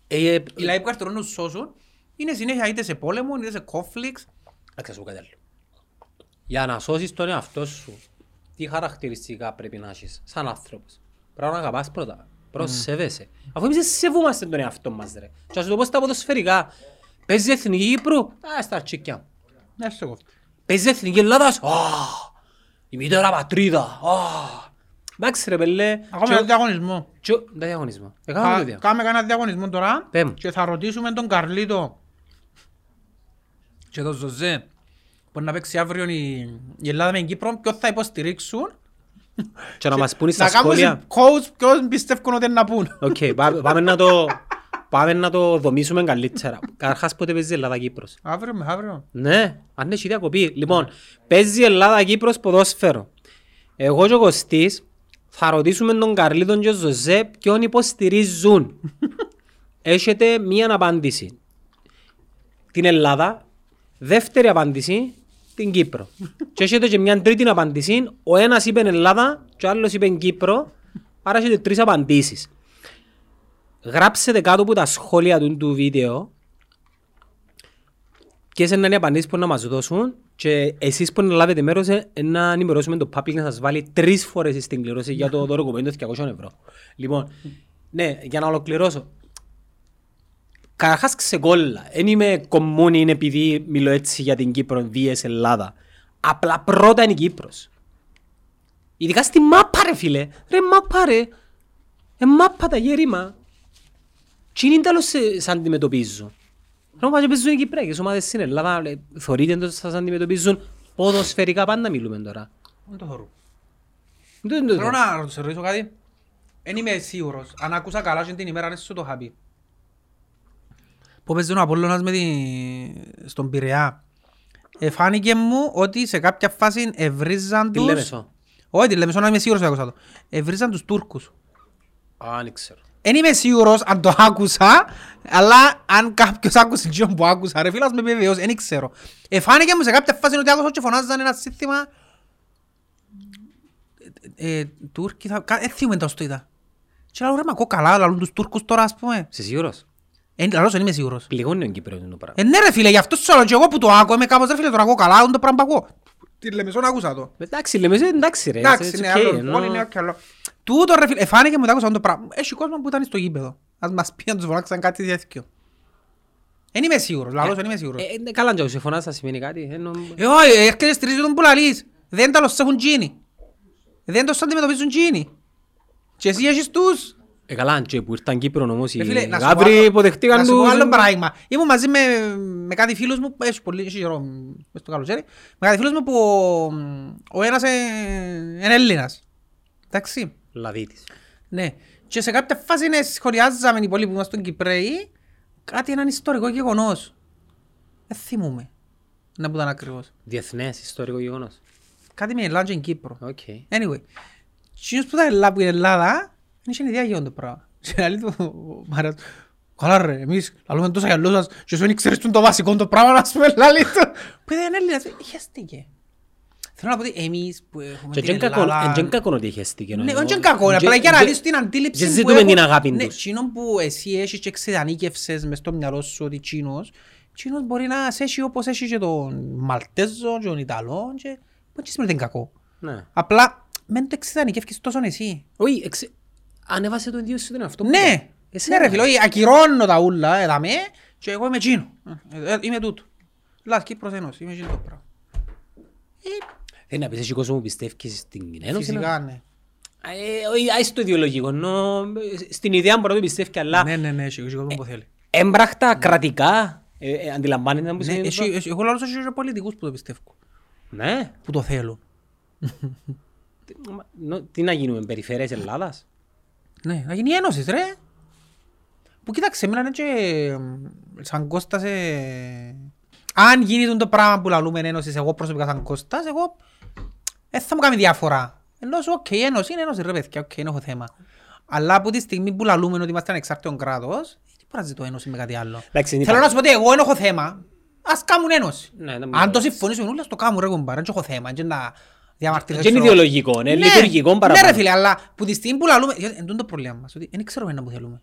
Ε, ε, Οι λαοί που έρθουν να τους σώσουν είναι συνέχεια είτε σε πόλεμο, είτε σε conflicts. Να ξέρω κάτι άλλο. Για να σώσεις τον εαυτό σου, τι χαρακτηριστικά πρέπει να έχεις σαν άνθρωπος. Πρέπει να αγαπάς πρώτα. Προσέβεσαι. Αφού εμείς σεβούμαστε τον εαυτό μας ρε. Και ας σου το πω στα ποδοσφαιρικά. Παίζει Εθνική Κύπρου, α, στα αρτσίκια μου. Ναι, σε κόφτω. Παίζει Εθνική Ελλάδας, α, η μητέρα πατρίδα, α. Εντάξει ρε πελέ. Ακόμα Και- ένα διαγωνισμό. και- Δεν διαγωνισμό. Έκαναμε το Θα διαγωνισμό. κάνουμε κανένα διαγωνισμό τώρα Πέ μου. και θα ρωτήσουμε τον Καρλίτο και τον Ζωζέ που να παίξει αύριο η, η Ελλάδα με την Κύπρο ποιον θα υποστηρίξουν Και να μας πούν στα να κάνουν σχόλια. coach ποιον πιστεύουν ότι είναι να πούν. Οκ, πάμε, πάμε να το... Πάμε να το δομήσουμε καλύτερα. Καταρχάς πότε παίζει η Ελλάδα-Κύπρος. Αύριο μες αύριο. Ναι, αν έχει διακοπή. Λοιπόν, παίζει η Ελλάδα-Κύπρος ποδόσφαιρο. Εγώ και ο Κωστής θα ρωτήσουμε τον Καρλίτον και τον Ζωζέ ποιον υποστηρίζουν. Έχετε μία απάντηση. Την Ελλάδα. Δεύτερη απάντηση, την Κύπρο. και έχετε και μια τρίτη απάντηση. Ο ένας είπε Ελλάδα και ο άλλος είπε Κύπρο. Άρα έχετε τρεις απαντήσεις. Γράψετε κάτω από τα σχόλια του, του βίντεο ποιες είναι οι απαντήσεις που να μας δώσουν και εσείς που να λάβετε μέρος ε, να ενημερώσουμε το public να σας βάλει τρεις φορές στην κληρώση για το δωροκομμένο 200 ευρώ. Λοιπόν, ναι, για να ολοκληρώσω. Καταρχάς ξεκόλλα. Δεν είμαι κομμούνι είναι επειδή μιλώ έτσι για την Κύπρο βίες Ελλάδα. Απλά πρώτα είναι η Κύπρος. Ειδικά στη μάπα ρε φίλε. Ρε μάπα ρε. Ε μάπα τα γέρημα. Τι είναι τέλος σε- σε αντιμετωπίζουν; Ενώ πάνε και παίζουν οι Κυπρέκες ομάδες στην Ελλάδα. λέ, Θωρείτε το σας αντιμετωπίζουν ποδοσφαιρικά πάντα μιλούμε τώρα. Δεν το θωρώ. Δεν είναι το- Θέλω να σε ρωτήσω κάτι. Δεν είμαι σίγουρος. Αν άκουσα καλά και την ημέρα αν σου το είχα πει. Που παίζει ο Απόλλωνας με τη... στον Πειραιά. Ε, φάνηκε μου ότι σε κάποια φάση ευρίζαν Τι τους... λέμε σω. Όχι, τη Λεμεσό, να είμαι σίγουρος ότι άκουσα το. Ευρίζαν τους Τούρκους. Α, δεν ξέρω. Δεν είμαι σίγουρος αν το άκουσα, αλλά αν κάποιος άκουσε τζιόν που άκουσα, ρε φίλας με βεβαιώς, δεν ξέρω. Ε, φάνηκε μου σε κάποια φάση ότι άκουσα και φωνάζαν ένα σύνθημα ε, ε, Τούρκοι θα... κα- Δεν θυμούμαι τόσο το είδα. Και λέω ρε, μα ακούω καλά, λαλούν τους Τούρκους τώρα, ας πούμε. Είσαι σίγουρος; Ε, λαλώς, δεν είμαι σίγουρος. Πληγώνει ο Κύπρο το πράγμα. Ε, ναι ρε φίλε, γι' αυτό σου λέω και εγώ που το άκουω, είμαι κάπως ρε φίλε, τώρα ακούω καλά, είναι το πράγμα που ακούω. Τι λέμε, σον άκουσα το. Εντάξει, λέμε, ε, εντάξει ρε. Εντάξει, it's ναι, okay, άλλο, ενώ- όλοι είναι οκ, άλλο. Τούτο ρε φίλε, ε, φάνηκε μου ότι άκουσα το πράγμα. Έχει κόσμο που ήταν στο γήπεδο. Ας μας πει αν τους φωνάξαν κάτι τέτοιο. Εν είμαι σίγουρος, λαλός εν είμαι σίγουρος. Ε, ε, Καλά, και σε φωνάς θα σημαίνει κάτι. ε, νο- Ε, όχι, έρχεται στηρίζει τον που λαλείς. Δεν τα los έχουν γίνει. Δεν τους αντιμετωπίζουν γίνει. Και εσύ έχεις τους. Ε, καλά, και που ήρθαν Κύπρο όμως οι Ε, φίλε, να σου πω Γάβροι άλλο- υποδεχτήκαν να σου πω τους. άλλο παράδειγμα. Ήμουν μαζί με, με κάτι φίλους μου, έχει πολύ έχει καιρό, μες στο καλοκαίρι, με κάτι φίλους μου που ο, ο ένας ε, είναι Έλληνας. Εντάξει. Λαδίτης. Ναι. Και σε κάποια φάση ναι, σχολιάζαμε οι υπόλοιποι μας στον Κυπρέοι κάτι έναν ιστορικό γεγονός. Δεν θυμούμαι. Να που ήταν ακριβώς. Διεθνές ιστορικό γεγονός. Κάτι με Ελλάδα και Κύπρο. Οκ. Anyway. Κοινός που ήταν Ελλάδα που είναι Ελλάδα, δεν είχε ιδέα για το πράγμα. Και λέει του ο Μάρας, καλά ρε, εμείς λαλούμε τόσα για λόγια σας και σου δεν ξέρεις το βασικό το πράγμα να σου πούμε λάλη του. Που ήταν Έλληνας, χαίστηκε. Θέλω να πω ότι εμείς που έχουμε Και την εν κακό- Ελλάδα... εν και εν κακό ότι χαίστηκε. Ναι, εννοώ. όχι είναι κακό, Και- απλά για να και- δεις την αντίληψη και που ζητούμε έχουν. την αγάπη Ναι, τους. τσίνον που εσύ έχεις και ξεδανίκευσες μες στο μυαλό σου ότι τσίνος, τσίνος μπορεί να σε έχει όπως έχει και τον Μαλτέζο και τον Ιταλό και δεν σημαίνει ότι είναι κακό. Ναι. Απλά μεν το εξειδανικεύκεις τόσο εσύ. Όχι, εξε- ανέβασε το ίδιο σου τον αυτό. Ναι, ναι ρε φίλε, όχι, ακυρώνω τα ούλα, ε, δαμέ, και εγώ είμαι τσίνο. Ε, ε, Είμαι τούτο. Λάς Κύπρος Ένωση, είμαι τσίνο το πράγμα. Θέλει να πεις εσύ κόσμο που πιστεύεις στην Ένωση. Φυσικά, ναι. Ε, όχι, άις το ιδεολογικό. ενώ, Στην ιδέα μπορεί να το πιστεύει, αλλά Ναι, ναι, ναι, έχει κόσμος που θέλει. έμπρακτα, κρατικά, ε, ε, αντιλαμβάνεται να μου Ναι, σημαίνει έχει- αυτό. έχει- Εγώ λαλώς έχει και πολιτικούς που το πιστεύω, Ναι. που το θέλουν. Τι- μα- νο- Τι να γίνουμε, περιφέρειες Ελλάδας; Ναι, να γίνει η Ένωσης, ρε. Που κοίταξε, εμένα είναι και εμ, σαν Κώστας, ε, αν γίνει το πράγμα που λαλούμε Ένωσης, εγώ προσωπικά σαν Κώστας, εγώ δεν θα μου κάνει διάφορα. Ενώ σου, οκ, η Ένωση είναι Ένωση, ρε παιδιά, οκ, δεν έχω θέμα. Αλλά από τη στιγμή που λαλούμε ότι είμαστε ανεξάρτητο κράτος, δεν μπορώ να ζητώ Ένωση με κάτι άλλο. Εντάξει, είναι Θέλω υπά- να σου πω ότι εγώ δεν έχω θέμα. Ας κάνουν Ένωση. Ναι, να μην Αν το το- συμφωνήσουν όλοι, ας το κάνουν ρε κουμπάρα, δεν έχω θέμα. Και να διαμαρτυρήσω. Και είναι ιδεολογικό, είναι λειτουργικό Ναι παραπάνω. ρε φίλε, αλλά που τη στιγμή που λαλούμε, γιατί είναι το πρόβλημα μας, ότι δεν ξέρουμε να που θέλουμε.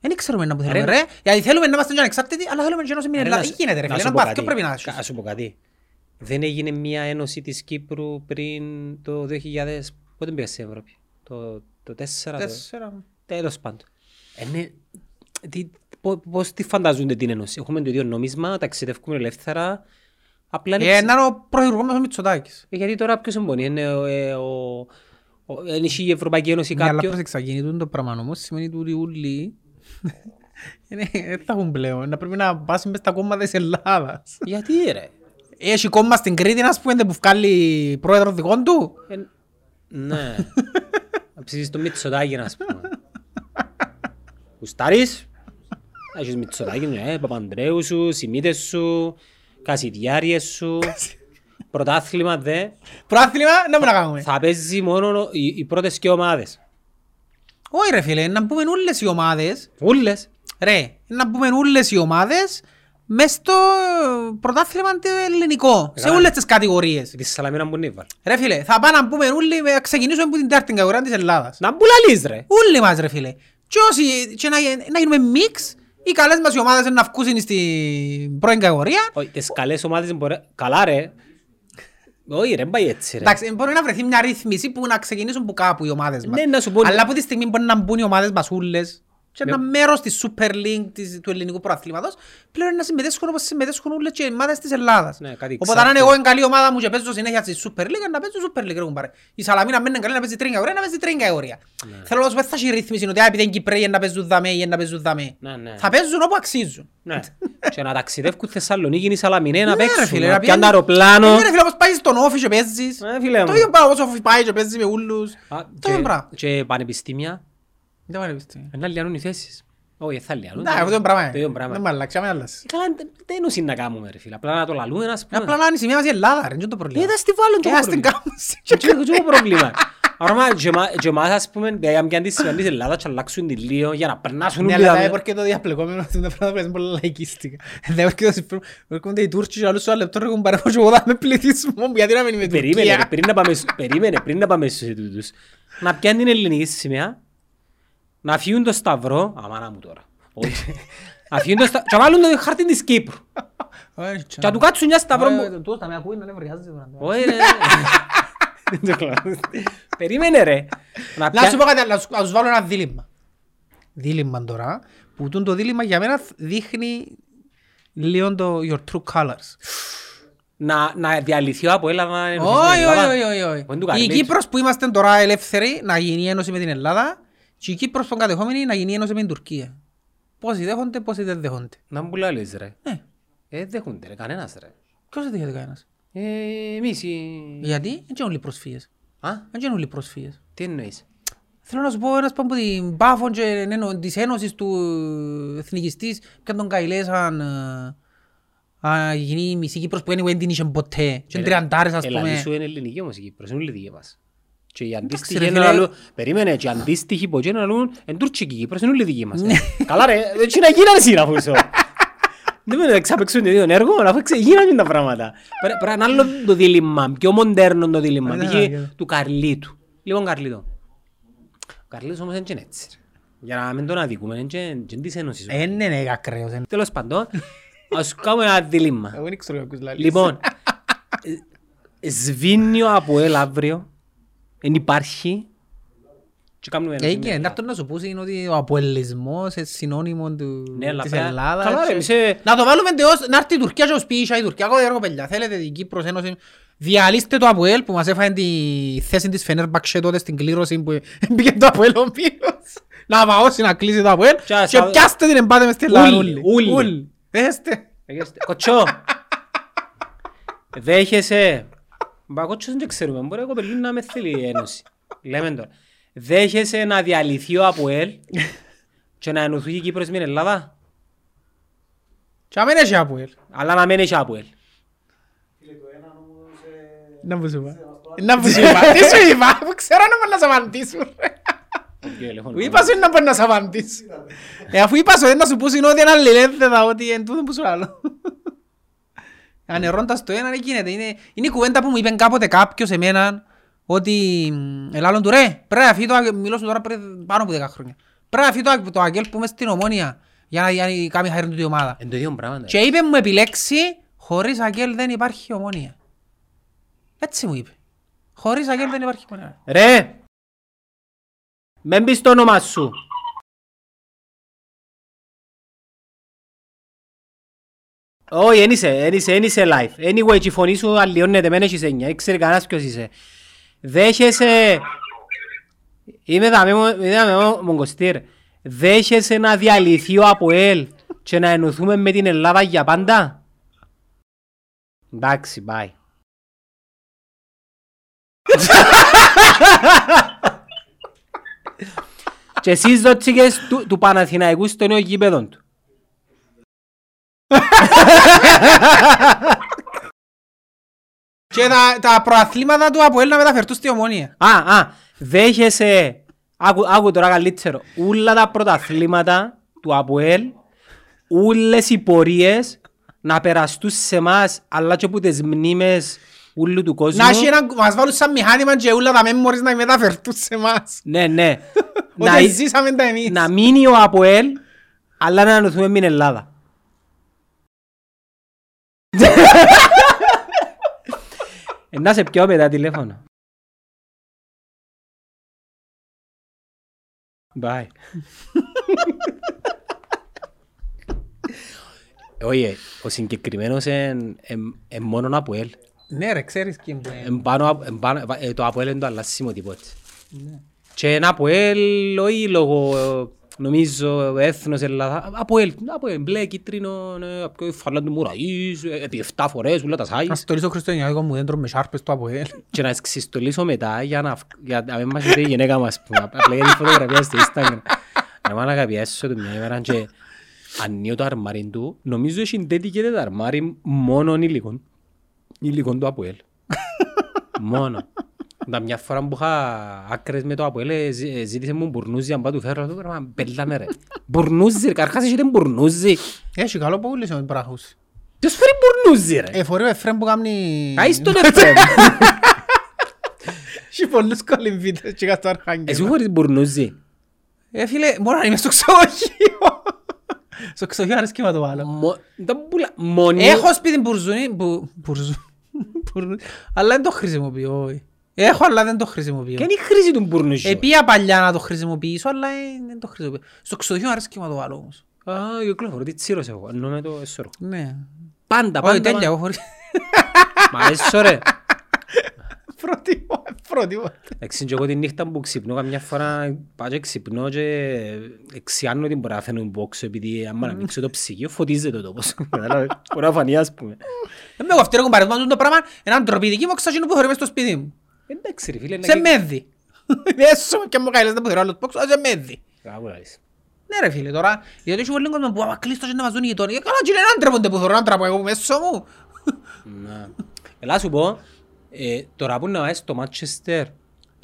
Δεν ξέρουμε να που θέλουμε Ρε. ρε, γιατί θέλουμε να είμαστε και ανεξάρτητοι, αλλά θέλουμε και ένωση με την Ρε, Ελλάδα. να Δεν σου- γίνεται ρε να φίλε, σου ένα πω πάθηκο κάτι. πρέπει να Κα- έχεις. Να σου πω κάτι. Δεν έγινε μια ένωση της Κύπρου πριν το 2000... Πότε πήγα στην Ευρώπη; Το, το 4, το... Τέσσερα. Τέλος πάντων. Ε, ναι, τι, πο- πώς τη φανταζούνται την ένωση; Έχουμε το ίδιο νόμισμα, ταξιδεύουμε ελεύθερα. Απλά είναι... Ε, να είναι ο πρόεδρος μας ο Μητσοτάκης. Ε, Γιατί τώρα ποιος εμπονεί. Είναι ο... ε, ο- ο- Είναι η Ευρωπαϊκή Ένωση Ναι, αλλά κάποιος; πρόσεξα, γίνει τούτο το πράγμα όμως, σημαίνει ότι όλοι είναι- δεν θα έχουν πλέον, να πρέπει να πάσουν μες στα κόμματα της Ελλάδας. Γιατί ρε; Έχει κόμμα στην Κρήτη, ας πούμε, που βγάλει πρόεδρο δικών του. Ε, ναι. Να ψήσεις το Μητσοτάκη, ας πούμε. Κουστάρεις. Έχεις Μητσοτάκη, ναι, Παπανδρέου σου, Σιμίτες σου, Κασιδιάριες σου. Πρωτάθλημα δε. Πρόθλημα, να μην να κάνουμε. Θα παίζει μόνο οι, οι πρώτες και ομάδες. Όχι ρε φίλε, να πούμε όλες οι ομάδες, Ούλες. ρε, να πούμε όλες οι ομάδες μες στο πρωτάθλημα το ελληνικό, σε Καλά. όλες τις κατηγορίες. Τη Σαλαμίνα που νύβαλ. Ρε φίλε, θα πάμε να πούμε όλοι, να ξεκινήσουμε από την τέταρτη κατηγορία της Ελλάδας. Να μπουλαλείς ρε. Όλοι μας ρε φίλε. Και όσοι, και να, να γίνουμε μίξ, οι καλές μας οι ομάδες να βγουν στην πρώην κατηγορία. Όχι, τις καλές ομάδες μπορεί... Καλά ρε. Όχι ρε, δεν πάει έτσι ρε. Εντάξει, μπορεί να βρεθεί μια ρύθμιση που να ξεκινήσουν που κάπου οι ομάδες μας. Ναι, να σου πω- Αλλά από τη στιγμή μπορεί να μπουν οι ομάδες μας ούλες και Ναι. ένα μέρος της Super League της, του ελληνικού προαθλήματος πλέον να συμμετέσχουν όπως συμμετέσχουν όλες και οι ομάδες της Ελλάδας. Ναι, κάτι Οπότε αν είναι εξάρτητο. εγώ είναι καλή ομάδα μου και παίζω συνέχεια στη Super League, να παίζω Super League. ρε κουμπάρε. Η Σαλαμίνα μένει καλή να παίζει τρίτη κατηγορία, να παίζει τρίτη κατηγορία. Ναι. Θέλω να σου πω, θα έχει ρύθμιση ότι α, επειδή είναι Κυπρέοι να παίζουν δαμέ ή να παίζουν δαμέ. Ναι, ναι. Θα παίζουν όπου αξίζουν. Ναι. Και να ταξιδεύουν Θεσσαλονίκη ή Σαλαμινές να Ναι, ρε παίξουν. φίλε, Να να πιάνουν πιάνει- αεροπλάνο. Ναι, ρε φίλε, όπως πάει στον όφη και παίζεις. Ε, φίλε Το μου. ίδιο πράγμα όπως πάει και παίζεις με ούλους. Α, Το ίδιο και- πράγμα. Και πανεπιστήμια. Δεν πανεπιστήμιο. Να λιάνουν οι θέσεις. Όχι, θα λιάνουν. Ναι, αυτό είναι πράγμα. Το ίδιο πράγμα. Δεν με αλλάξει, άμα αλλάξει. Καλά, δεν- δεν είναι να κάνουμε ρε φίλε. Απλά να το λαλούμε ας πούμε. Απλά να είναι η σημεία μας η Ελλάδα, ρε, είναι το πρόβλημα. Ε, θα στη βάλουν και Ε, το ας την πρόβλημα. κάνουμε. Και το πρόβλημα. Άρα και εμά- και εμάς ας πούμε, αν πιάνε τη σημαίνει της Ελλάδας και αλλάξουν τη λίγο για να περνάσουν Ναι, όλοι αλλά τα- δεν porque το διαπλεκόμενο είναι τα πράγματα που είναι πολύ λαϊκίστικα. Δεν porque το συμφέρον. Έρχονται οι Τούρκοι και άλλους σου λεπτό ρε κουμπάρε και εγώ θα είμαι πληθυσμό γιατί να μην είμαι Περίμενε, ρε, Τουρκία. πριν να πάμε, στου- περίμενε, πριν να πάμε στους ετούτους. Να πιάνει την ελληνική σημαία, να φύγουν το σταυρό, αμάνα μου τώρα. Όχι. Να φύγουν το σταυρό, και να βάλουν το χάρτη της Κύπρου. Όχι, Και να του κάτσουν μια σταυρό Όχι, μου. τούτος θα με ακούει να δεν βριάζεται τώρα. Όχι ρε. Δεν το κλαίω. Περίμενε ρε. Να Να σου πια- πω κάτι άλλο, να σου- να σου βάλω ένα δίλημμα. Δίλημμα τώρα, που τούτο το δίλημμα για μένα δείχνει Λίγο το your true colors. Να, να διαλυθεί ο Αποέλ, να ενωθεί στην Όχι, Ελλάδα. όχι, όχι, όχι. Όχι του Η Καρλίτσου. Κύπρος που είμαστε τώρα ελεύθεροι να γίνει ένωση με την Ελλάδα και η Κύπρος που είναι κατεχόμενη να γίνει ένωση με την Τουρκία. Πόσοι δέχονται, πόσοι δεν δέχονται. Να μου λες ρε. Ναι. Ε, δέχονται ρε, κανένας ρε. Ποιος δεν δέχεται κανένας; Ε, εμείς οι... Γιατί; Δεν είναι όλοι προσφύγες. Α, Δεν είναι όλοι προσφύγες. τι εννοείς; Θέλω να σου πω ένας από την Πάφων και εννο- της Ένωσης του Εθνικιστής και τον Καηλέσαν ε, α, γίνει η μισή Κύπρος που anyway δεν την είχε ποτέ. Και είναι τριαντάρες ας Ελαλή σου πούμε. είναι ελληνική όμως η Κύπρος, είναι όλη δική μας. Και οι αντίστοιχοι είναι να περίμενε, και οι αντίστοιχοι που είναι να λούν, εν Τούρκικοι, Κύπρος είναι δικοί μας. Καλά ρε, δεν είναι γίνανε εσύ να φούσω. Δεν πρέπει να εξαπαιξούν το ίδιο έργο, αφού γίνανε τα πράγματα. Πρέπει να άλλο το δίλημμα, πιο μοντέρνο το δίλημμα, του Καρλίτου. Λοιπόν, Καρλίτο. Ο Καρλίτος όμως δεν είναι έτσι. Για να μην τον αδικούμε, είναι της ένωσης. Ε, ναι, ναι, ακραίος. Παντών, ας κάνουμε ένα δίλημμα. Λοιπόν, ε, σβήνει ο Αποέλ αύριο δεν υπάρχει και κάνουμε ένα Έγινε, σημείο. να έρθω να σου πω είναι ότι ο αποελισμός είναι συνώνυμο του, Ναι, αλλά της πέρα- Ελλάδας. Καλά ρε, και- είσαι- Να το βάλουμε εντός, να έρθει η Τουρκία και ο Σπίσα, η Τουρκία κόβει έργο παιδιά. Θέλετε την Κύπρος Ένωση, διαλύστε το Αποέλ που μας έφαγε τη θέση της Φενέρμπαξε τότε στην κλήρωση που μπήκε το Αποέλ ο Πύρος. Να παώσει να κλείσει το Αποέλ Και ας- και πιάστε την εμπάτε μες στην Ελλάδα. Ούλοι, ούλοι. Ούλοι. Έστε. Έχεστε- Κοτσό, δέχεσαι, μπα κότσος δεν ξέρουμε, μπορεί ο κοπελί να με θέλει η Ένωση. Λέμε τώρα. Δέχεσαι να διαλυθεί ο Αποέλ και να ενωθεί η Κύπρος με την Ελλάδα, Και αμέν έχει Αποέλ. αλλά να μένει και Αποέλ. Να μου σου είπα. Να μου σου είπα. Τι σου είπα; Που ξέρω να μπορώ να σε απαντήσω. ρε. Που είπα σου είναι να μπορεί να σε απαντήσω. Ε, αφού είπα σου δεν να σου πούσουν ότι είναι αλληλεύθερα, ότι εν τούτο που σου άλλο. Ανερώντας το ένα, δεν γίνεται. Είναι, είναι η κουβέντα που μου είπε κάποτε κάποιος εμένα, ότι μ, ελάλλον του ρε, πρέπει να φύγει το Αγγέλ, μιλώ σου τώρα πριν πάνω από 10 χρόνια. Πρέπει να φύγει το, Αγ- το Αγγέλ που είμαι στην Ομόνια, για να, για να κάνει χάρη του η ομάδα. Εν το ίδιο πράγμα. Και είπε μου επιλέξει, χωρίς Αγγέλ δεν υπάρχει Ομόνια. Έτσι μου είπε. Χωρίς Αγγέλ δεν υπάρχει Ομόνια. Ρε, μεν πεις το όνομα σου. Όχι, δεν είσαι, δεν είσαι, δεν είσαι live. Anyway, και η φωνή σου αλλοιώνεται, μεν έχεις έννοια. Δεν ξέρει κανένας ποιος είσαι. Δέχεσαι... Είμαι δαμε, είμαι δαμε Μογκοστήρ. Δέχεσαι να διαλυθεί ο Αποέλ και να ενωθούμε με την Ελλάδα για πάντα; Εντάξει, bye. Και εσείς δότσικες του, του Παναθηναϊκού στο νέο γήπεδο του. Και τα, τα προαθλήματα του Αποέλ να μεταφερθούν στη Ομόνια. Α, α, δέχεσαι, άκου, άκου τώρα καλύτερο, όλα τα πρωταθλήματα του ΑΠΟΕΛ, όλες οι πορείες να περαστούν σε εμάς, αλλά και από τις μνήμες ούλου του κόσμου. Να έχει έναν, μας βάλουν σαν μηχάνημα και όλα τα memories να μεταφερθούν σε εμάς. Ναι, ναι. να, Ότι ζήσαμε τα εμείς. να μείνει ο ΑΠΟΕΛ, αλλά να ενωθούμε με την Ελλάδα. Ε, Να σε πιω μετά τηλέφωνο. Bye. Όχι, ε, ο συγκεκριμένος είναι μόνο ΑΠΟΕΛ. Ναι ρε, ξέρεις ποιοι είναι. Εν πάνω απ- εν πάνω- ε, Το ΑΠΟΕΛ είναι το αλλάσιμο τίποτε. Και ένα ΑΠΟΕΛ, όχι λόγω, ε, νομίζω, έθνος Ελλάδας. ΑΠΟΕΛ, ΑΠΟΕΛ, μπλε, κίτρινο, ναι, απ' και φαλά του Μουραής, ε, επί 7 φορές, ούλα τα Να σάις. στολίσω Χριστουγεννιάτικο μου δέντρο με σάρπες του Αποέλ. Και να ξυστολίσω μετά για να, φ- για να μην μας δει η γυναίκα μας. που Απλά για τη φωτογραφία στο Instagram. Να μάνα αγαπιάσω του μια ημέρα και ανοίγω το αρμάρι του. Νομίζω έχει dedicated αρμάρι μόνον υλικών. Υλικών του Αποέλ. Μόνο. Τα μια φορά που είχα άκρες με το Αποέλ, ε, ζή- ε, ζήτησε μου μπουρνούζι αν πάω του φέρω. Του πράγμα πελάμε ρε. Μπουρνούζι ρε, καρχάς έχετε μπουρνούζι. Έχει καλό που ούλησε με πράγους. Ποιος φέρει μπουρνούζι ρε; Ε, φορεί ο Εφραίμ που κάνει... Άις τον εφρέμ. Έχει πολλούς κολυμβίτες και κάτω αρχάγγελμα. Εσύ φορείς μπουρνούζι. Ε, φίλε, μόνο να είμαι στο ξενοδοχείο. Στο ξενοδοχείο αρέσκει να το βάλω. Μο- τα πουλα- Μονή. Έχω σπίτι μπουρζούνι, μπου- μπουρζού, μπουρζού, αλλά δεν το χρησιμοποιώ. Όχι. Έχω, αλλά δεν το χρησιμοποιώ. Και είναι η χρήση του μπουρνούζι. Επία παλιά να το χρησιμοποιήσω, αλλά ε, δεν το χρησιμοποιώ. Στο ξενοδοχείο αρέσκει να το βάλω όμως. Α, κυκλοφορώ τι τσίρος εγώ, ενώ με το εσώρο. Ναι. Πάντα, Όχι, πάντα. τέλεια, πάντα. εγώ χωρίς... Μα έσω ρε. Προτιμώ, προτιμώ. Εντάξει, και εγώ τη νύχτα που ξυπνώ καμιά φορά πάω και ξυπνώ και εξιάνω ότι μπορεί να φαίνω μπόξο επειδή άμα να ανοίξω το ψυγείο φωτίζεται ο τόπος. Κατάλαβες, Μπορεί να φανεί ας πούμε. Δεν με κοφτεί ρε κουμπάρε, μου το πράγμα, έναν τροπιδική μου ξαγίνω που χωρεί μες στο σπίτι μου. Εντάξει ρε φίλε. να Σε και- μέδι. Έσω με και μου καίλες, δεν που θεωρώ άλλος πόξο, σε μέδι. Κάπου να δεις. Ναι ρε φίλε, τώρα, διότι έχει πολύ κόσμο που άμα κλείστος και να μας δουν οι γειτόνοι, καλά και είναι έναν τρέπονται που θεωρώ έναν τραπώ εγώ μέσω μου. Να. Ελά σου πω, ε, τώρα που να βάζεις στο Μάτσεστερ, ε,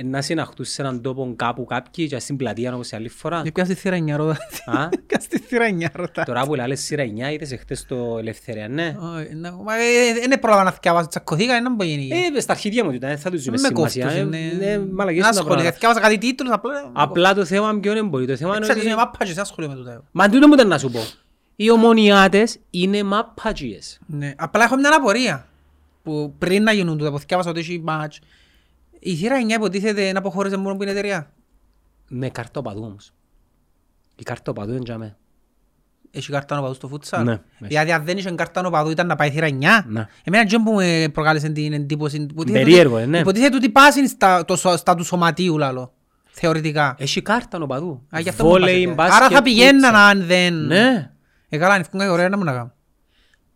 να συναχτούς σε έναν τόπο κάπου κάποιοι και στην πλατεία όπως η άλλη φορά. Και πιάσεις θύρα 9 ρώτα. Α; Πιάσεις στη θύρα 9 ρώτα. Τώρα που λάλες σειρά 9 είδες εχθές το Ελευθερία, ναι. Όχι, να- μα, ε, ε, Δεν πρόλαβα να θυκιάβασα, τσακωθήκα, δεν μπορεί να γίνει. Ε, στα αρχίδια μου ήταν, δεν θα τους δούμε Δεν με σημασία. κόφτωσε, Ε, ναι. ναι, μαλακίες Να είναι τα ασχοληθώ, πράγματα. θυκιάβασα κάτι τίτλους, απλά... Απλά το θέμα ποιο είναι μπορεί. Το θέμα είναι Ξέρεις, ότι... είναι μάπα και δεν ασχολούμαι με τούτα. Μα τούτο μου ήταν να σου πω. Οι ομονιάτες είναι μαπατζίες. Ναι, απλά έχω μια απορία. Που πριν να γίνουν τούτα, που θυκιάβασα ότι έχει μάτς, η θύρα 9 υποτίθεται να αποχώρησε μόνο που είναι εταιρεία. Με καρτοπαδού όμως. Η καρτοπαδού είναι για μέ. Έχει κάρτα νοπαδού στο φούτσαλ. Ναι, μέσα. Δηλαδή αν δεν είχε κάρτα νοπαδού ήταν να πάει θύρα 9. Ναι. Εμένα και που με προκάλεσε την εντύπωση. που υποτίθεται Περίεργο, ότι- ε, ναι. Υποτίθεται ότι πάσουν στα, το, σω- στα του σωματίου λαλό. Θεωρητικά. Έχει κάρτα νοπαδού. Α, γι' αυτό μου Βόλεϊ, πάσετε. μπάσκετ, Άρα θα πηγαίναν φούτσαλ. αν δεν... Ναι. Ε, καλά, αν ευκούν κάτι ωραία να μου να κάνω.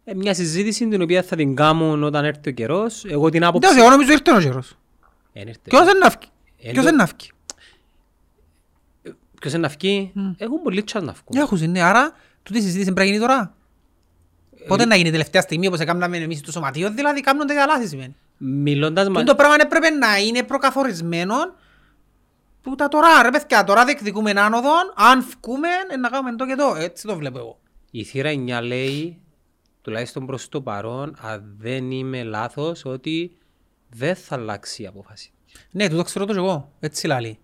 Ε, Μια συζήτηση την οποία θα την κάνουν όταν έρθει ο καιρός. Εγώ την Δεν άποψη... εγώ νομίζω ήρθε ο καιρός. Εν ήρθε. Ποιος δεν να φκει; Ε, Ποιος το- δεν να φκει; Ποιος είναι να φκεί; Έχουν πολύ τσάς να φκούν. Έχουν, ναι. Άρα, τούτη η συζήτηση πρέπει να γίνει τώρα. Πότε να γίνει τελευταία στιγμή όπως έκαναμε εμείς το σωματείο, δηλαδή κάνουν τα λάθη σημαίνει. Μιλώντας μα... Τούτο το πράγμα έπρεπε να είναι προκαθορισμένο που τα τώρα, ρε παιδιά, τώρα διεκδικούμε άνοδον, αν φκούμε, ε, να κάνουμε το και το. Έτσι το βλέπω εγώ. Η θύρα 9 λέει, τουλάχιστον προς το παρόν, αν δεν είμαι λάθος, ότι δεν θα αλλάξει η απόφαση. Ναι, τούτο ξέρω το και εγώ. Έτσι λαλεί.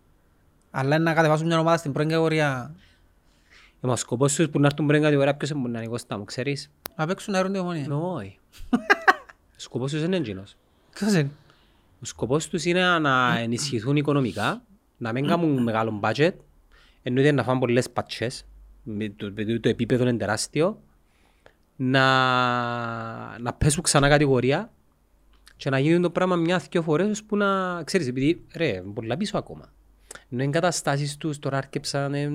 Αλλά να κατεβάσουν μια ομάδα στην πρώτη κατηγορία Ε, μα ο σκοπός τους που να έρθουν πριν κατηγορία ποιος είναι να είναι Κώστα μου, ξέρεις; να παίξουν αέρον τη ομονία. Όχι. Ο σκοπός τους είναι εκείνος. Ποιος είναι; Ο σκοπός τους είναι να ενισχυθούν οικονομικά, να μην κάνουν μεγάλο budget, εννοείται να φάνε πολλές πατσές, με το, με το επίπεδο είναι τεράστιο, να, να πέσουν ξανά κατηγορία και να γίνουν το πράγμα μια-δυο φορές ώσπου να, ξέρεις, επειδή ρε, είναι πολλά πίσω ακόμα. Ενώ οι εγκαταστάσεις τους τώρα άρκεψαν, ε,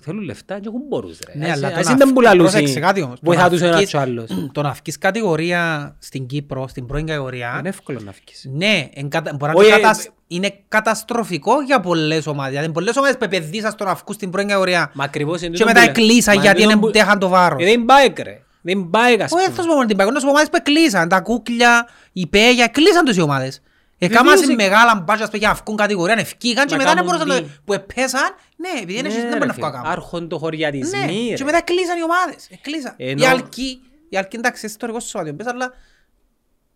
θέλουν λεφτά και έχουν πόρους ρε. Ναι, Ας- αλλά το ας να δεν φ- πουλαλούν πρόσεξε κάτι όμως. Το βοηθά να τους ο ένας φκεις- και ο άλλος. Το να βγεις κατηγορία στην Κύπρο, στην πρώτη κατηγορία, Είναι εύκολο να φύγεις. Ναι, εν κατα... μπορεί να Όχι, είναι, ε, κατασ... είναι καταστροφικό για πολλές ομάδες. Δηλαδή πολλές ομάδες που επενδύσαν στο να βγουν στην πρώτη κατηγορία Μα ακριβώς είναι και τούτο μετά που λέ- εκλείσαν Μα γιατί είναι δεν τούτο που- τέχαν το βάρος. Ε, Δεν πάει ρε. Δεν πάει ας Όχι, πούμε. θα σου πω μόνο την παγωνία, να σου πω ομάδες που εκλείσαν. Τα κούκλια, οι πέγια, εκλείσαν τους οι ομάδες. Εκάμασαν Βεβαίως, ε- μεγάλα μπάτζα για να βγουν κατηγορία, να ευκήκαν και Να μετά δεν κάνουν μπορούσαν να... τι. που επέσαν, ναι, επειδή δεν έχεις- Ναι, δεν ρε μπορείς να φίλε. βγουν ακόμα. Άρχον το χωριατισμοί Ναι, ρε. και μετά εκλείσαν οι ομάδες. Εκλείσαν. Ενώ- Η Αλκή, η Αλκή εντάξει, ιστορικό σωματείο, πες, αλλά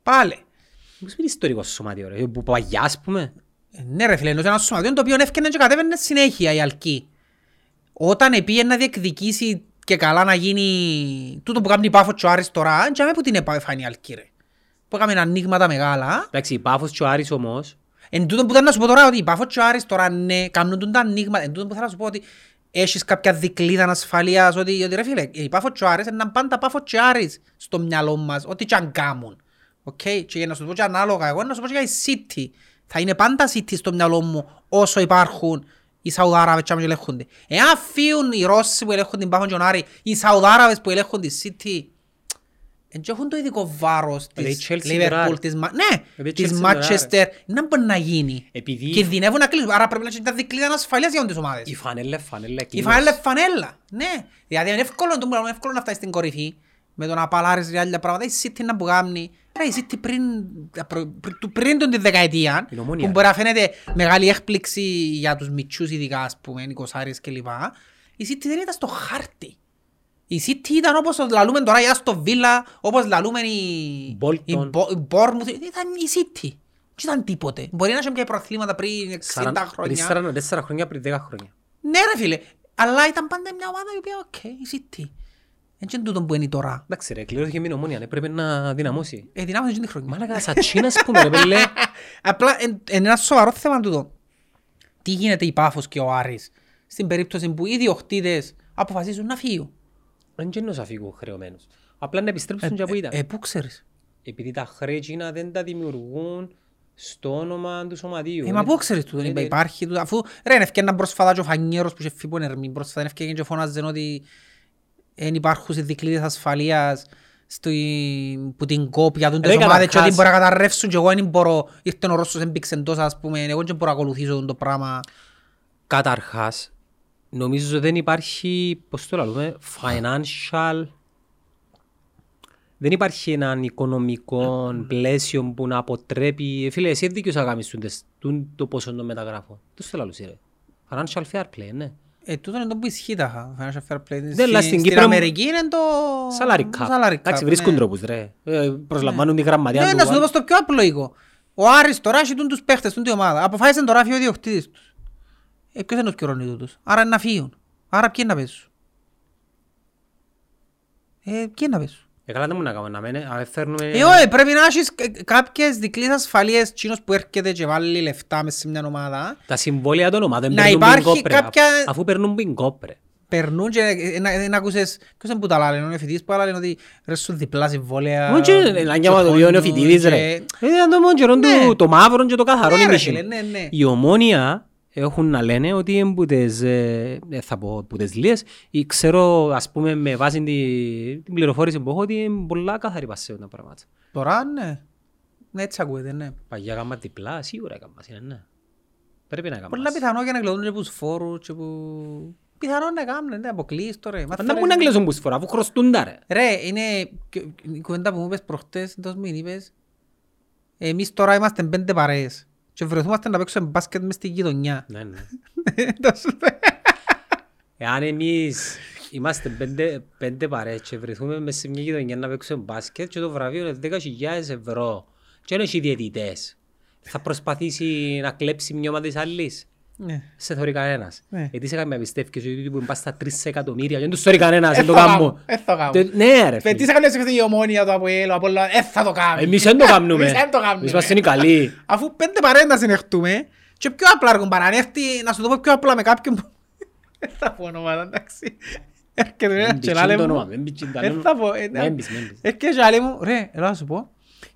πάλι. Πώς είναι ιστορικό σωματείο ρε. Που παγιά ας πούμε. Ε, Ναι ρε φίλε, ενώ σε ένα σωματείο το οποίο έφτιανε και κατέβαινε συνέχεια η Αλκή. Όταν επήγε να διεκδικήσει και καλά να γίνει τούτο που κάνει η Πάφος και ο Άρης τώρα, και που την επαφάνει η Αλκή ρε. Που έκαμε ανοίγματα μεγάλα. Εντάξει, η Πάφος και ο Άρης όμως, Εν τούτο που ήταν να σου πω τώρα ότι η Πάφος και ο Άρης τώρα ναι, κάνουν τούτα ανοίγματα. Εν τούτο που θέλω να σου πω ότι έχεις κάποια δικλίδα ασφαλείας, ότι, ότι ρε φίλε, η Πάφος και ο Άρης είναι πάντα Πάφος και ο Άρης στο μυαλό μας, ό,τι και αν κάνουν. Οκ, και για να σου το πω και ανάλογα, εγώ να σου πω και για η City. Θα είναι πάντα City στο μυαλό μου όσο υπάρχουν οι Σαουδάραβες και ελέγχονται. Εάν φύγουν οι Ρώσοι που ελέγχουν την Πάφο και τον Άρη, οι Σαουδάραβες που ελέγχουν τη City, δεν έχουν το ειδικό βάρος Δηλαδή, της η Chelsea τώρα, Liverpool, ρε. της, Μα- ναι, Δηλαδή, η της Chelsea τώρα, ρε. Manchester. Δεν μπορεί να γίνει. Επειδή- Κινδυνεύουν να κλείσουν. Άρα πρέπει να έχει τα δικλείδα ασφαλείας για όλες τις ομάδες. η φανέλα, φανέλα Η εκείνος. φανέλα είναι φανέλα. Ναι. Δηλαδή είναι εύκολο, το είναι εύκολο να φτάσει στην κορυφή με το να παλάρεις για άλλα πράγματα. Η City να που κάνει. Ρε, η City πριν, πριν, πριν, πριν τον τη δεκαετία, Η Ομόνια, που ρε. μπορεί να φαίνεται μεγάλη έκπληξη για τους μητσούς ειδικά, ας πούμε, οι κοσάρες κλπ. Η City δεν ήταν στο χάρτη. Η City ήταν όπως το λαλούμε τώρα η Aston Villa, όπως λαλούμε η, Bolton. η, Bo- η Bournemouth. Ήταν η City. Δεν ήταν τίποτε. Μπορεί να είχε και πρωταθλήματα πριν 60 Σαραν- Πριν χρόνια. 44 χρόνια, πριν 10 χρόνια. Ναι ρε φίλε, αλλά ήταν πάντα μια ομάδα η οποία, οκ, η City. Έτσι είναι τούτο που είναι τώρα. Εντάξει ρε, κληρώθηκε μια Ομόνοια, ναι, πρέπει να δυναμώσει. Ε, δυνάμωσε την χρονιά. Μάλακα, σαν Τσίνας, ας πούμε, ρε πέλε. Απλά εν- είναι ένα σοβαρό θέμα τούτο. Τι γίνεται η Πάφος και ο Άρης στην περίπτωση που οι διοκτήτες αποφασίζουν να φύγουν; Δεν είναι να φύγουν χρεωμένους. Απλά να επιστρέψουν και που ήταν. Ε, πού ξέρεις; Επειδή τα χρέη εκείνα δεν τα δημιουργούν στο όνομα του σωματείου. Ε, μα πού ξέρεις τούτο, Ε, είπα, ε, υπάρχει τούτο, αφού ρε ευκαιρναν πρόσφατα και ο Φανιέρος που είχε φύγει από Ερμή, πρόσφατα ευκαιρναν και φωνάζαν ότι δεν υπάρχουν σε δικλείδες ασφαλείας στο, που την κόπια του τις Ρε, ομάδες και ότι καταρχάς- μπορεί να καταρρεύσουν και εγώ δεν μπορώ, ήρθε ο Ρώσος έμπηξε τόσο ας πούμε, εγώ δεν μπορώ να ακολουθήσω το πράγμα. Καταρχάς, νομίζω ότι δεν υπάρχει, πώς το λέμε, financial... Δεν υπάρχει έναν οικονομικό πλαίσιο που να αποτρέπει... Ε, Φίλε, εσύ δίκαιος να κάνεις τούντες- τούν το πόσο των μεταγράφων. Τι στο λαλούς, ρε; Financial fair play, ναι. Ε, τούτο είναι το που ισχύει τα financial fair play. Ναι, αλλά στην Κύπρο- Αμερική είναι το... Salary cap. salary cap, Εντάξει, βρίσκουν ναι. τρόπους, ρε. Ε, Προσλαμβάνουν τη γραμματεία Ναι, του. να σου το πω στο πιο απλό οίκο. Ο Άρης τώρα έχει τούν τους παίχτες, τούν τη ομάδα. Αποφάσισε τώρα φύγει ο ιδιοκτήτης τους. Ε, ποιος είναι τους κυρώνει τούτους. Άρα είναι να φύγουν. Άρα ποιοι είναι να πέσουν. Ε, ποιοι είναι να πέσουν. Ε, καλά δεν μου να κάνουμε, να μένε, αν φέρνουμε... Ε, όχι, πρέπει να έχεις κα- κάποιες δικλείδες ασφαλείας τσίνος που έρχεται και βάλει λεφτά μες σε μια ομάδα. Τα συμβόλαια των ομάδων Να περνούν υπάρχει πινκόπ, ρε. κάποια- Αφού περνούν πινκόπ, ρε. Περνούν και ε, να- ε, να ακούσες... Ποιος είναι που τα λένε, ο νεοφοιτής που τα λένε ότι ρε σου διπλά συμβόλαια. Όχι, να νιώμα το βιώνει ο φοιτητής, ρε. και- Ε, Ήταν το μόνο καιρό Ναι. του, το μαύρο και το καθαρό Ναι, είναι ρε, μισή. φίλε, ναι, ναι. Η ομόνια έχουν να λένε ότι είναι που τις, ε, ε, θα πω, που τις λίες, ή ξέρω, ας πούμε, με βάση τη- την πληροφόρηση που έχω, ότι είναι πολλά καθαρή πασέω τα πράγματα. Τώρα ναι. Ναι, έτσι ακούεται, ναι. Παγιά γάμμα διπλά, σίγουρα γάμμα είναι, ναι. Πρέπει να γάμμα. Πολλά πιθανό για να κλωδούν και από τους φόρους και που... Πιθανό να κάνουν, ναι, αποκλείεις τώρα. Μας Να θέλεις- μου να κλείσουν που φορά, αφού χρωστούν τα, ρε. Ρε, είναι και- η κουβέντα που μου είπες προχτές, εντός μην είπες. Εμείς τώρα είμαστε πέντε παρέες και βρεθούμαστε να παίξουμε μπάσκετ μες στη γειτονιά. Ναι, ναι. Να σου πω. Εάν εμείς είμαστε πέντε, πέντε παρέες και βρεθούμε μες σε μια γειτονιά να παίξουμε μπάσκετ και το βραβείο είναι 10.000 ευρώ και δεν έχει διαιτητές, θα προσπαθήσει να κλέψει μια ομάδα της άλλης. Ναι. Σε θωρεί κανένας. Ναι. Γιατί σε κάνει να πιστεύεις ότι που πας στα 3 εκατομμύρια και δεν τους θωρεί κανένας, Ε, δεν το θα κάνω. κάνω, ε, θα κάνω. Τε- Ναι ρε Παι, φίλε. Τι σε κάνεις η ομόνια το Αποέλ, ο Απόλλων, ε, θα το κάνουμε. Εμείς δεν το κάνουμε. Εμείς δεν το κάνουμε. Εμείς είμαστε οι καλοί. Αφού πέντε παρέες να συνεχτούμε και πιο απλά αργούν παρά, αν έρθει, να σου το πω πιο απλά με κάποιον που... Δεν θα πω ονόματα, εντάξει. Έρχεται Μην ένα πεις και λάλε το μου. όνομα, μην πεις το Δεν όνομα. θα πω. ε, Μην πεις, μην πεις. Έρχεται και λάλε μου, ρε, έλα να σου πω.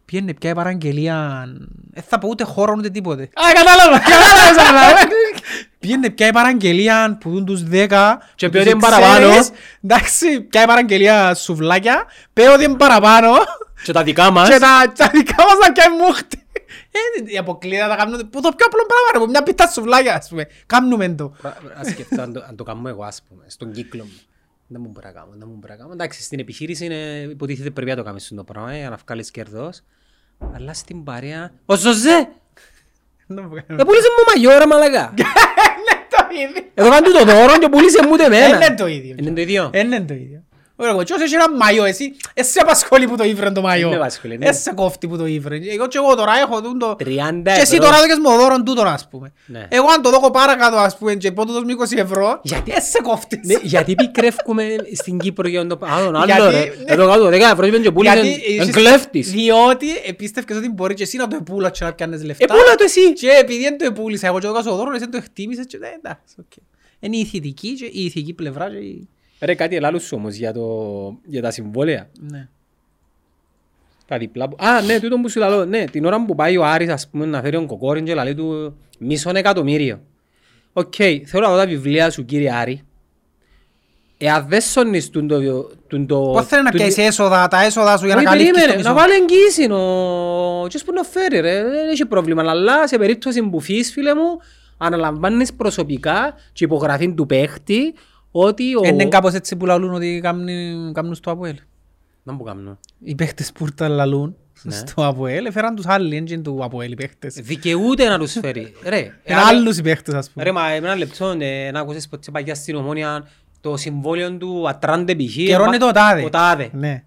Πιένε πια η παραγγελία, δεν θα πω ούτε χώρο ούτε τίποτε. Α, κατάλαβα, κατάλαβα, αλλά, ρε. Πιένε πια η παραγγελία που δουν τους 10 Και που πει τους ότι είναι παραπάνω. ξέρεις. Εντάξει, πια η παραγγελία σουβλάκια, πει ότι είναι παραπάνω Και τα δικά μας. και τα, τα δικά μας να πιάνουν μούχτη. Ε, οι αποκλείδα τα κάνουν, που το πιο απλό πράγμα ρε, που μια πίτα σουβλάκια ας πούμε. Κάνουμε το. Ας σκεφτώ αν το- αν το κάνω εγώ ας πούμε, στον κύκλο μου. Δεν μου μπορεί να κάνω, δεν μου μπορεί να κάνω. Εντάξει, στην επιχείρηση είναι, υποτίθεται πρέπει να το κάνεις το πράγμα ε, για να βγάλεις κέρδος. Αλλά στην παρέα... Ο Ζωζέ! Δεν μου Ε, κάνουμε. πούλησε μου μαγιό ρε μαλακά. Είναι το ίδιο. Εδώ κάνει το δώρο και πούλησε μου τε εμένα. Είναι το ίδιο. Είναι το ίδιο. Είναι το ίδιο. Ωραία, εγώ τσιος έχεις ένα μαγιό, εσύ, εσύ σε απασχολεί που το ήβρε το μαγιό. Είναι απασχολεί, ναι. Εσύ σε κόφτει που το ήβρε. Εγώ και εγώ τώρα έχω τούν το... 30 Και εσύ ευρώ. τώρα δώκες μου δώρον τούτον ας πούμε. Ναι. Εγώ αν το δώκω παρακάτω ας πούμε και πω το δώσ' μου 20 ευρώ, Γιατί- εσύ σε κόφτεις. Ναι, γιατί πικρεύκουμε στην Κύπρο για το Α, τον άλλο Γιατί- ρε. ναι. Εδώ κάτω 10 ευρώ και πούλησε Γιατί εν έχεις- κλέφτης. Διότι επίστευκες ότι μπορεί και εσύ να το επούλας και να πιάνεις λεφτά. Επούλα το εσύ. Και επειδή δεν το επούλησα εγώ και το έκανα δώρο, εσύ δεν το εκτίμησες και δεν εντάξει, οκ. Είναι η ηθική και η ηθική πλευρά και η... Ρε κάτι ελάλους σου όμως για, το, για τα συμβόλαια. Ναι. Τα διπλά που... Α, ναι, τούτο που σου λέω. Ναι, την ώρα που πάει ο Άρης, ας πούμε, να φέρει τον Κοκόριν και λέει του μισόν εκατομμύριο. Οκ, θέλω να δω τα βιβλία σου, κύριε Άρη. Εάν δεν σώνεις τούν το... τούν το Πώς θέλει να τούν- πιάσεις έσοδα, τα έσοδα σου για να Όχι, καλύψεις το περίμενε, μισό; να βάλει εγγύηση ο... Και που να φέρει ρε, δεν έχει πρόβλημα. Αλλά σε περίπτωση που φύγεις, φίλε μου, αναλαμβάνεις προσωπικά και υπογραφή του παίχτη ότι ο... Είναι κάπως έτσι που λαλούν ότι κάνουν κάνουν στο ΑΠΟΕΛ. Να μου κάνω. Οι παίχτες που ήρθαν λαλούν Ναι. στο ΑΠΟΕΛ, έφεραν τους άλλοι, έντζιν του ΑΠΟΕΛ οι παίχτες. Δικαιούται να τους φέρει. Ρε, Είναι εάν- άλλους οι παίχτες ας πούμε. Ρε, μα ένα λεπτό, ε, να ακούσεις ποτέ παγιά στην ομόνια το συμβόλαιο του Ατράντε π.χ. Καιρώνει το τάδε. Ο τάδε. Ναι.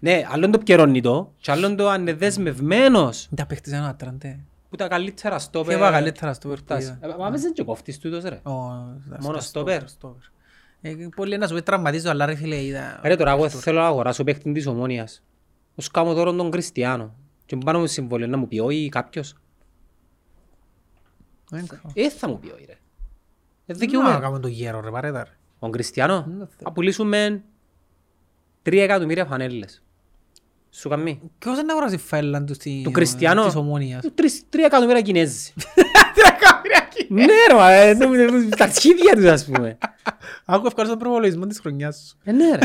Ναι, άλλον το καιρώνει το και άλλον το αν είναι δεσμευμένος Τα παίχτες είναι άτραντε. που τα καλύτερα στόπερ. Και είπα καλύτερα στο φτάσεις. περτάς. Ε, Μα μες δεν και κόφτεις τούτος ρε. Μόνος στόπερ. Ε, Πολλοί να σου πει τραυματίζω, αλλά ρε φίλε είδα... Ρε τώρα εγώ θέλω να αγοράσω παίχτη της ομόνιας. Ως κάνω τώρα τον Κριστιανό. Και πάνω μου συμβόλαιο να μου πει όχι κάποιος. Ε, θα μου πει όχι ρε. Ε, Δεν δικαιούμαι. να κάνουμε το γέρο ρε παρέτα ρε. Ο Κριστιανό. Δεν το θέλω. Θα πουλήσουμε Τρία εκατομμύρια φανέλες. Σου καμί. Ποιος είναι να αγοράσει φαίλαν του στη- Του Κριστιανό; της Ομόνιας; Τρεις- Τρία εκατομμύρια Κινέζοι. Ναι ρε μα, ε, νο- τα αρχίδια τους ας πούμε. Άκου ευχαριστώ τον προβολισμό της χρονιάς σου. Ε, ναι ρε.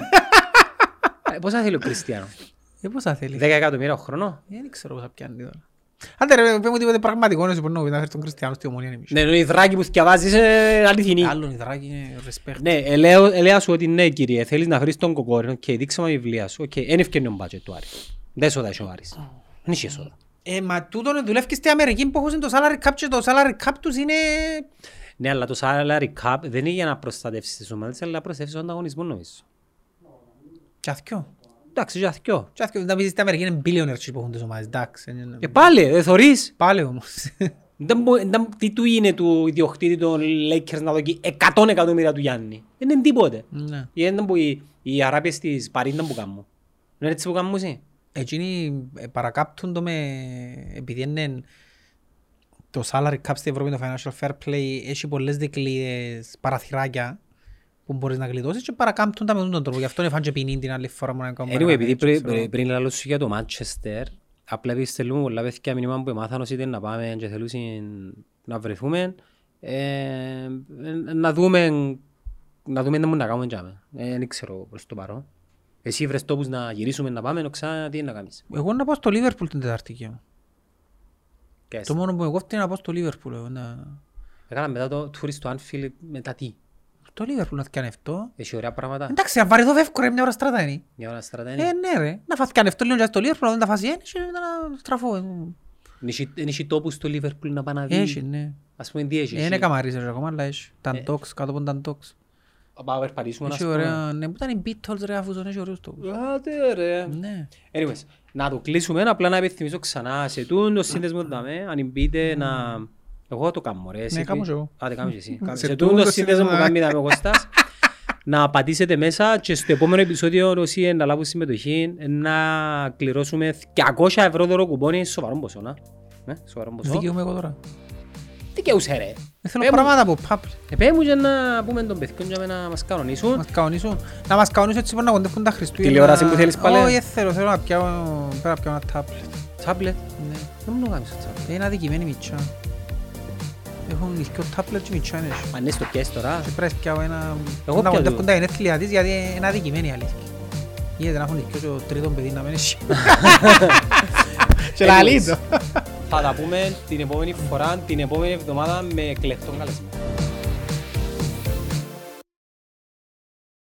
Ε, Πόσα θέλει ο Κριστιανό; Ε, πόσα θέλει. Δέκα εκατομμύρια ο χρόνο. Ε, Δεν ξέρω πόσα πιάνει τώρα. Άντε ρε, πες μου τίποτε πραγματικό να σου πω να πει να φέρει τον Κριστιανό στη Ομόνια εμείς. Ναι, η δράκη που θυκευάζεις είναι αληθινή. Άλλον υδράκι είναι respect. Ναι, ελέω, ελέα σου ότι ναι κύριε, θέλεις να βρεις τον κοκόρινο και δείξε μου η βιβλία σου. Οκ, δεν ευκαινεί ο μπάτζετ του Άρη. Δεν έσοδα έχει ο Άρης. Δεν έχει έσοδα. Ε, μα τούτον δουλεύει στην Αμερική που έχουν το salary cap και το salary cap τους είναι... Ναι, αλλά το salary cap δεν είναι για να προστατεύσεις τις ομάδες, αλλά να προστατεύσεις τον ανταγωνισμό νομίζω. Και αθκιό. Εντάξει, για θυκιό. Και αθκιό, να πεις στην Αμερική είναι billionaires που έχουν τις ομάδες, εντάξει. είναι- Ε, πάλι, ε, θωρείς. Πάλι όμως. Δεν μπο- δεν- Τι του είναι του ιδιοκτήτη των Lakers να δώσει 100 εκατομμύρια του Γιάννη. Δεν είναι τίποτε. Ναι. Ή δεν που οι, οι Αράπιες της Παρίς δεν που κάνουν. Δεν είναι έτσι που κάνουν εσύ. Εκείνοι ε, παρακάπτουν το με... επειδή είναι το salary cap στην Ευρώπη, το financial fair play, έχει πολλές δικλείδες, παραθυράκια που μπορείς να γλιτώσεις και παρακάμπτουν τα με αυτόν τον τρόπο. Γι' αυτό είναι φάνε και ποινή την άλλη φορά μου να κάνουμε Anyway, επειδή έτσι, πριν, ξέρω. πριν, πριν λαλώ σου για το Manchester, απλά επειδή στέλνουμε πολλά παιδιά μήνυμα που εμάθαν όσοι ήταν να πάμε και θέλουν να βρεθούμε, ε, να δούμε, να δούμε τι μπορούμε να κάνουμε τζάμε. Ε, δεν ξέρω προς το παρόν. Εσύ βρες τόπους να γυρίσουμε να πάμε, ξανά τι είναι να κάνεις. Εγώ να πάω στο Liverpool την Τετάρτη και μου. Και Το μόνο που εγώ κόφτει είναι να πάω στο Liverpool. εγώ, να- Έκανα μετά το tourist στο Anfield, μετά τι; Το Liverpool να θυκανευτώ. Έχει ωραία πράγματα. Εντάξει, αν βαρεθώ φεύγω ρε μια ώρα στράτα είναι. Μια ώρα στρατά Ε, είναι. ναι ρε. Να φαθκανευτώ λίγο και στο Liverpool, να δω τα φάση είναι και μετά να στραφώ. ε. Δεν έχει τόπους στο Liverpool να πάει να δει; Έχει, ναι. Ας πούμε τι έχεις. Ε, Είναι καμαρίζες ακόμα, αλλά έχει. Ταντόξ, κάτω από ταντόξ. Πάμε να περπατήσουμε, ας Έχει πούμε. ωραία, ναι, που ήταν οι Beatles ρε, αφού ζουν, έχει ωραίους τόπους. Άντε ρε. Ναι. Anyways, να το κλείσουμε, απλά να επιθυμίσω ξανά σε τούν το σύνδεσμο του δαμέ, αν μπείτε να... Εγώ το κάνω ρε. εσύ Ναι, κάνω τι- και εγώ. Άντε κάνω και εσύ. Σε Σε τούν τούν το το σύνδεσμο που σύνδεσμο, κάνει δαμέ ο Κώστας, να πατήσετε μέσα και στο επόμενο επεισόδιο όσοι να λάβουν συμμετοχή να κληρώσουμε 200 ευρώ δώρο κουπόνι, σοβαρό ποσό, να. Ναι, σοβαρό ποσό. Δικαιούμαι εγώ τώρα. Τι και ουσέ ρε. Δεν θέλω Ε, μου- πράγματα από πάπλ. Επέ μου και να πούμε τον παιδιόν για να μας κανονίσουν. Μας καονίσουν. Να μας καονίσουν έτσι που να κοντεύουν τα Χριστούγεννα. Τηλεόραση που θέλεις πάλι; Όχι, δεν θέλω. Θέλω να πιάω, πρέπει να πιάω ένα τάπλετ. Τάμπλετ; Ναι. Δεν μου το κάνεις το τάμπλετ. Είναι αδικημένη μητσά. Έχουν δυο τάπλετ και μητσά είναι. Αν είναι στο πιέσεις τώρα. Και πρέπει να πιάω ένα... Εγώ να πιάω κοντεύουν το. τα γενέθλια της γιατί είναι αδικημένη η αλήθεια. Γίνεται να έχουν δυο και ο τρίτον παιδί να μένει εσύ. Και λαλεί το. Θα τα πούμε την επόμενη φορά, την επόμενη εβδομάδα με κλεκτόν καλεσμένο.